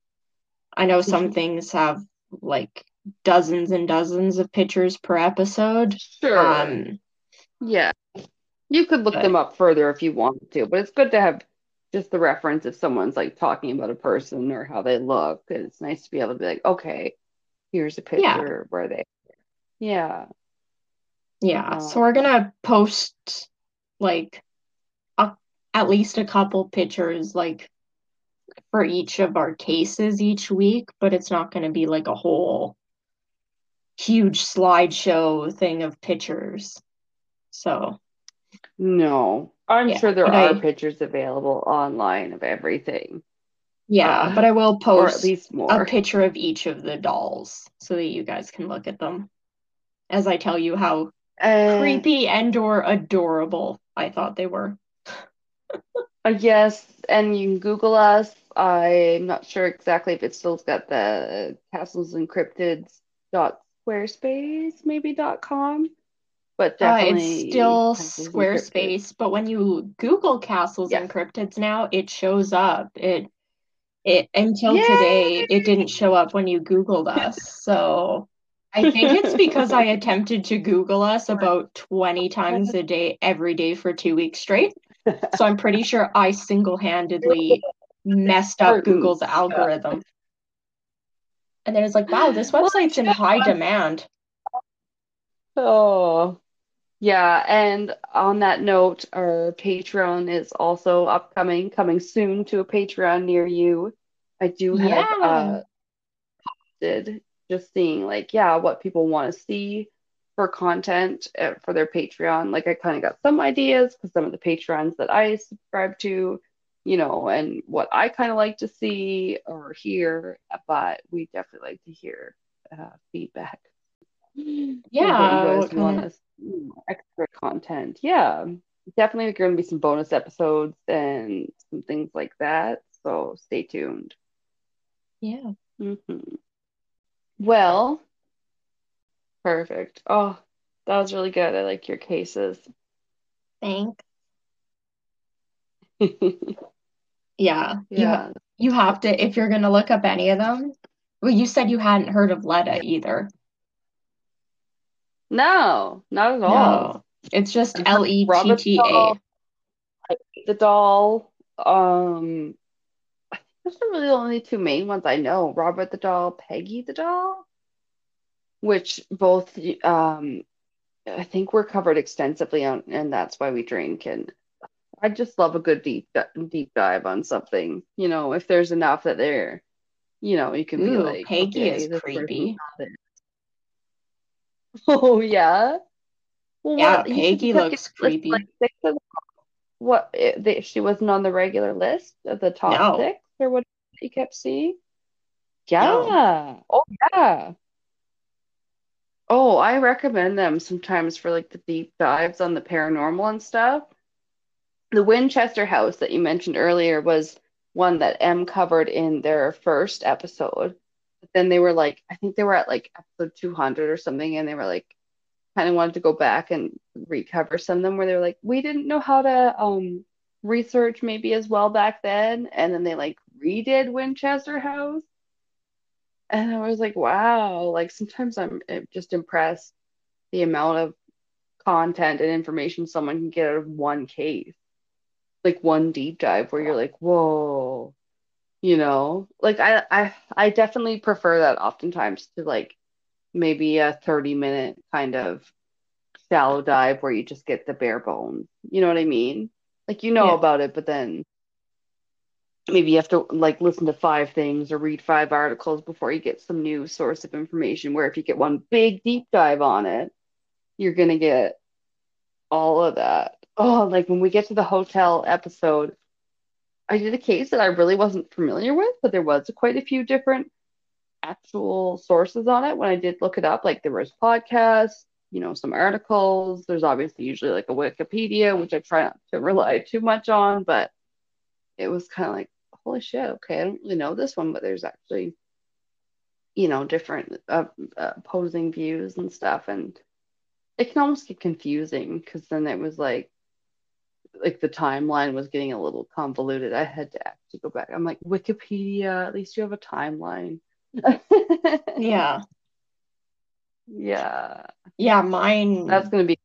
I know some things have like dozens and dozens of pictures per episode. Sure. Um, Yeah. You could look But- them up further if you want to, but it's good to have just the reference if someone's like talking about a person or how they look. It's nice to be able to be like, okay, here's a Yeah. picture where they. Yeah. Yeah, Oh. so we're gonna post like at least a couple pictures like for each of our cases each week, but it's not gonna be like a whole huge slideshow thing of pictures. So, No. I'm Yeah, sure there are I- pictures available online of everything, yeah, Uh, but I will post at least a picture of each of the dolls so that you guys can look at them as I tell you how Uh, creepy and or adorable I thought they were. Uh, yes, and you can Google us. I'm not sure exactly if it's still got the castles and cryptids dot squarespace maybe dot com, but Uh, definitely it's still Castles and Cryptids. Squarespace, but when you Google Castles Yes. Encrypted now, it shows up. It it until Yay! today, it didn't show up when you Googled us. <laughs> So I think it's because I attempted to Google us about 20 times a day, every day for two weeks straight. So I'm pretty sure I single-handedly messed up Google's algorithm. And then it's like, wow, this website's in high demand. Oh, yeah. And on that note, our Patreon is also upcoming, coming soon to a Patreon near you. I do have Yeah. uh posted just seeing like, yeah, what people want to see for content uh, for their Patreon. Like I kind of got some ideas because some of the Patrons that I subscribe to, you know, and what I kind of like to see or hear, but we definitely like to hear uh, feedback. Yeah, what you guys want of- extra content. Yeah, definitely going to be some bonus episodes and some things like that. So stay tuned. Yeah. hmm Well, perfect. Oh, that was really good. I like your cases. Thanks. <laughs> Yeah. You Yeah. you have to if you're gonna look up any of them. Well, you said you hadn't heard of Letta either. No, not at all. No. It's just I've heard Robert L-E-T-T-A. The doll. um, I think those are really the only two main ones I know. Robert the doll, Peggy the doll, which both um I think we're covered extensively on, and that's why we drink. And I just love a good deep deep dive on something. You know, if there's enough that there, you know, you can be Ooh, like, Peggy okay, is creepy. person's not it. <laughs> Oh yeah. Well, Yeah, what Peggy looks creepy. like. What it, they, she wasn't on the regular list of the top No. six or what you kept seeing? No. Yeah. Oh yeah. Oh, I recommend them sometimes for like the deep dives on the paranormal and stuff. The Winchester House that you mentioned earlier was one that Em covered in their first episode. But then they were like, I think they were at like episode 200 or something, and they were like, kind of wanted to go back and recover some of them where they were like, we didn't know how to um research maybe as well back then. And then they like redid Winchester House. And I was like, wow, like sometimes I'm uh, just impressed the amount of content and information someone can get out of one case. Like one deep dive where you're like, whoa, you know? Like I I I definitely prefer that oftentimes to like maybe a 30 minute kind of shallow dive where you just get the bare bones. You know what I mean? Like you know Yeah. about it, but then maybe you have to like listen to five things or read five articles before you get some new source of information. Where if you get one big deep dive on it, you're gonna get all of that. Oh, like when we get to the hotel episode, I did a case that I really wasn't familiar with, but there was quite a few different actual sources on it when I did look it up. Like there was podcasts, you know, some articles. There's obviously usually like a Wikipedia, which I try not to rely too much on, but it was kind of like, holy shit, okay, I don't really know this one, but there's actually, you know, different uh, uh, opposing views and stuff. And it can almost get confusing because then it was like, like the timeline was getting a little convoluted. I had to actually go back. I'm like, Wikipedia, at least you have a timeline. Yeah. <laughs> Yeah, Yeah, mine that's gonna be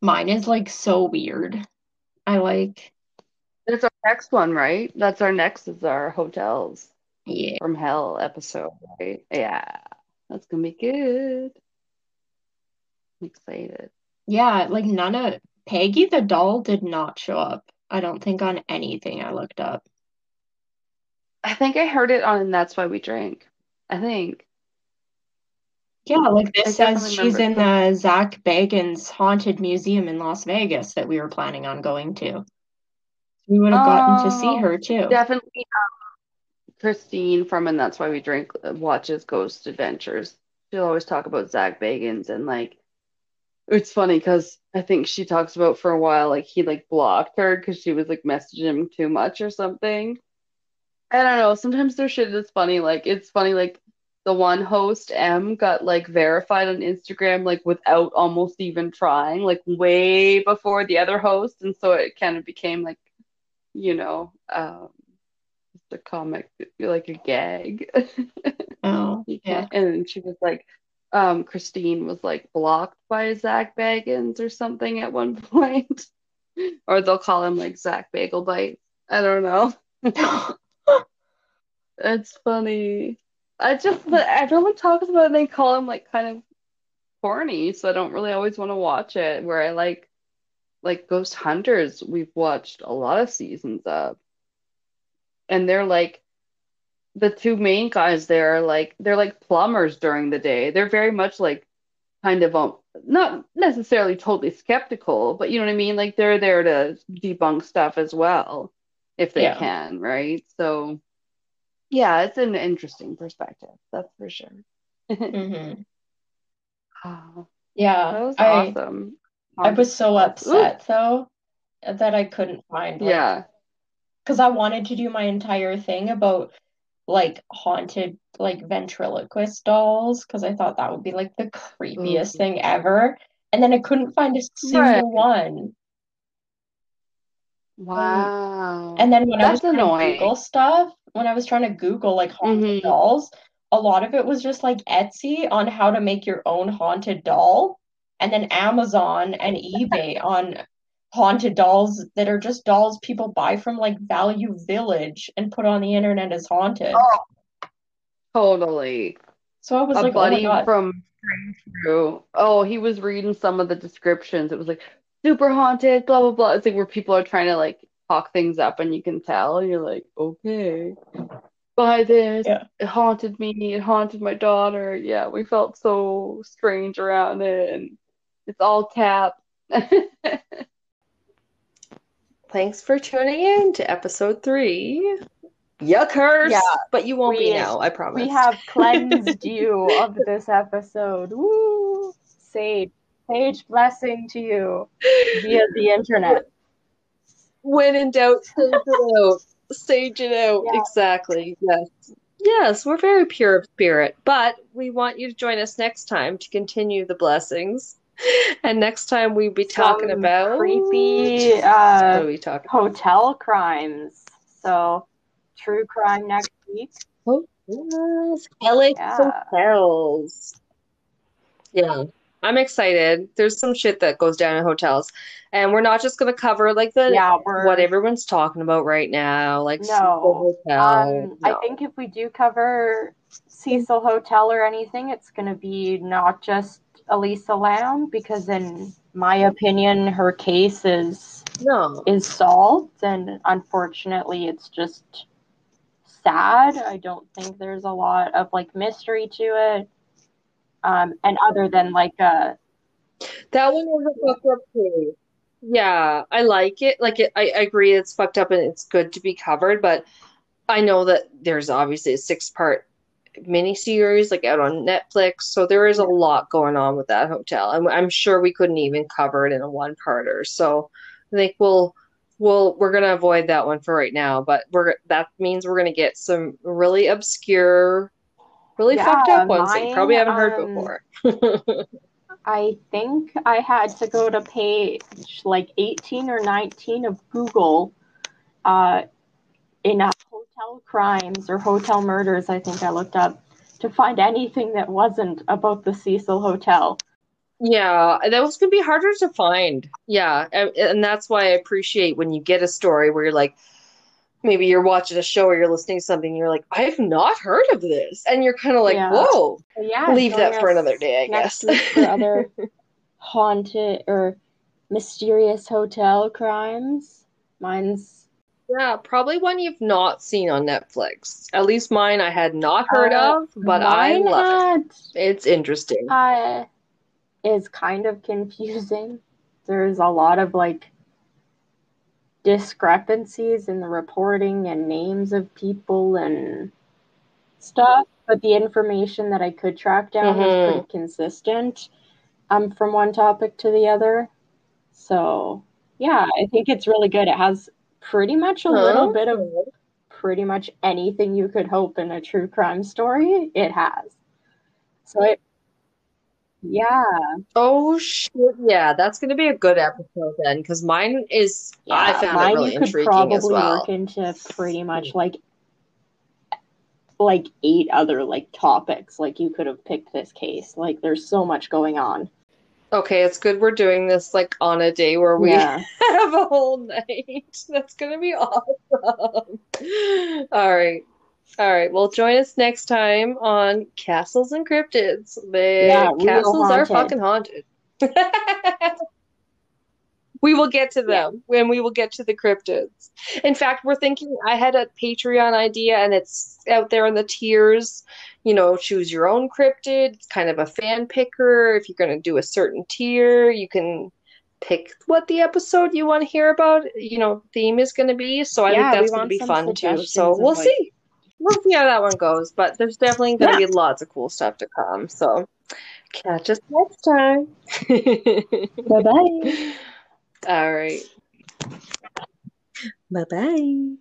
mine is like so weird. I like that's our next one, right? That's our next is our hotels yeah. from hell episode, right? Yeah, that's gonna be good. I'm excited. Yeah, like none of Peggy the doll did not show up. I don't think on anything I looked up. I think I heard it on That's Why We Drink. I think. Yeah, like this says she's in the Zak Bagans Haunted Museum in Las Vegas that we were planning on going to. We would have gotten to see Oh, her too. definitely um, Christine from And That's Why We Drink uh, watches Ghost Adventures. She'll always talk about Zak Bagans and like it's funny because I think she talks about for a while like he like blocked her because she was like messaging him too much or something. I don't know. Sometimes their shit is funny. Like it's funny. Like the one host Em got like verified on Instagram like without almost even trying, like way before the other host, and so it kind of became like, you know, um, just a comic, like a gag. Oh, <laughs> yeah. And she was like, um, Christine was like blocked by Zak Bagans or something at one <laughs> point, or they'll call him like Zach Bagel Bites. I don't know. <laughs> It's funny. I just, but everyone talks about it and they call him like kind of corny, so I don't really always want to watch it. Where I like, like Ghost Hunters, we've watched a lot of seasons of, and they're like, the two main guys there are like, they're like plumbers during the day. They're very much like kind of, um, not necessarily totally skeptical, but you know what I mean? Like they're there to debunk stuff as well, if they Yeah. can, right? So. Yeah, it's an interesting perspective, that's for sure. <laughs> hmm Oh, <sighs> Yeah. that was I awesome. I um, was so Ooh, upset though that I couldn't find like yeah. because I wanted to do my entire thing about like haunted like ventriloquist dolls because I thought that would be like the creepiest Ooh. thing ever. And then I couldn't find a Right. single one. Um, wow. And then when I was That's trying to. Google stuff, when I was trying to Google like haunted hmm dolls, a lot of it was just like Etsy on how to make your own haunted doll, and then Amazon and eBay <laughs> on haunted dolls that are just dolls people buy from like Value Village and put on the internet as haunted. Oh, totally. So I was a like, oh buddy oh from Oh, he was reading some of the descriptions. It was like super haunted, blah blah blah. It's like where people are trying to like talk things up, and you can tell, and you're like, okay, buy this. Yeah. It haunted me. It haunted my daughter. Yeah, we felt so strange around it, and it's all cap. <laughs> Thanks for tuning in to episode three. Yuckers! Yeah, but you won't we- be now, I promise. We have cleansed <laughs> you of this episode. Woo! Sage, sage blessing to you via the internet. when in doubt, sage it out. Sage it out. Yeah. Exactly. Yes. Yes, we're very pure of spirit, but we want you to join us next time to continue the blessings. <laughs> And next time we'll be talking Some about creepy what uh, are we talking hotel crimes. So, true crime next week. Hotels. LA Yeah. hotels. Yeah. I'm excited. There's some shit that goes down in hotels. And we're not just gonna cover like the Yeah, we're what everyone's talking about right now, like No. Cecil Hotel. Um, I think if we do cover Cecil Hotel or anything, it's going to be not just Elisa Lam, because in my opinion, her case is no. is solved, and unfortunately, it's just sad. I don't think there's a lot of like mystery to it. Um, and other than like uh That one was a fucked up too. Yeah, I like it. Like it, I, I agree it's fucked up and it's good to be covered, but I know that there's obviously a six part miniseries like out on Netflix, so there is a lot going on with that hotel. And I'm sure we couldn't even cover it in a one parter. So I think we'll we'll we're gonna avoid that one for right now, but we're that means we're gonna get some really obscure, really Yeah, fucked up ones that you probably haven't heard um, before. <laughs> I think I had to go to page like 18 or 19 of Google uh, in uh, hotel crimes or hotel murders, I think I looked up to find anything that wasn't about the Cecil Hotel. Yeah, that was gonna be harder to find. Yeah, and, and that's why I appreciate when you get a story where you're like, maybe you're watching a show or you're listening to something, and you're like, I've not heard of this, and you're kind of like, Yeah. whoa, yeah, leave that for another day, I guess. for other <laughs> haunted or mysterious hotel crimes. Mine's Yeah, probably one you've not seen on Netflix. At least mine I had not heard Uh, of, but I love had it. It's interesting. uh, is kind of confusing. There's a lot of like discrepancies in the reporting and names of people and stuff, but the information that I could track down was Mhm. pretty consistent um, from one topic to the other. So, yeah, I think it's really good. It has pretty much a little bit of pretty much anything you could hope in a true crime story, it has. So it, yeah, Oh shit, yeah, that's gonna be a good episode then, because mine is I found mine it really you could intriguing probably as well. work into pretty much like like eight other like topics. Like you could have picked this case. Like there's so much going on. Okay, it's good we're doing this like on a day where we Yeah. <laughs> have a whole night. <laughs> That's gonna be awesome. <laughs> All right. All right. Well, join us next time on Castles and Cryptids. The Yeah, castles are fucking haunted. We will get to them when we will get to the cryptids. In fact, we're thinking I had a Patreon idea and it's out there in the tiers. You know, choose your own cryptid. It's kind of a fan picker. If you're going to do a certain tier, you can pick what the episode you want to hear about, you know, theme is going to be. So I Yeah, think that's going to be fun too. So we'll like- see. We'll see how that one goes. But there's definitely going to Yeah. be lots of cool stuff to come. So catch us next time. <laughs> Bye bye. All right. Bye bye.